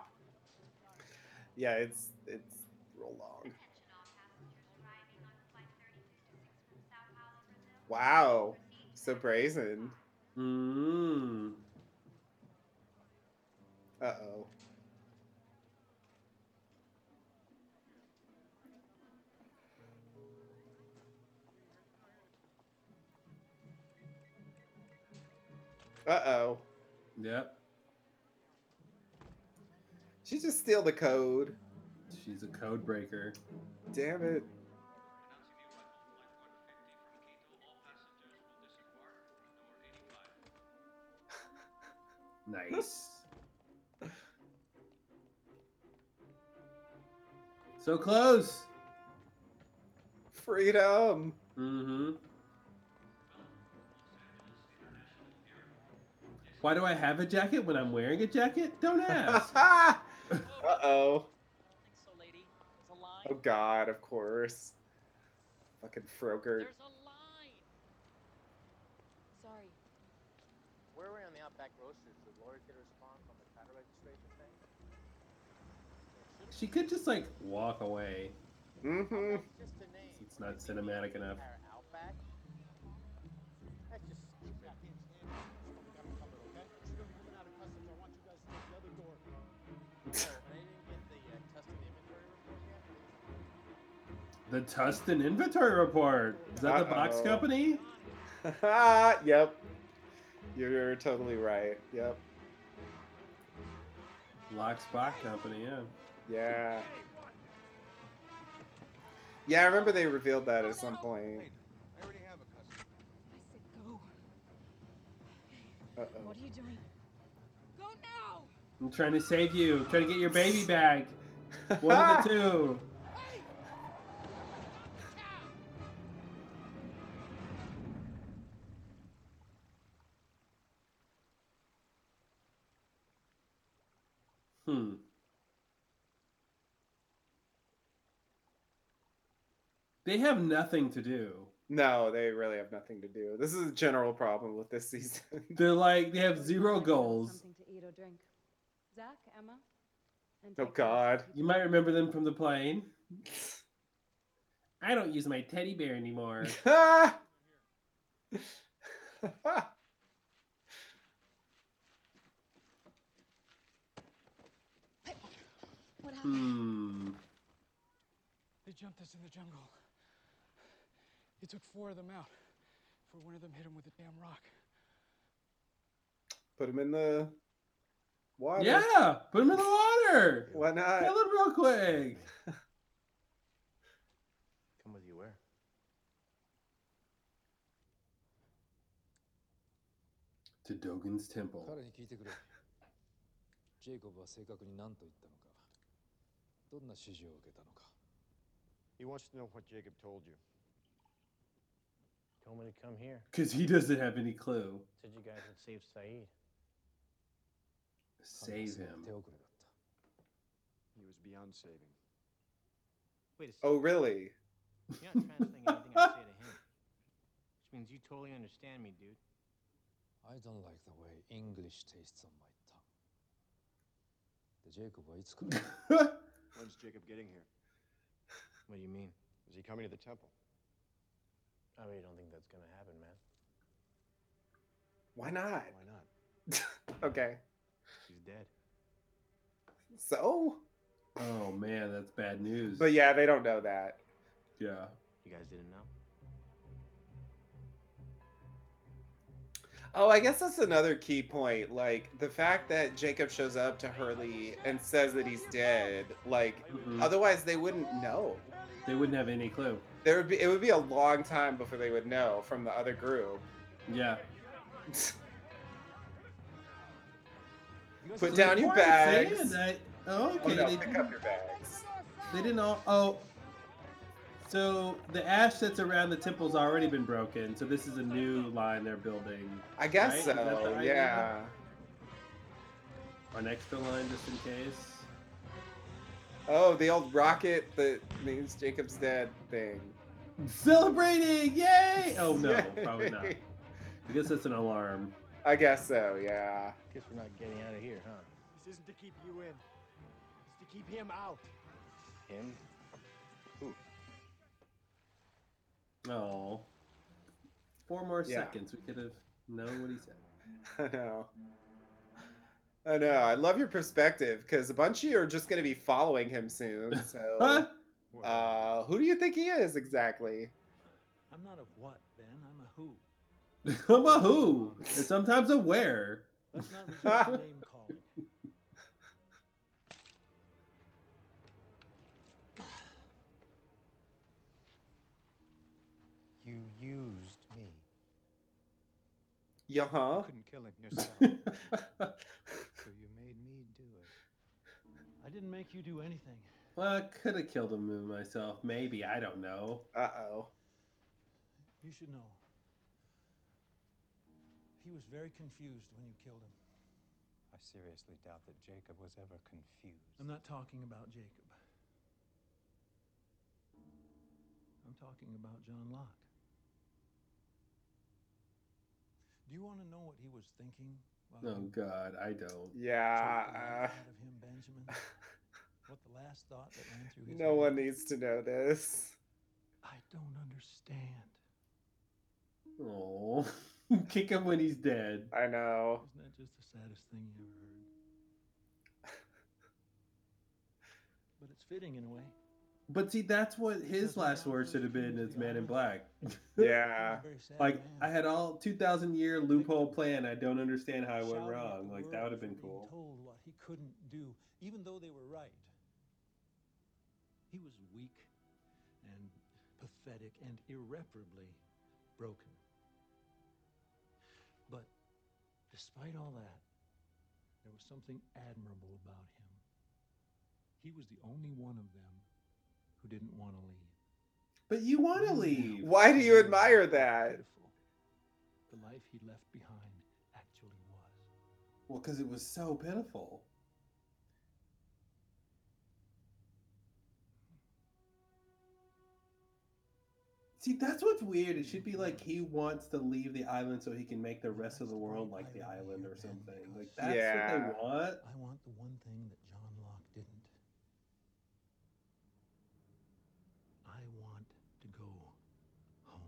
yeah. It's it's real long. Wow, so brazen. Mm. Uh oh. Uh oh. Yep. She just steal the code. She's a code breaker. Damn it. Nice. so close. Freedom. Mm-hmm. Why do I have a jacket when I'm wearing a jacket? Don't ask. uh oh. Oh god, of course. Fucking Frogurt. Sorry. Where are we on the Outback Roasters? Did Lori get a response on the title registration thing? she could just like walk away. Mm-hmm. Just a name. It's not cinematic enough. The Tustin inventory report. Is that the box Uh-oh. company? yep. You're totally right. Yep. Locke's box company. Yeah. Yeah. Yeah, I remember they revealed that at some point. I said go. Uh What are you doing? Go now! I'm trying to save you. trying to get your baby back. One of the two. They have nothing to do. No, they really have nothing to do. This is a general problem with this season. They're like they have zero goals. Something to eat or drink. Zach, Emma, and oh God. You might remember them from the plane. I don't use my teddy bear anymore. What happened? Hmm. They jumped us in the jungle. It took four of them out. For one of them hit him with a damn rock. Put him in the water. Yeah, put him in the water. Why not? Kill him real quick. Come with you where? To Dogen's temple. 彼に聞いてくれジェイコブは正確に何と言ったのかどんな指示を受けたのか He wants to know what Jacob told you. told me to come here. Because he doesn't have any clue. Said you guys would save Sayid. Save him. He was beyond saving. Wait a oh, second. Oh, really? You're not translating anything I say to him. Which means you totally understand me, dude. I don't like the way English tastes on my tongue. The Jacob waits. When's Jacob getting here? What do you mean? Is he coming to the temple? I really don't think that's gonna happen, man. Why not? Why not? Okay. He's dead. So? Oh man, that's bad news. But yeah, they don't know that. Yeah. You guys didn't know? Oh, I guess that's another key point. Like the fact that Jacob shows up to Hurley and says that he's dead. Like Mhm. otherwise they wouldn't know. They wouldn't have any clue. There would be it would be a long time before they would know from the other group. Yeah. Put down your bags. Oh, Oh, okay. Oh, no, they, pick up your bags. they didn't all. Oh. So the ash that's around the temple's already been broken. So this is a new line they're building. I guess right? Is that the so. Yeah. Or an extra line just in case. Oh, the old rocket that means Jacob's dead thing. Celebrating! Yay! Oh no, Yay. probably not. I guess that's an alarm. I guess so. Yeah. I guess we're not getting out of here, huh? This isn't to keep you in. It's to keep him out. Him? Who? Oh. Four more Yeah. seconds. We could have known what he said. I know. I know. I love your perspective because a bunch of you are just going to be following him soon. So, uh, who do you think he is exactly? I'm not a what, Ben. I'm a who. I'm a who, and sometimes a where. Let's not resort name calling. You used me. Yeah, huh? couldn't kill him yourself. so you made me do it. I didn't make you do anything. Well, I could have killed him myself. Maybe I don't know. Uh oh. You should know. He was very confused when you killed him. I seriously doubt that Jacob was ever confused. I'm not talking about Jacob. I'm talking about John Locke. Do you want to know what he was thinking? While Oh um, God, I don't. Yeah. life out of him, Benjamin? Uh, what the last thought that ran through his No head? one needs to know this. I don't understand. Oh, kick him when he's dead. I know. Isn't that just the saddest thing you ever heard? but it's fitting in a way. But see, that's what his last words should have been as Man in Black. Yeah. Like. I had all 2,000 year loophole plan. I don't understand how I went wrong. Like that would have been cool. Told what he couldn't do, even though they were right. He was weak and pathetic and irreparably broken. But despite all that, there was something admirable about him. He was the only one of them who didn't want to leave. But you want to leave. Why do you admire that? The life he left behind actually was. Well, because it was so pitiful. See, that's what's weird. It should be like he wants to leave the island so he can make the rest of the world like the island or something. Like that's what Yeah. they want. I want the one thing that John Locke didn't. I want to go home.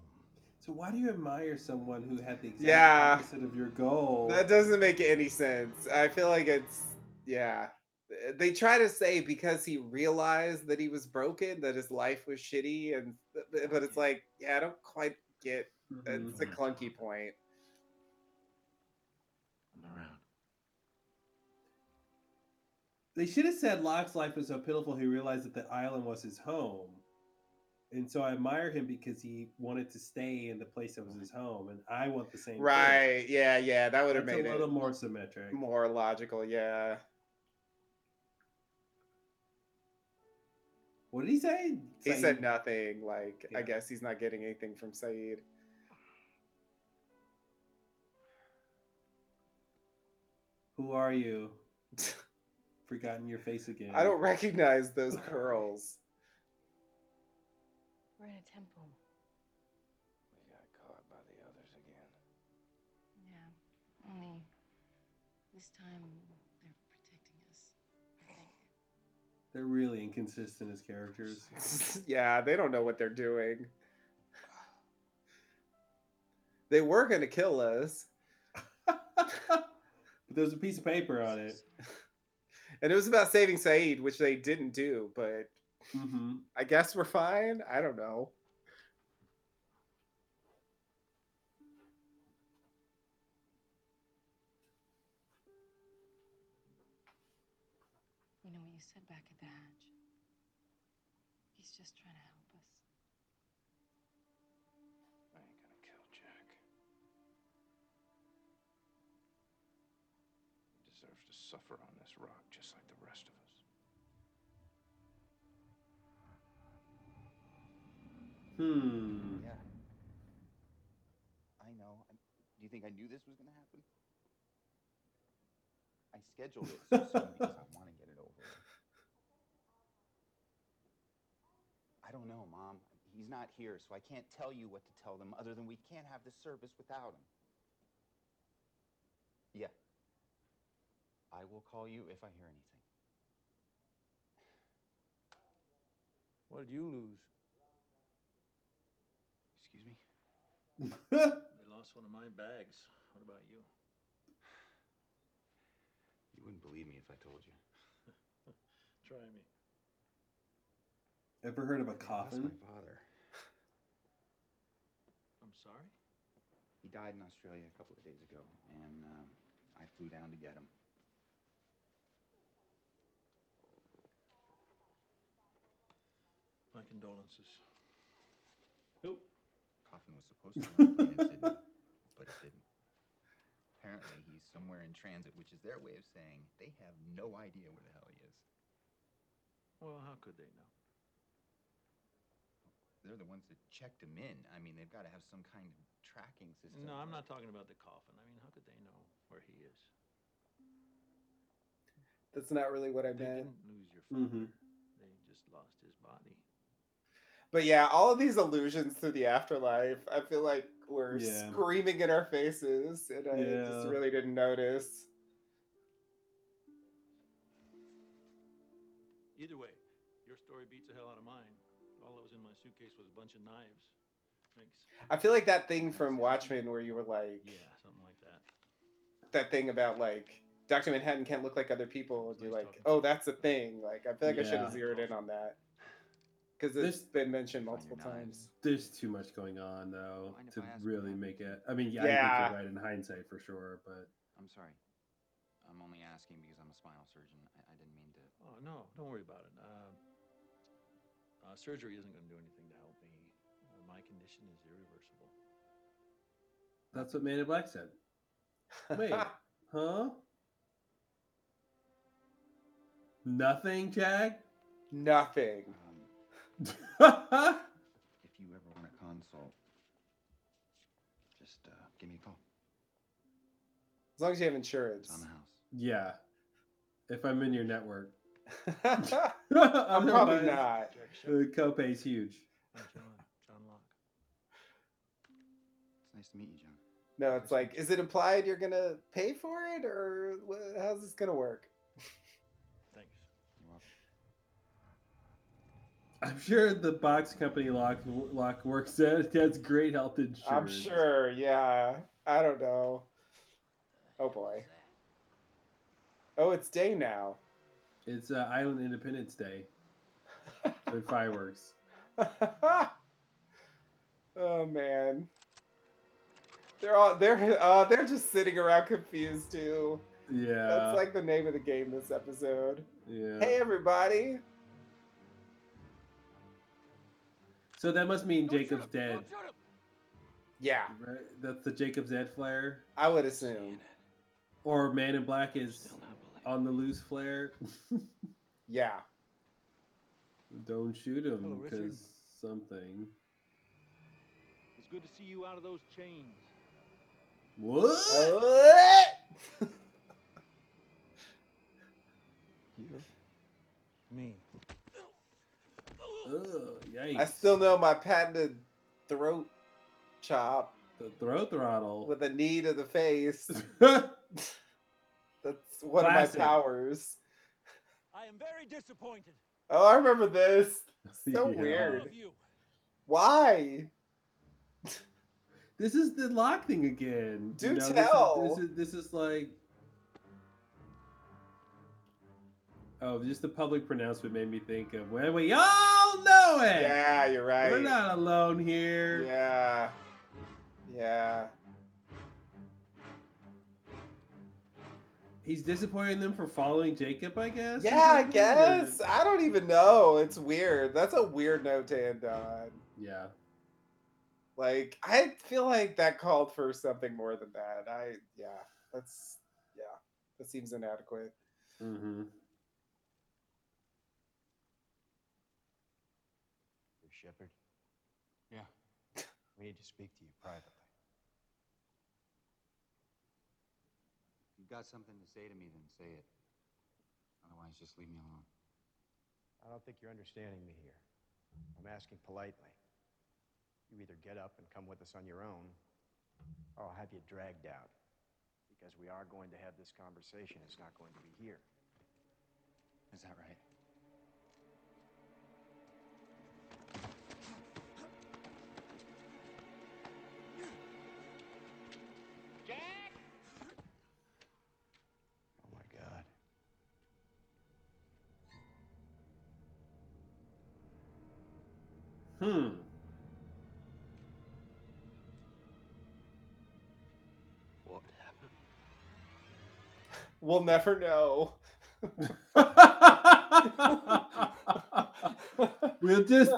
So why do you admire someone who had the exact Yeah. opposite of your goal? That doesn't make any sense. I feel like it's yeah. They try to say because he realized that he was broken, that his life was shitty, and but it's like, yeah, I don't quite get. Mm-hmm. It's a clunky point. I'm around. They should have said Locke's life was so pitiful he realized that the island was his home. And so I admire him because he wanted to stay in the place that was mm-hmm. his home, and I want the same. thing. Right? Yeah, yeah. That would have made a it little more symmetric. more logical. Yeah. What did he say? He said nothing. Like, I guess he's not getting anything from Sayid. Who are you? Forgotten your face again. I don't recognize those curls. We're in a temple. We got caught by the others again. Yeah. Only this time they're protecting us. I think. They're really inconsistent as characters. yeah, they don't know what they're doing. They were gonna kill us, but there's a piece of paper on it. and it was about saving Sayid, which they didn't do. But hmm I guess we're fine. I don't know. You know what you said back at the hatch? He's just trying to help us. I ain't gonna kill Jack. He deserves to suffer on this rock just like the rest of us. Hmm. Yeah. I know. Do you think I knew this was going to happen? I scheduled it so soon because I want to get it over with. I don't know, Mom. He's not here, so I can't tell you what to tell them other than we can't have the service without him. Yeah. I will call you if I hear anything. What did you lose? Excuse me? I lost one of my bags. What about you? You wouldn't believe me if I told you. Try me. Ever heard of a I lost coffin? my father. I'm sorry? He died in Australia a couple of days ago, and um, I flew down to get him. My condolences. Who? Coffin was supposed to land in Sydney, but it didn't. Apparently, he's somewhere in transit, which is their way of saying they have no idea where the hell he is. Well, how could they know? They're the ones that checked him in. I mean, they've got to have some kind of tracking system. No, I'm not talking about the coffin. I mean, how could they know where he is? That's not really what I They meant. didn't lose your father. Mhm. They just lost his body. But yeah, all of these allusions to the afterlife, I feel like were Yeah. screaming in our faces, and I just really didn't notice. Either way, your story beats the hell out of mine. All that was in my suitcase was a bunch of knives. Makes I feel like that thing from Watchmen where you were like, yeah, something like that. that thing about like Dr. Manhattan can't look like other people. And you're like, oh, that's a thing. Like, I feel like I should have zeroed in on that because it's This- been mentioned multiple times. There's too much going on though to really make it. I mean, yeah, I think you're right in hindsight for sure, but I'm sorry. I'm only asking because I'm a spinal surgeon. I, I didn't mean to. Oh no, don't worry about it. Uh, uh, surgery isn't going to do anything to help me. Uh, my condition is irreversible. that's what Man in Black said. Wait, huh? Nothing, Jag? Nothing. Yeah, if you ever want a consult, just uh, give me a call. As long as you have insurance. It's on the house. Yeah. If I'm in your network. I'm probably Otherwise, not. The copay's huge. John, John Locke. It's nice to meet you, John. No, it's like, is it implied you're gonna pay for it, or how's this gonna work? I'm sure the box company Locke Locke works at has great health insurance. I'm sure. Yeah. I don't know. Oh boy. Oh, it's day now. It's uh, Island Independence Day. with fireworks. oh man. They're all they're uh they're just sitting around confused too. Yeah. That's like the name of the game this episode. yeah. Hey everybody. So that must mean Jacob's dead, Yeah, right? That's the Jacob's dead flare, I would assume. or Man in Black is on the loose flare. Yeah. Don't shoot him because something. It's good to see you out of those chains. What? What? Me. Ugh, yikes. I still know my patented throat chop the throat throttle. with a knee to the face. That's That's one Classic. of my powers. I am very disappointed. Oh, I remember this. So Yeah. weird. All of you. Why? This is the lock thing again. Do this is- tell. This is, this is like. Oh, just the public pronouncement made me think of when we all know it. Yeah, you're right. We're not alone here. Yeah. Yeah. He's disappointing them for following Jacob, I guess. Yeah, I or- guess. I don't even know. It's weird. That's a weird note to end on. Yeah. Like, I feel like that called for something more than that. I, yeah, that's, yeah, That seems inadequate. Mm-hmm. Shephard, Yeah. we need to speak to you privately. If you've got something to say to me, then say it. Otherwise, just leave me alone. I don't think you're understanding me here. I'm asking politely. You either get up and come with us on your own, or I'll have you dragged out. Because we are going to have this conversation. It's not going to be here. Is that right? Hmm. What happened? We'll never know. we'll just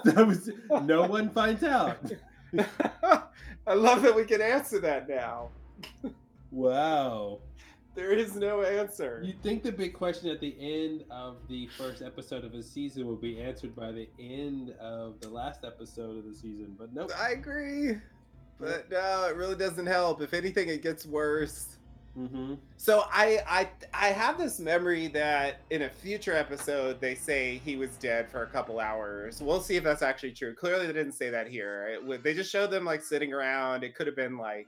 no one finds out. I love that we can answer that now. Wow. There is no answer. You'd think the big question at the end of the first episode of a season would be answered by the end of the last episode of the season, but nope. I agree. But no, it really doesn't help. If anything, it gets worse. Mm-hmm. So I I I have this memory that in a future episode they say he was dead for a couple hours. We'll see if that's actually true. Clearly they didn't say that here. It, they just showed them like sitting around. It could have been like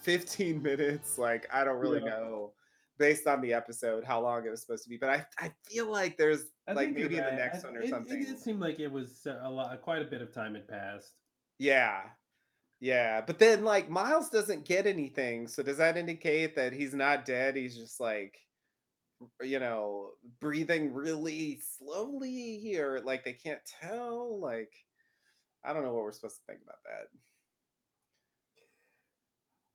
15 minutes. Like I don't really Yeah. know based on the episode how long it was supposed to be. But I I feel like there's I like maybe the next I- one or it, something. It did seem like it was uh, a lot, quite a bit of time had passed. Yeah. Yeah. But then like Miles doesn't get anything. So does that indicate that he's not dead? He's just like you know, breathing really slowly here. Like they can't tell. Like I don't know what we're supposed to think about that.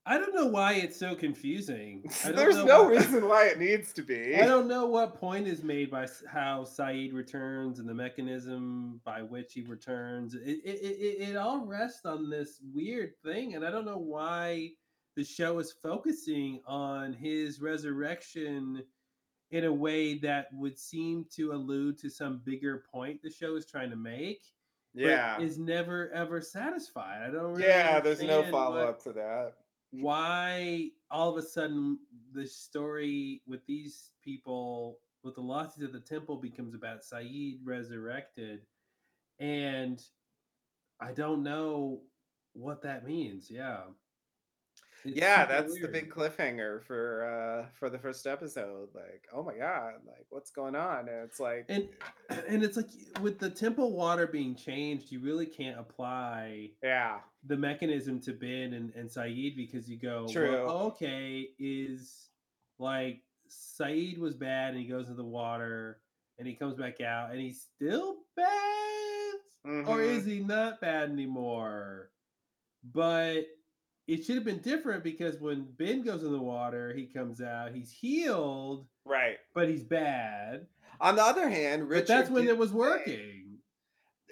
I don't know why it's so confusing. I don't There's no why- reason why it needs to be. I don't know what point is made by how Sayid returns and the mechanism by which he returns. It, it, it, it- all rests on this weird thing, and I don't know why the show is focusing on his resurrection in a way that would seem to allude to some bigger point the show is trying to make. Yeah. is never ever satisfied. I don't really yeah, there's no understand what- follow up to that. Why all of a sudden the story with these people with the losses of the temple becomes about Sayid resurrected and I don't know what that means. Yeah. It's yeah, that's the big cliffhanger for uh for the first episode. Like, oh my god, like what's going on? And it's like and and it's like with the temple water being changed, you really can't apply yeah the mechanism to Ben and, and Sayid because you go, True. well, okay, is like Sayid was bad and he goes into the water and he comes back out and he's still bad? Or Mhm. is he not bad anymore? But it should have been different because when Ben goes in the water, he comes out, he's healed, right. but he's bad. On the other hand, Richard but that's when it was working.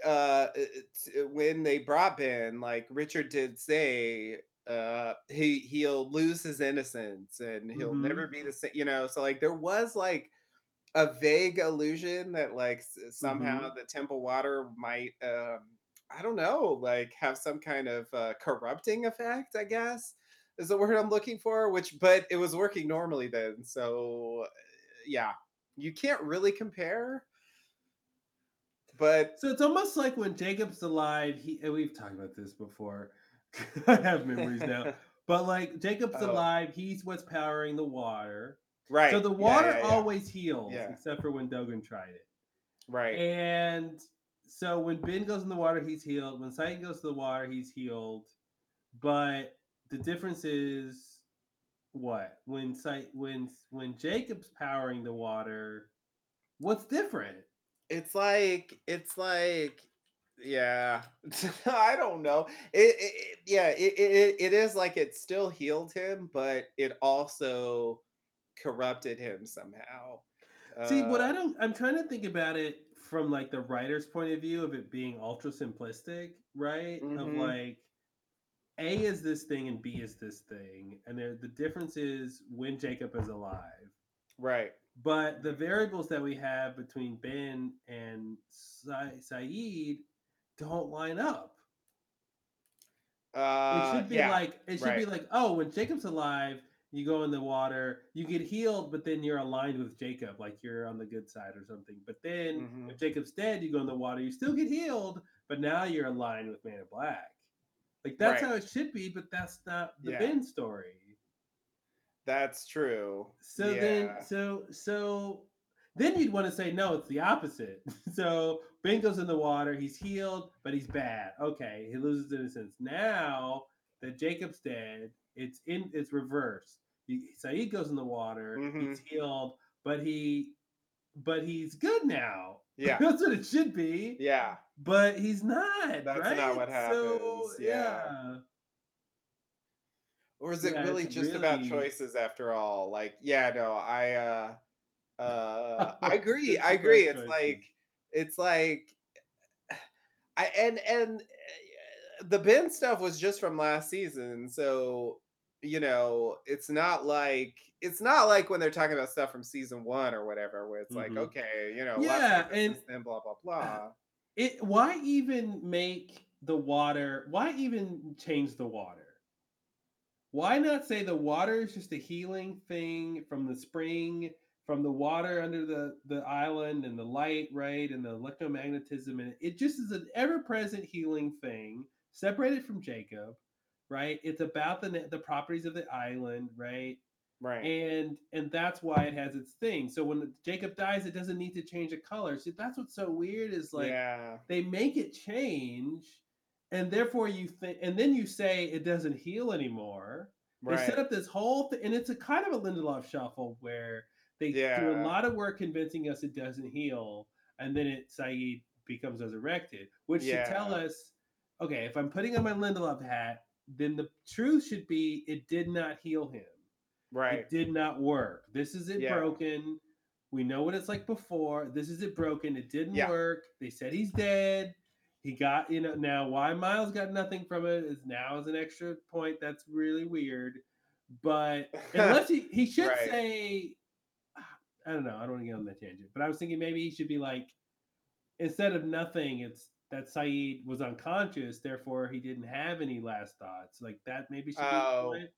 uh it's- uh, when they brought Ben, like Richard did say uh he he'll lose his innocence and he'll Mhm. never be the same you know so like there was like a vague illusion that like somehow Mhm. the temple water might um i don't know like have some kind of uh, corrupting effect i guess is the word i'm looking for which but it was working normally then so yeah you can't really compare but So it's almost like when Jacob's alive, he and we've talked about this before. I have memories now. But like Jacob's Oh. alive, he's what's powering the water. right So the water yeah, yeah. always heals, Yeah. except for when Dogen tried it. right And so when Ben goes in the water, he's healed. When Sayid goes to the water, he's healed. But the difference is what? When Sayid, when when Jacob's powering the water, what's different? it's like it's like yeah i don't know it, it yeah it, it it is like it still healed him but it also corrupted him somehow See, what Uh, I don't, I'm trying to think about it from like the writer's point of view of it being ultra simplistic, right? Of Mhm. like, A is this thing and B is this thing, and there, the difference is when Jacob is alive. Right. But the variables that we have between Ben and Sa- Sayid don't line up. Uh, it should be yeah, like it should be like oh when Jacob's alive you go in the water you get healed but then you're aligned with Jacob like you're on the good side or something but then Mhm. if Jacob's dead you go in the water you still get healed but now you're aligned with Man in Black like that's Right. how it should be but that's not the Yeah. Ben story That's true. so yeah. then so so then you'd want to say no it's the opposite so Ben goes in the water he's healed but he's bad okay he loses innocence now that Jacob's dead it's in it's reversed he, Sayid goes in the water Mhm. he's healed but he but he's good now Yeah. that's what it should be yeah. but he's not That's right? not what so happens, yeah. yeah Or is it Yeah, really just about choices after all? Like, yeah, no, I uh uh I agree. I agree. It's choices. like it's like I and and uh, the Ben stuff was just from last season, so you know, it's not like it's not like when they're talking about stuff from season one or whatever, where it's like, Mhm. okay, you know, Yeah, and- then blah blah blah. it why even make the water why even change the water why not say the water is just a healing thing from the spring from the water under the the island and the light right and the electromagnetism and it just is an ever-present healing thing separated from jacob right? It's about the the properties of the island right? Right. and and that's why it has its thing. So when jacob dies it doesn't need to change the color. See, that's what's so weird is like yeah. they make it change and therefore you think and then you say it doesn't heal anymore. They set up this whole thing and it's a kind of a lindelof shuffle where they do a lot of work convincing us it doesn't heal and then it sayid becomes resurrected which should tell us okay if i'm putting on my lindelof hat then the truth should be it did not heal him Right. it did not work. This is it Yeah. broken. We know what it's like before. This is it broken. It didn't Yeah. work. They said he's dead. He got, you know, now why Miles got nothing from it is now is an extra point. That's really weird. But unless he he should Right. say I don't know, I don't want to get on that tangent, but I was thinking maybe he should be like instead of nothing, it's that Sayid was unconscious, therefore he didn't have any last thoughts. Like that maybe should be Oh, point.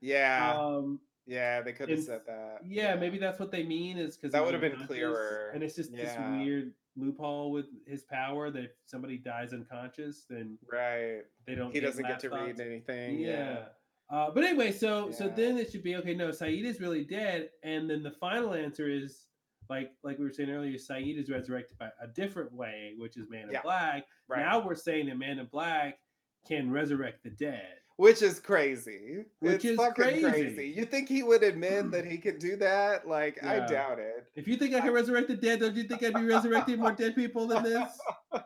Yeah. Um yeah, they could have said that. yeah, maybe that's what they mean is because That would've been clearer. and it's just Yeah. this weird loophole with his power that if somebody dies unconscious, then Right. they don't. He doesn't get to read anything. Yeah. Yeah. Uh, but anyway, so so then it should be okay. No, Sayid is really dead, and then the final answer is like like we were saying earlier. Sayid is resurrected by a different way, which is Man in Yeah. Black. Right. Now we're saying that Man in Black can resurrect the dead. Which is crazy. Which it's is fucking crazy. crazy. You think he would admit that he could do that? Like, I doubt it. If you think I can resurrect the dead, don't you think I'd be resurrecting more dead people than this?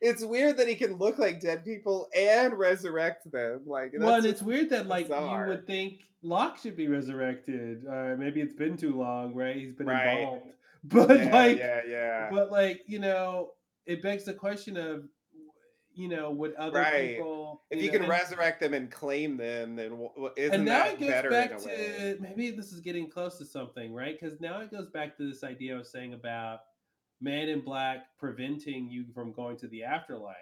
It's weird that he can look like dead people and resurrect them. Like, well, and it's weird that like bizarre. you would think Locke should be resurrected. Uh, maybe it's been too long, right? He's been Right. involved, but yeah, like, yeah, yeah. but like you know, it begs the question of, you know, would other Right. people, if you you know, can resurrect them and claim them, then isn't and now that it goes better back in a way? to maybe this is getting close to something, right? Because now it goes back to this idea I was saying about Man in Black preventing you from going to the afterlife.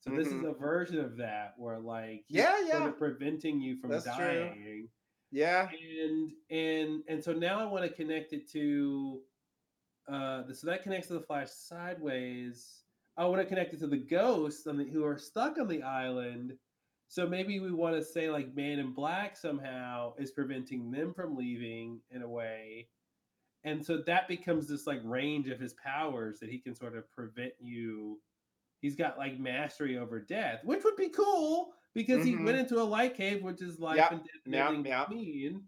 So this is Mhm. a version of that where like he's Yeah, sort yeah. of preventing you from That's true. dying. Yeah. And and and so now I want to connect it to uh so that connects to the flash sideways. I want to connect it to the ghosts on the, who are stuck on the island. So maybe we want to say like Man in Black somehow is preventing them from leaving in a way. And so that becomes this like range of his powers that he can sort of prevent you. He's got like mastery over death, which would be cool because he mm-hmm. went into a light cave, which is life Yep, and death and yep, yep. between.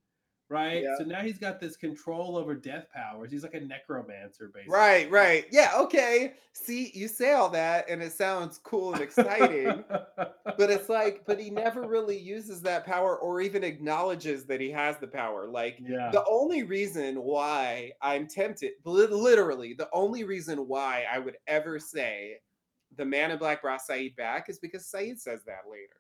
Right. Yep. So now he's got this control over death powers. He's like a necromancer, basically. Right, right. Yeah, okay. See, you say all that and it sounds cool and exciting, but it's like, but he never really uses that power or even acknowledges that he has the power. Like, Yeah. the only reason why I'm tempted, literally, the only reason why I would ever say the man in black brought Sayid back is because Sayid says that later.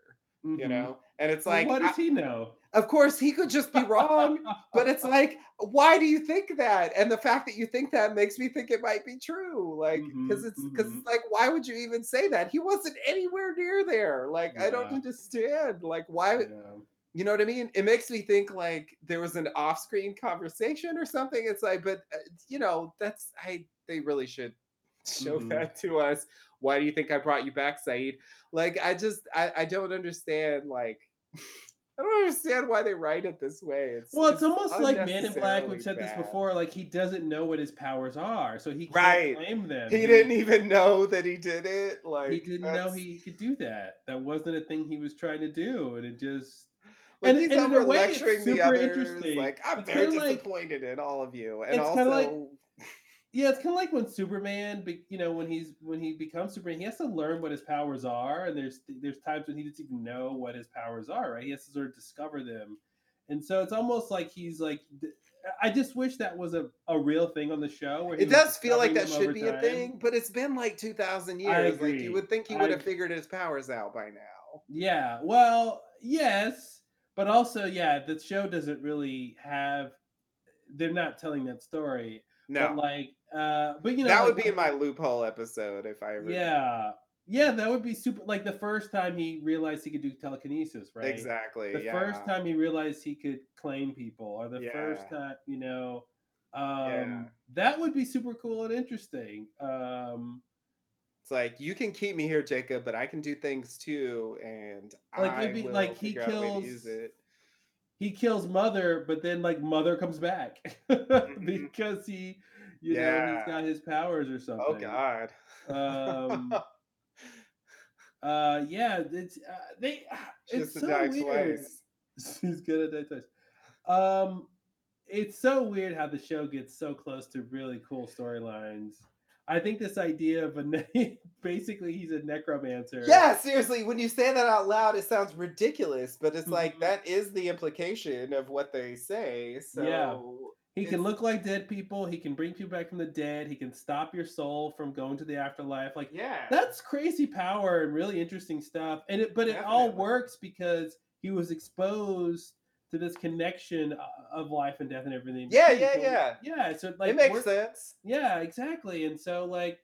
You Mhm. know and it's Well, like what does he know? of course he could just be wrong but it's like why do you think that and the fact that you think that makes me think it might be true like because Mhm, it's because mhm. it's like why would you even say that he wasn't anywhere near there like i don't understand like why Yeah. you know what i mean it makes me think like there was an off-screen conversation or something it's like but uh, you know that's i they really should show Mhm. that to us why do you think i brought you back sayid like i just i, I don't understand like I don't understand why they write it this way. It's Well, it's almost like Man in Black. We've said this before. Like he doesn't know what his powers are, so he can't Right. claim them. He didn't even know that he did it. Like he didn't know he could do that. That wasn't a thing he was trying to do, and it just. Like and, he's and in a way, it's lecturing the super others. interesting. Like I'm It's very kinda like- disappointed in all of you, and it's also like- Yeah, it's kind of like when Superman, you know, when he's when he becomes Superman, he has to learn what his powers are, and there's there's times when he doesn't even know what his powers are, right? He has to sort of discover them, and so it's almost like he's like, I just wish that was a, a real thing on the show. Where it does feel like that should be a thing, but it's been like two thousand years. Like you would think he would have figured his powers out by now. Yeah, well, yes, but also, yeah, the show doesn't really have. They're not telling that story. No. but like, uh, but you know, that like, would be in my loophole episode if I ever. Yeah, yeah, that would be super. Like the first time he realized he could do telekinesis, right? Exactly, The first time he realized he could claim people, or the first time, you know, um, that would be super cool and interesting. Um, It's like you can keep me here, Jacob, but I can do things too, and Like, I it'd be will like he figure out a way to kills- use it. he kills mother, but then like mother comes back because he, you know. Yeah. he's got his powers or something. Oh God. Um, uh, yeah, it's uh, they. It's Just to so weird. twice. He's gonna die twice. Um, it's so weird how the show gets so close to really cool storylines. I think this idea of a ne- basically he's a necromancer. Yeah, seriously, when you say that out loud, it sounds ridiculous, but it's like Mm-hmm. that is the implication of what they say. So Yeah. He can look like dead people. He can bring people back from the dead. He can stop your soul from going to the afterlife. Like Yeah. that's crazy power and really interesting stuff. And it, but it all works because he was exposed to this connection uh, of life and death and everything. Yeah, yeah, So, yeah. yeah. So like it makes we're- sense. Yeah, exactly. And so like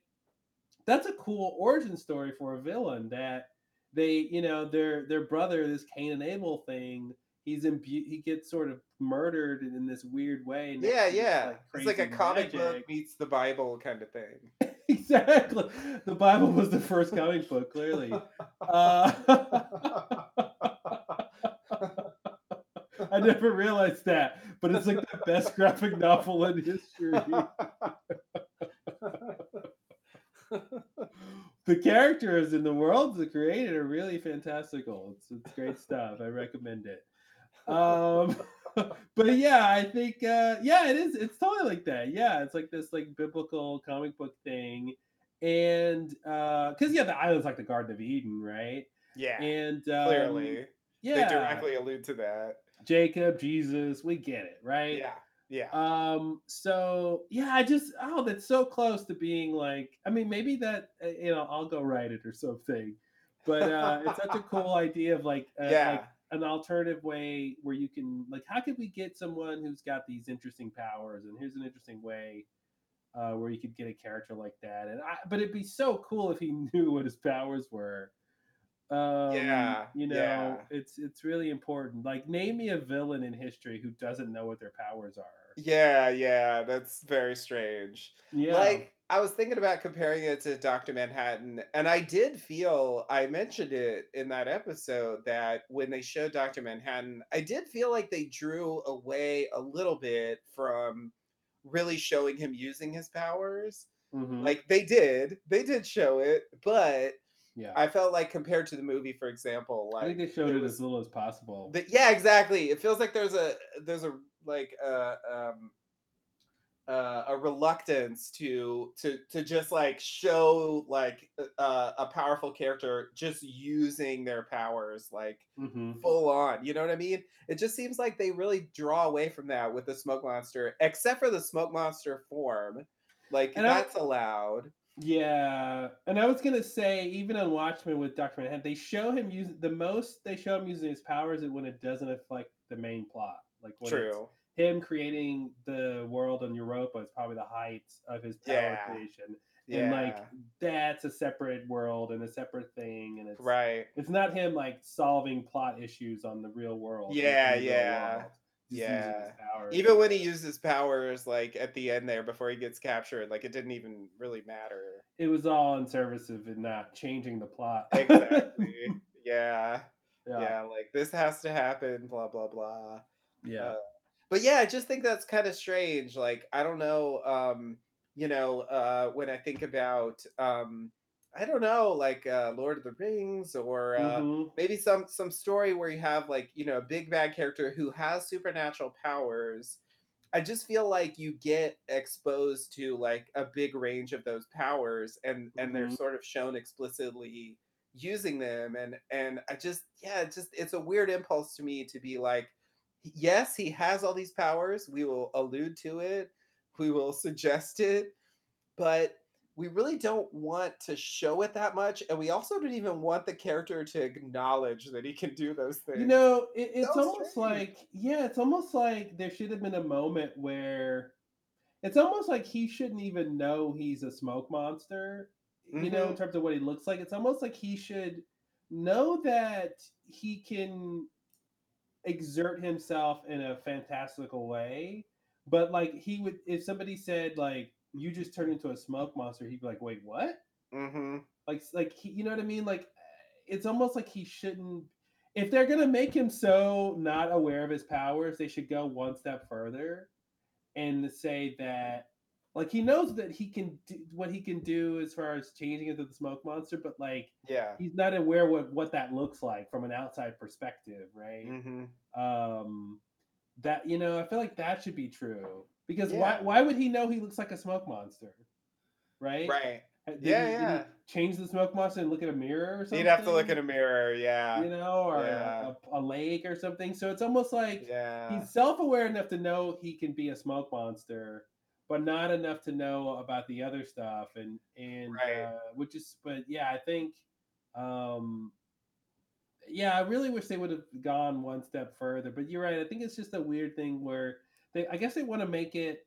that's a cool origin story for a villain that they, you know, their their brother, this Cain and Abel thing, he's imbu- he gets sort of murdered in this weird way. Yeah, yeah. it's like a crazy comic book meets the Bible kind of thing. exactly. The Bible was the first comic book, clearly. Uh, I never realized that, but it's like the best graphic novel in history. the characters and the worlds that created are really fantastical. It's, it's great stuff. I recommend it. Um, but yeah, I think uh, yeah, it is. It's totally like that. Yeah, it's like this like biblical comic book thing, and because yeah, the island's like the Garden of Eden, right? Yeah. And um, Clearly. yeah, They directly allude to that. Jacob, Jesus, we get it, right? Yeah. Yeah. Um. So yeah, I just oh, that's so close to being like. I mean, maybe that uh, you know I'll go write it or something. But uh, it's such a cool idea of like uh, Yeah. like an alternative way where you can like how could we get someone who's got these interesting powers and here's an interesting way uh, where you could get a character like that and I, but it'd be so cool if he knew what his powers were um Yeah, you know yeah. it's it's really important like name me a villain in history who doesn't know what their powers are Yeah, yeah, that's very strange. Yeah. Like I was thinking about comparing it to Dr. Manhattan, and I did feel I mentioned it in that episode that when they showed Dr. Manhattan, I did feel like they drew away a little bit from really showing him using his powers. Mhm. Like they did, they did show it, but yeah I felt like compared to the movie, for example, like i think they showed it was- as little as possible but yeah, exactly. It feels like there's a there's a like uh um uh, a reluctance to to to just like show like uh, a powerful character just using their powers like Mhm. full on. You know what I mean? It just seems like they really draw away from that with the smoke monster, except for the smoke monster form. Like And I- that's allowed. Yeah, and I was gonna say, even on Watchmen with Doctor Manhattan, they show him using the most. They show him using his powers when it doesn't affect the main plot. Like when True. Him creating the world on Europa is probably the height of his power Yeah. creation, and like that's a separate world and a separate thing, and it's Right. It's not him like solving plot issues on the real world. Yeah, in the real yeah. world, his Yeah. Even when he uses powers like at the end there before he gets captured, like it didn't even really matter. it was all in service of it not changing the plot. Exactly. yeah. Yeah. yeah. like this has to happen, blah blah blah. Yeah. Uh, but yeah, I just think that's kind of strange. Like, I don't know, um, you know, uh when I think about um I don't know, like uh Lord of the Rings or uh Mhm. maybe some some story where you have like, you know, a big bad character who has supernatural powers. I just feel like you get exposed to like a big range of those powers and and they're Mhm. sort of shown explicitly using them and and I just yeah, it just it's a weird impulse to me to be like yes, he has all these powers. We will allude to it. We will suggest it, but we really don't want to show it that much, and we also don't even want the character to acknowledge that he can do those things. You know, it, it's So almost strange. like yeah, it's almost like there should have been a moment where it's almost like he shouldn't even know he's a smoke monster. You know, in Mhm. terms of what he looks like, it's almost like he should know that he can exert himself in a fantastical way. But like he would, if somebody said like you just turned into a smoke monster, he'd be like, "Wait, what?" Mm-hmm. like like he, you know what I mean? Like it's almost like he shouldn't. If they're gonna make him so not aware of his powers, they should go one step further and say that like he knows that he can do what he can do as far as changing into the smoke monster, but like Yeah. he's not aware what what that looks like from an outside perspective, right? Mm-hmm. Um, that you know, I feel like that should be true because Yeah. why why would he know he looks like a smoke monster, right? Right. Did Yeah, he yeah. change the smoke monster and look at a mirror or something. He'd have to look at a mirror. Yeah. you know, or Yeah. a, a lake or something. So it's almost like Yeah. he's self-aware enough to know he can be a smoke monster, but not enough to know about the other stuff. And and Right. uh, which is, but yeah, I think, um, yeah, I really wish they would have gone one step further. But you're right. I think it's just a weird thing where they, I guess, they want to make it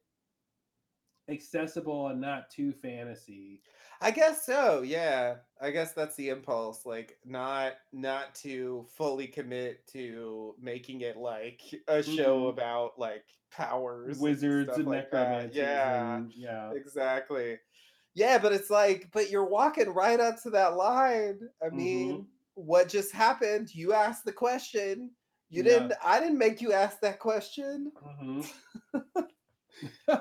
accessible and not too fantasy. I guess so. Yeah. I guess that's the impulse. Like not not to fully commit to making it like a show Mhm. about like powers, and Wizards stuff and like necromancers Yeah. and- yeah. Exactly. Yeah, but it's like, but you're walking right up to that line. I Mm-hmm. mean, what just happened? You asked the question. You Yeah. didn't. I didn't make you ask that question. Mhm. so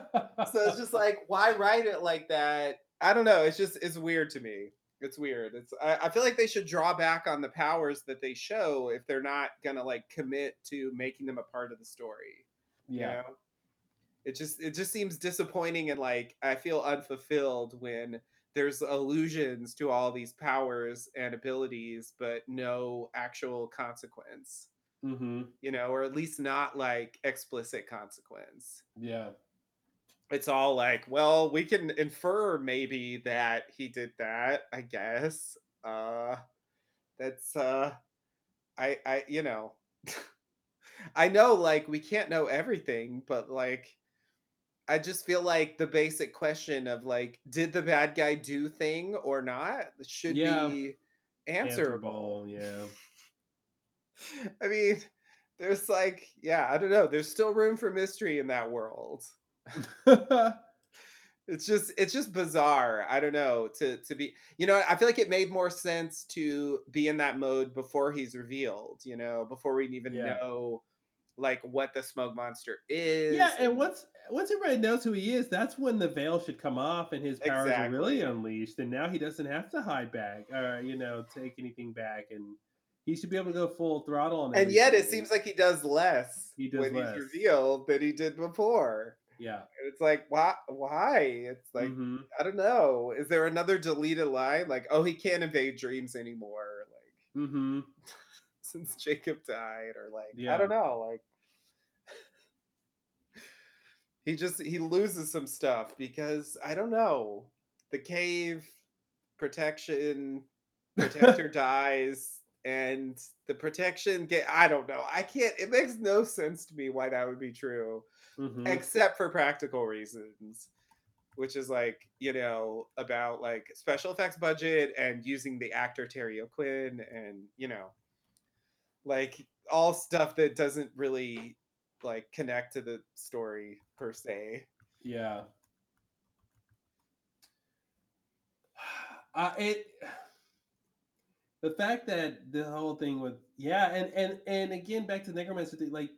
it's just like why write it like that i don't know it's just it's weird to me it's weird it's I, I feel like they should draw back on the powers that they show if they're not gonna like commit to making them a part of the story you Yeah. know? it just it just seems disappointing and like i feel unfulfilled when there's allusions to all these powers and abilities but no actual consequence hmm you know or at least not like explicit consequence Yeah. It's all like, well, we can infer maybe that he did that, I guess. Uh that's uh I I you know I know like we can't know everything, but like I just feel like the basic question of like did the bad guy do thing or not should Yeah. be answerable. Answerable. Yeah. I mean, there's like, yeah, I don't know. There's still room for mystery in that world. it's just it's just bizarre. I don't know to to be. You know, I feel like it made more sense to be in that mode before he's revealed. You know, before we even Yeah. know like what the smoke monster is. Yeah, and once once everybody knows who he is, that's when the veil should come off and his powers are really unleashed. And now he doesn't have to hide back or you know take anything back, and he should be able to go full throttle on. and yet it seems like he does less He does when less. he's revealed than he did before. Yeah. It's like, why? Why? It's like Mhm. I don't know. Is there another deleted line like, oh, he can't invade dreams anymore, like Mm-hmm. since Jacob died, or like I don't know, like he just he loses some stuff because I don't know. the cave protection protector dies and the protection get I don't know. I can't it makes no sense to me why that would be true Mhm. except for practical reasons which is like you know about like special effects budget and using the actor Terry O'Quinn and you know like all stuff that doesn't really like connect to the story per se. Yeah. Uh, it the fact that the whole thing with yeah, and and and again back to necromancer thing, like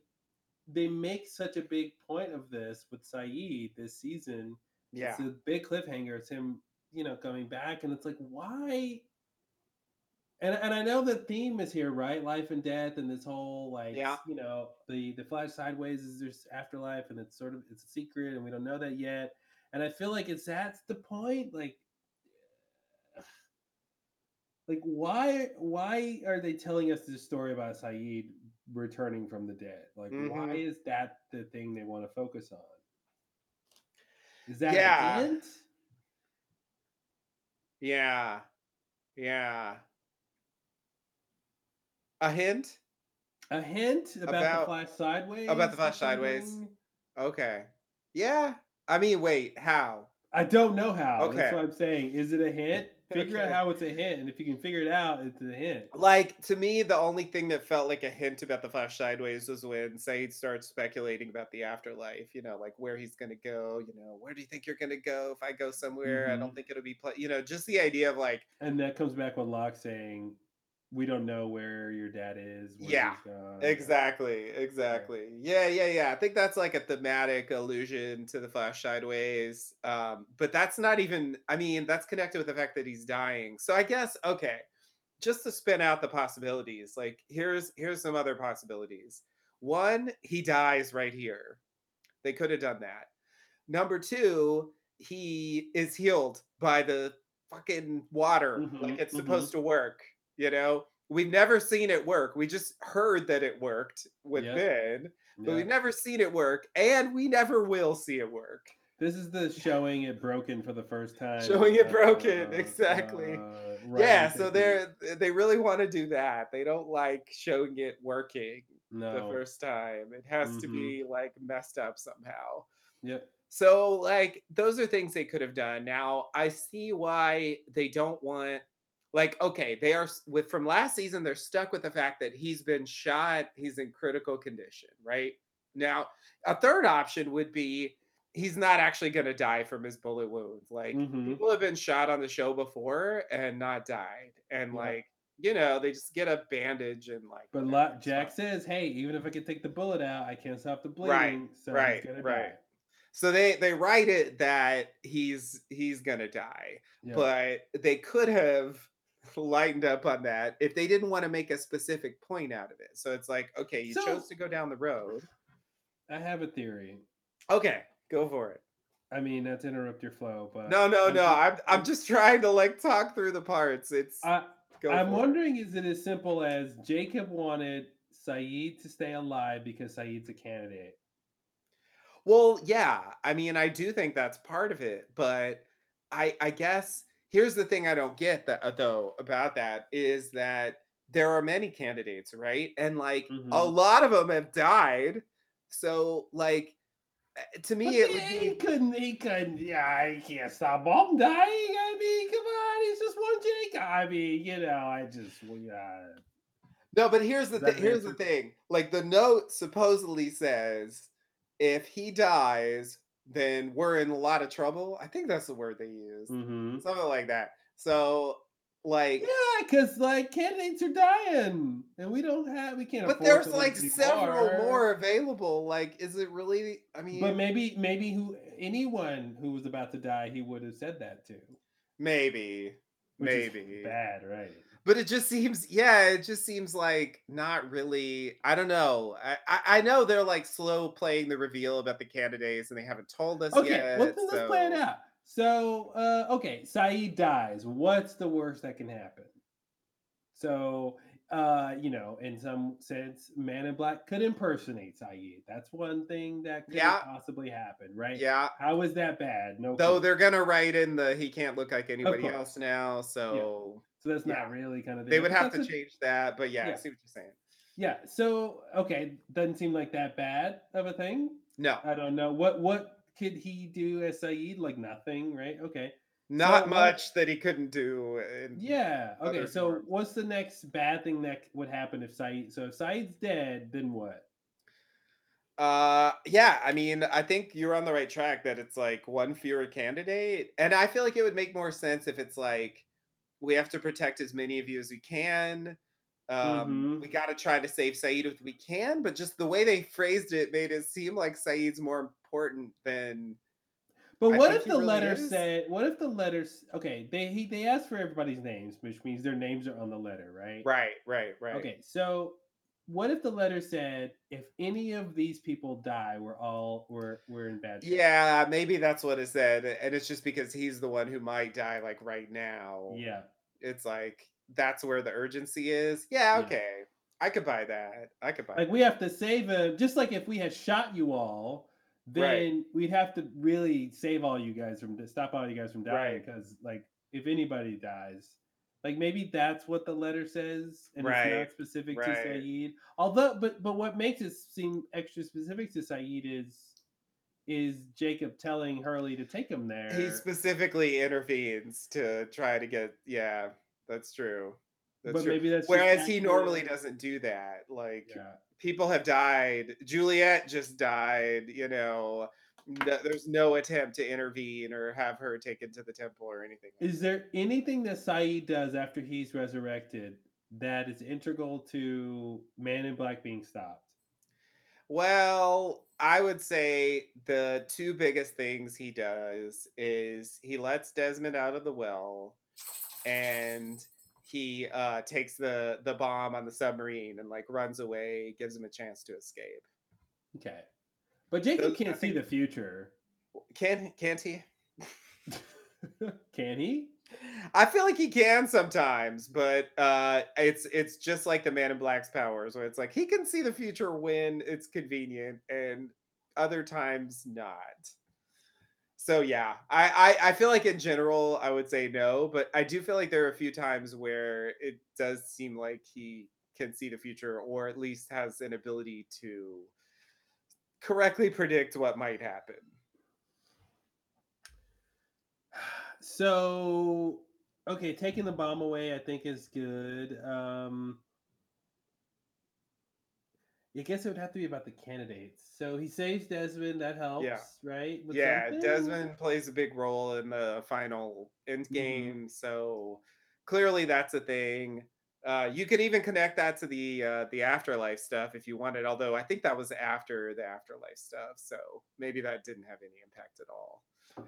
they make such a big point of this with Sayid this season. Yeah. It's a big cliffhanger. It's him, you know, coming back, and it's like, why? And and I know the theme is here, right? Life and death, and this whole like, Yeah. you know, the the flash sideways is there's afterlife, and it's sort of it's a secret, and we don't know that yet. And I feel like it's that's the point, like. Like why why are they telling us this story about Sayid returning from the dead? Like why Mhm. is that the thing they want to focus on? Is that Yeah. a hint? Yeah. Yeah. A hint? A hint about, About- the flash sideways? About the flash sideways. Okay. Yeah. I mean, wait, how? I don't know how. That's Okay. what I'm saying. Is it a hint? Figure out how it's a hint, and if you can figure it out, it's a hint. Like to me, the only thing that felt like a hint about the Flash sideways was when Sayid starts speculating about the afterlife. You know, like where he's gonna go. You know, where do you think you're gonna go if I go somewhere? I don't Mhm. think it'll be. Pla-. You know, just the idea of like, And that comes back with Locke saying, "We don't know where your dad is." yeah, exactly, exactly. Yeah, yeah, yeah. I think that's like a thematic allusion to the Flash sideways. Um, but that's not even. I mean, that's connected with the fact that he's dying. So I guess okay. just to spin out the possibilities like here's here's some other possibilities one he dies right here they could have done that number two he is healed by the fucking water like Mhm, it's mhm. supposed to work you know we've never seen it work we just heard that it worked with Yep. ben but Yeah. we've never seen it work and we never will see it work This is the showing it broken for the first time. showing it uh, broken exactly uh, yeah so they're they really want to do that they don't like showing it working the first time it has to Mhm. be like messed up somehow Yep. so like those are things they could have done now i see why they don't want like okay they are with from last season they're stuck with the fact that he's been shot he's in critical condition right now a third option would be he's not actually going to die from his bullet wounds like Mhm. people have been shot on the show before and not died and Yeah. like you know they just get a bandage and like But La- Jack says, "Hey, even if I can take the bullet out, I can't stop the Right, bleeding. so right, he's gonna right. die." so they they write it that he's he's gonna die Yeah. but they could have lightened up on that if they didn't want to make a specific point out of it so it's like okay you So- chose to go down the road I have a theory. okay go for it I mean, not to interrupt your flow, but no no I'm no i'm i'm just trying to like talk through the parts it's I, go I'm wondering, is it as simple as Jacob wanted Sayid to stay alive because Sayid's a candidate? Well, yeah. I mean, I do think that's part of it, but I I guess here's the thing I don't get that uh, though about that is that there are many candidates, right? And like a Mhm. lot of them have died. So like eh, to me But it he, would he be couldn't. He couldn't. Yeah, he can't stop Bomb dying. I mean, come on, he's just one Jake. I mean, you know, I just we uh, No, but here's the thing. here's the thing. Like the note supposedly says if he dies, then we're in a lot of trouble. I think that's the word they use. mhm. Something like that. So like yeah, because like candidates are dying, and we don't have we can't. But there's like several more available. Like, is it really? I mean, But maybe maybe who anyone who was about to die, he would have said that to. maybe, Which maybe. bad, right? But it just seems, yeah, it just seems like not really. I don't know. I I, I know they're like slow playing the reveal about the candidates, and they haven't told us Okay, yet. well then let's play it so- out. So, uh, okay, Sayid dies. What's the worst that can happen? So, uh, you know, in some sense, Man in Black could impersonate Sayid. That's one thing that could Yeah. possibly happen, right? Yeah. How is that bad? No. Though clue. they're gonna write in the he can't look like anybody else now, so So that's yeah. not really kind of. they would have to a- change that. But yeah, I see what you're saying. Yeah. So okay, doesn't seem like that bad of a thing. No, I don't know what what could he do as Sayid? Like nothing, right? Okay. not So much that he couldn't do. In Yeah. Okay. So forms. what's the next bad thing that would happen if Sayid? So if Sayid's dead, then what? Uh, yeah, I mean, I think you're on the right track that it's like one fewer candidate. And I feel like it would make more sense if it's like we have to protect as many of you as we can. Um, Mhm. we got to try to save Sayid if we can, but just the way they phrased it made it seem like Sayid's more important than. But I what if the really letter is. said? What if the letters? Okay, they he they asked for everybody's names, which means their names are on the letter, right? Right, right, right. Okay, so what if the letter said if any of these people die, we're all we're we're in bad shape? Yeah, maybe that's what it said. And it's just because he's the one who might die like right now. Yeah. It's like that's where the urgency is. Yeah, Yeah. okay. I could buy that. I could buy Like that. we have to save him. Just like if we had shot you all, then we'd have to really save all you guys from stop all you guys from dying. Right. Because like if anybody dies, like maybe that's what the letter says, and it's not specific to right. Sayid. Although, but but what makes it seem extra specific to Sayid is is Jacob telling Hurley to take him there. He specifically intervenes to try to get yeah, that's true. That's But true. maybe that's Whereas he normally doesn't do that. Like Yeah. people have died. Juliet just died, you know. N- There's no attempt to intervene or have her taken to the temple or anything. Is there anything that Sayid does after he's resurrected that is integral to Man in Black being stopped? Well, I would say the two biggest things he does is he lets Desmond out of the well and he uh takes the the bomb on the submarine and like runs away, gives him a chance to escape. Okay. But Jacob can't see the future. Can can't he? Can he? I feel like he can sometimes, but uh it's it's just like the man in black's powers where it's like he can see the future when it's convenient and other times not. So yeah, I, I I feel like in general I would say no, but I do feel like there are a few times where it does seem like he can see the future or at least has an ability to correctly predict what might happen. So, okay, taking the bomb away, I think is good. Um, I guess it would have to be about the candidates. So he saves Desmond. That helps, yeah. right? With yeah, something? Desmond plays a big role in the final end Mm-hmm. game, so clearly that's a thing. Uh, you could even connect that to the uh, the afterlife stuff if you wanted. Although I think that was after the afterlife stuff, so maybe that didn't have any impact at all.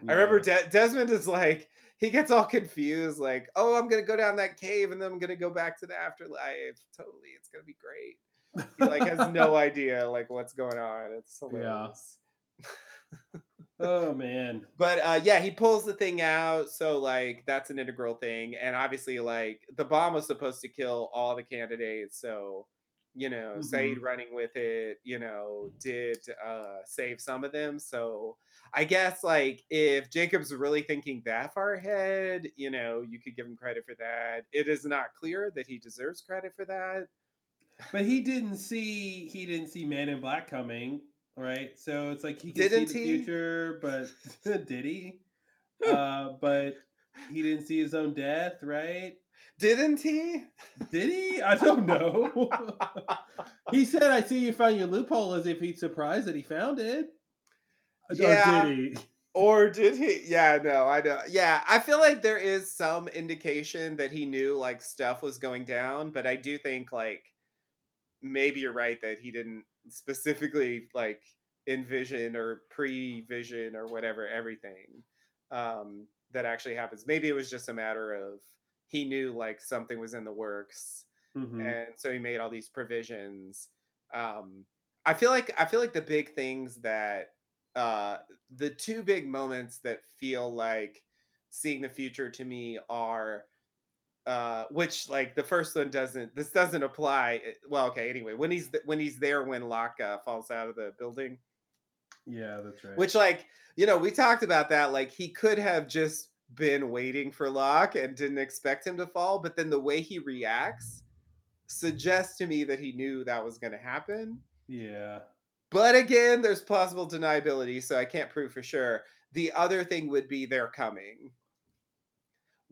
I remember De- Desmond is like he gets all confused, like, "Oh, I'm gonna go down that cave and then I'm gonna go back to the afterlife. Totally, it's gonna be great." He like has no idea like what's going on. It's hilarious. Oh man. But uh yeah, he pulls the thing out, so like that's an integral thing. And obviously, like the bomb was supposed to kill all the candidates, so you know, Sayid running with it, you know, did uh save some of them. So I guess like if Jacob's really thinking that far ahead, you know, you could give him credit for that. It is not clear that he deserves credit for that. But he didn't see he didn't see Man in Black coming, right? So it's like he can Didn't see the he? future, but did he? uh, but he didn't see his own death, right? Didn't he? Did he? I don't know. he said, "I see you found your loophole," as if he's surprised that he found it. Or Yeah. did he? Or did he? Yeah, no, I know. Yeah, I feel like there is some indication that he knew like stuff was going down, but I do think like maybe you're right that he didn't specifically like envision or pre-vision or whatever everything um that actually happens. Maybe it was just a matter of he knew like something was in the works Mhm. and so he made all these provisions um i feel like i feel like the big things that uh the two big moments that feel like seeing the future to me are uh which like the first one doesn't this doesn't apply eh, well okay anyway when he's th- when he's there when Locke uh, falls out of the building Yeah, that's right. which like you know we talked about that like he could have just been waiting for Locke and didn't expect him to fall but then the way he reacts suggests to me that he knew that was going to happen yeah. but again there's plausible deniability so I can't prove for sure the other thing would be they're coming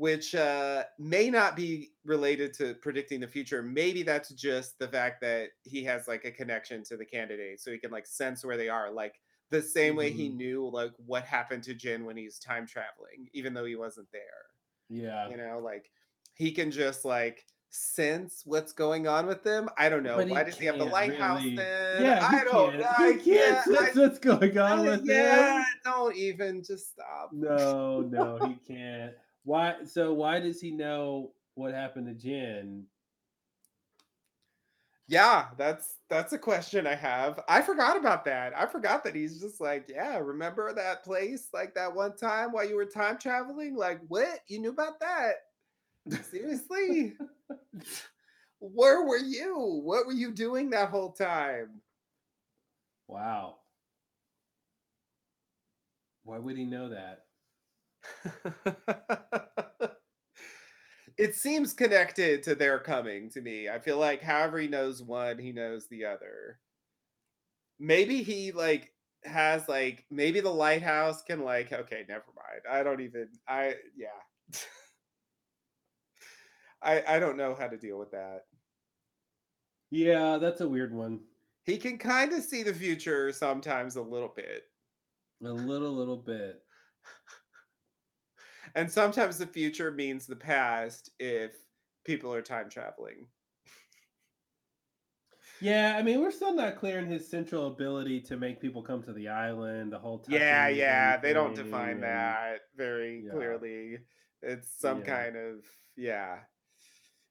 which uh, may not be related to predicting the future. Maybe that's just the fact that he has like a connection to the candidate, so he can like sense where they are, like the same way he Mhm. knew like what happened to Jin when he's time traveling, even though he wasn't there. Yeah. You know, like he can just like sense what's going on with them. I don't know. But he Why does he have the lighthouse really- then? Yeah, I don't know. I can't sense what's going on I- with yeah, him. don't even just stop. No, no, he can't. Why? So why does he know what happened to Jin? Yeah, that's that's a question I have. I forgot about that. I forgot that he's just like, yeah, remember that place like that one time while you were time traveling? Like, what? You knew about that? Seriously? Where were you? What were you doing that whole time? Wow. Why would he know that? it seems connected to their coming to me. I feel like however he knows one, he knows the other. Maybe he like has like maybe the lighthouse can like okay, never mind. I don't even I yeah. I I don't know how to deal with that. Yeah, that's a weird one. He can kind of see the future sometimes a little bit. A little, little bit. And sometimes the future means the past if people are time traveling. Yeah, I mean, we're still not clear in his central ability to make people come to the island. The whole time. Yeah, yeah, they don't define and- that very Yeah. clearly. It's some Yeah. kind of yeah,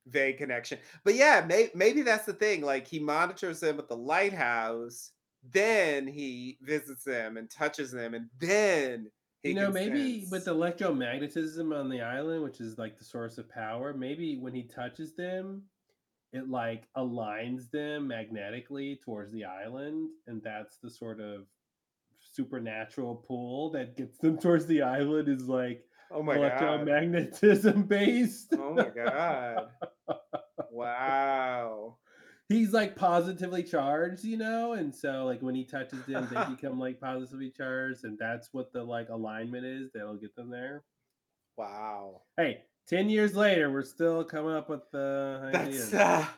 vague connection. But yeah, may, maybe that's the thing. Like he monitors them at the lighthouse, then he visits them and touches them, and then he You know, maybe sense- with electromagnetism on the island, which is like the source of power, maybe when he touches them, it like aligns them magnetically towards the island, and that's the sort of supernatural pull that gets them towards the island is like Oh my god. electromagnetism based. Oh my god. wow. He's like positively charged, you know, and so like when he touches them, they become like positively charged, and that's what the like alignment is that'll get them there. Wow. Hey, 10 years later, we're still coming up with the ideas. That's uh,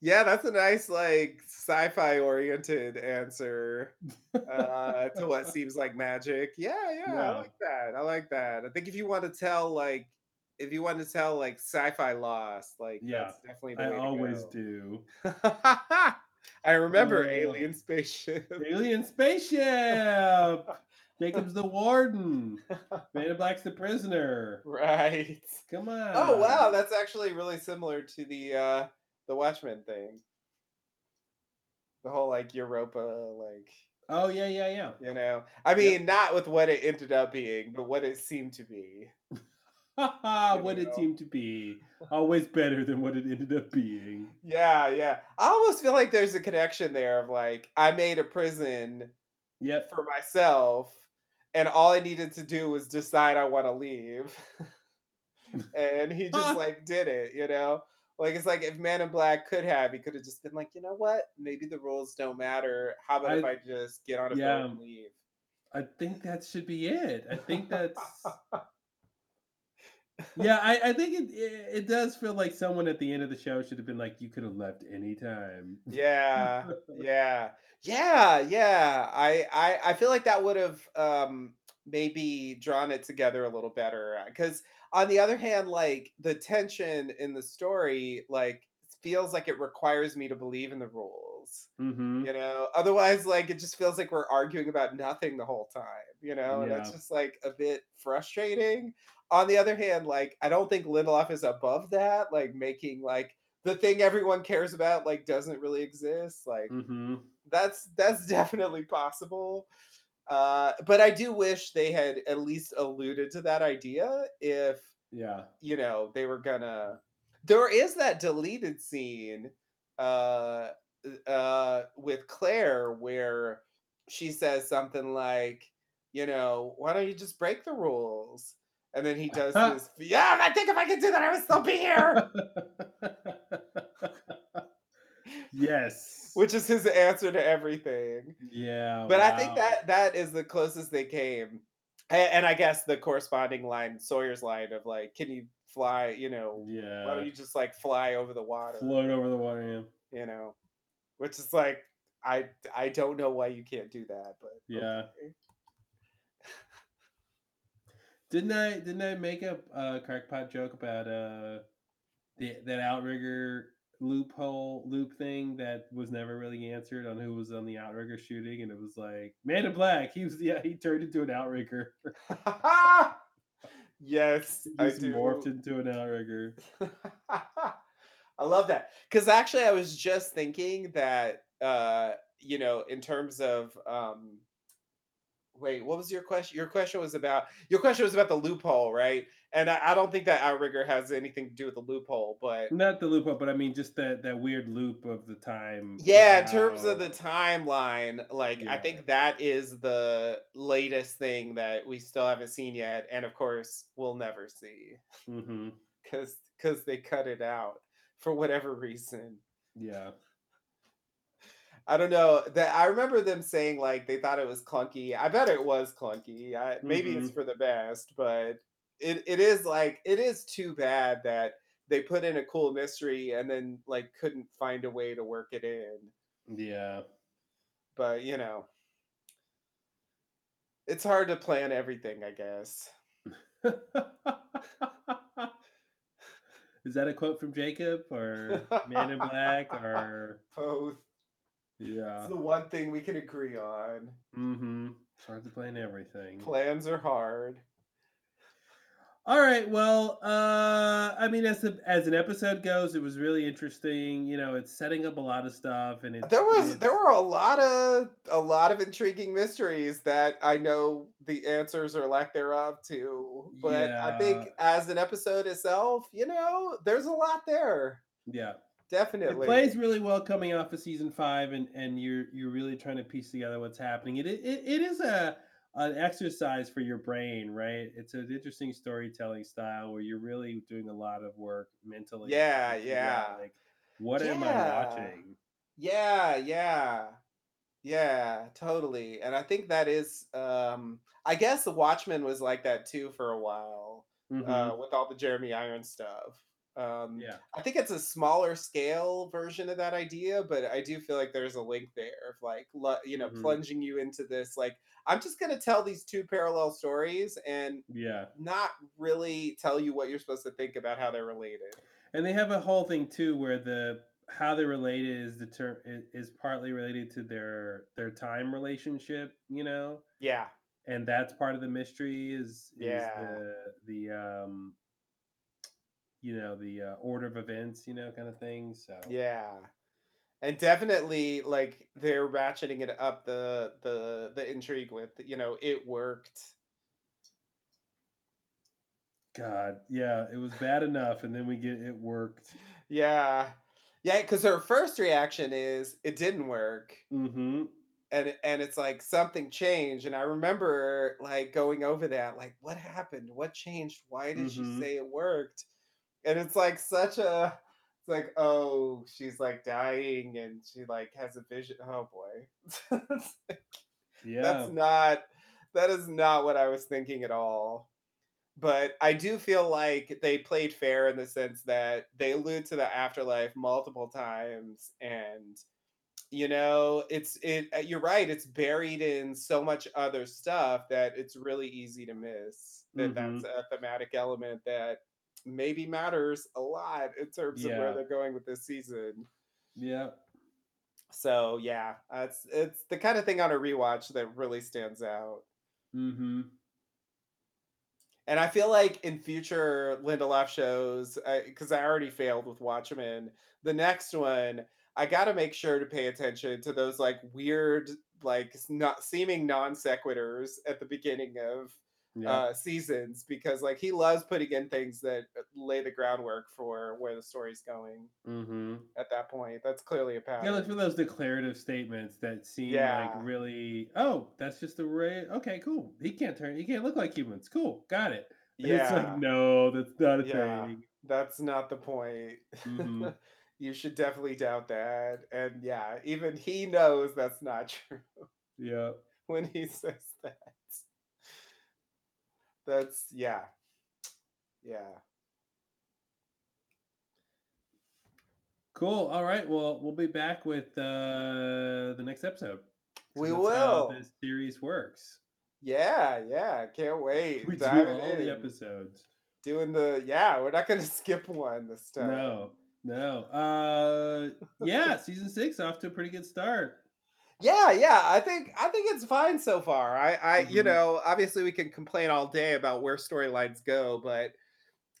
yeah, that's a nice like sci-fi oriented answer uh, to what seems like magic. Yeah, yeah, Yeah. I like that. I like that. I think if you want to tell like if you want to tell like sci-fi lost, like Yeah, that's definitely the I always go. do. I remember Alien Spaceship. Alien spaceship. Jacob's the warden. Man in Black's the prisoner. Right. Come on. Oh wow, that's actually really similar to the uh the Watchmen thing. The whole like Europa like Oh yeah, yeah, yeah. you know. I mean, not with what it ended up being, but what it seemed to be. What know. seemed to be. Always better than what it ended up being. Yeah, yeah. I almost feel like there's a connection there of like I made a prison Yep. for myself and all I needed to do was decide I want to leave. and he just like did it, you know? Like it's like if Man in Black could have, he could have just been like, you know what? Maybe the rules don't matter. How about if I- I just get on a yeah. boat and leave? I think that should be it. I think that's yeah. I, I think it, it it does feel like someone at the end of the show should have been like, "You could have left anytime." Yeah, yeah, yeah, yeah. I, I, I feel like that would have um, maybe drawn it together a little better. Because on the other hand, like the tension in the story, like feels like it requires me to believe in the rules. Mm-hmm. You know, otherwise, like it just feels like we're arguing about nothing the whole time. You know, and that's just like a bit frustrating. On the other hand, like I don't think Lindelof is above that. Like making like the thing everyone cares about like doesn't really exist. Like Mm-hmm. that's that's definitely possible. Uh, but I do wish they had at least alluded to that idea if Yeah. you know they were gonna There is that deleted scene uh uh with Claire where she says something like, you know, why don't you just break the rules? And then he does this, yeah, I think if I could do that, I would still be here. yes. Which is his answer to everything. Yeah. But I think that that is the closest they came. And, and I guess the corresponding line, Sawyer's line of like, can you fly, you know, yeah. why don't you just like fly over the water? Float over the water. Yeah. you know which is like i i don't know why you can't do that but Yeah. okay. Didn't I didn't I make a uh, crackpot joke about uh the that outrigger loophole loop thing that was never really answered on who was on the outrigger shooting? And it was like Man in Black he was yeah he turned into an outrigger. Yes he i do. morphed into an outrigger. I love that. Because actually i was just thinking that uh you know in terms of um wait what was your question your question was about your question was about the loophole right? And i, I don't think that outrigger has anything to do with the loophole but not the loophole but I mean just that that weird loop of the time Yeah, in terms of the timeline, like I think that is the latest thing that we still haven't seen yet, and of course we'll never see mm-hmm. because because they cut it out for whatever reason. yeah I don't know. That I remember them saying like they thought it was clunky. I bet it was clunky. I, maybe it's Mhm. for the best, but it, it is like it is too bad that they put in a cool mystery and then like couldn't find a way to work it in. yeah but you know it's hard to plan everything i guess is that a quote from Jacob or Man in Black or both yeah it's the one thing we can agree on Mm-hmm. It's hard to plan everything. plans are hard All right. Well, uh, I mean, as the as an episode goes, it was really interesting. You know, it's setting up a lot of stuff, and it's there was it's- there were a lot of a lot of intriguing mysteries that i know the answers or lack thereof to but i think as an episode itself you know there's a lot there yeah. Definitely It plays really well coming off of season five, and and you're you're really trying to piece together what's happening. It it, it is a an exercise for your brain, right? It's an interesting storytelling style where you're really doing a lot of work mentally. Yeah, yeah. Like, what am I watching? Yeah, yeah. Yeah, totally. And I think that is um I guess the Watchmen was like that too for a while. Uh Mhm. with all the Jeremy Irons stuff. Um Yeah. I think it's a smaller scale version of that idea, but I do feel like there's a link there of like you know, Mhm. plunging you into this like I'm just going to tell these two parallel stories and Yeah. not really tell you what you're supposed to think about how they're related. And they have a whole thing too where the how they're related is the term is partly related to their their time relationship, you know, Yeah. and that's part of the mystery is, is Yeah. the the um you know the uh, order of events, you know, kind of thing. So Yeah. And definitely like they're ratcheting it up the the the intrigue with, you know, it worked. God, yeah, it was bad enough, and then we get it worked. Yeah. Yeah, cuz her first reaction is it didn't work. Mm-hmm. And and it's like something changed and I remember like going over that like what happened? What changed? Why did Mhm. she say it worked? And it's like such a it's like oh, she's like dying and she like has a vision. Oh boy. Like- Yeah. That's not that is not what I was thinking at all. But I do feel like they played fair in the sense that they allude to the afterlife multiple times and you know, it's it uh, you're right, it's buried in so much other stuff that it's really easy to miss. That that's a thematic element that maybe matters a lot in terms of where they're going with this season. Yeah. So yeah, uh, it's it's the kind of thing on a rewatch that really stands out. Mm-hmm. And I feel like in future Lindelof shows, because I, already failed with Watchmen, the next one I got to make sure to pay attention to those like weird, like not seeming non sequiturs at the beginning of Yeah. uh seasons because like he loves putting in things that uh, lay the groundwork for where the story's going mm-hmm. at that point. That's clearly a pattern. Yeah, look for those declarative statements that seem Yeah. like really. Oh, that's just the way. Okay, cool. He can't turn. He can't look like humans. Cool, got it. And it's Yeah. like no, that's not a Yeah. thing. That's not the point. Mhm. you should definitely doubt that. And yeah, even he knows that's not true Yeah. when he says that. That's yeah. Yeah. Cool. All right. Well, we'll be back with uh the next episode. We will. this series works. Yeah, yeah. Can't wait. We do Diving all the episodes. Doing the yeah, we're not gonna skip one this time. No, no. Uh, yeah. season six off to a pretty good start. Yeah, yeah. I think I think it's fine so far. I I you Mhm. know, obviously we can complain all day about where storylines go, but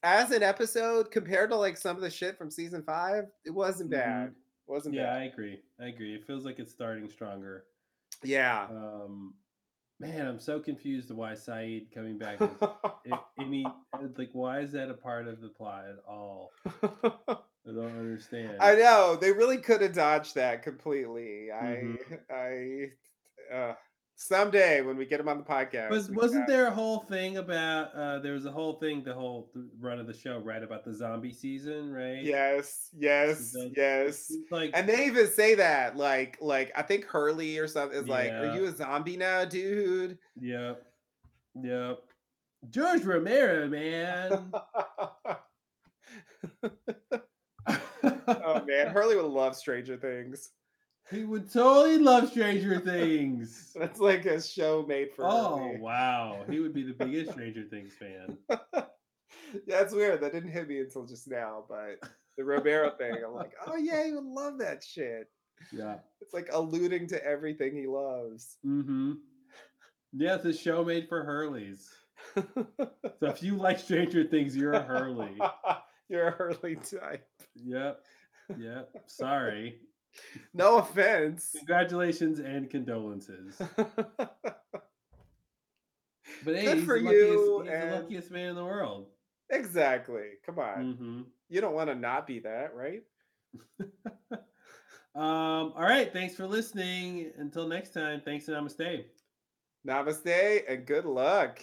as an episode compared to like some of the shit from season 5, it wasn't bad. Mhm. Wasn't Yeah, I agree. I agree. It feels like it's starting stronger. Yeah. Um, man, I'm so confused why Sayid coming back. Is, I, I mean, uh, like, why is that a part of the plot at all? I don't understand. I know. They really could have dodged that completely. Mhm. I I uh someday when we get him on the podcast. Was wasn't there a whole thing about? uh There was a whole thing, the whole run of the show, right, about the zombie season, right? Yes, yes, that- yes. like- and they even say that, like, like I think Hurley or something is like, "Are you a zombie now, dude?" Yep. Yep. George Romero, man. oh man, Hurley would love Stranger Things. he would totally love Stranger Things. That's like a show made for Oh Hurley. wow, he would be the biggest Stranger Things fan. Yeah, it's weird. That didn't hit me until just now, but the Romero thing, I'm like, oh yeah, he would love that shit. Yeah. It's like alluding to everything he loves. Mm-hmm. Yeah, it's a show made for Hurleys. so if you like Stranger Things, you're a Hurley. You're a Hurley type. Yep. Yep. Sorry. No offense. Congratulations and condolences. But hey, Good he's, for the, luckiest, you, he's and- the luckiest man in the world. Exactly. Come on. hmm You don't want to not be that, right? Um, all right. Thanks for listening. Until next time, thanks and namaste. Namaste and good luck.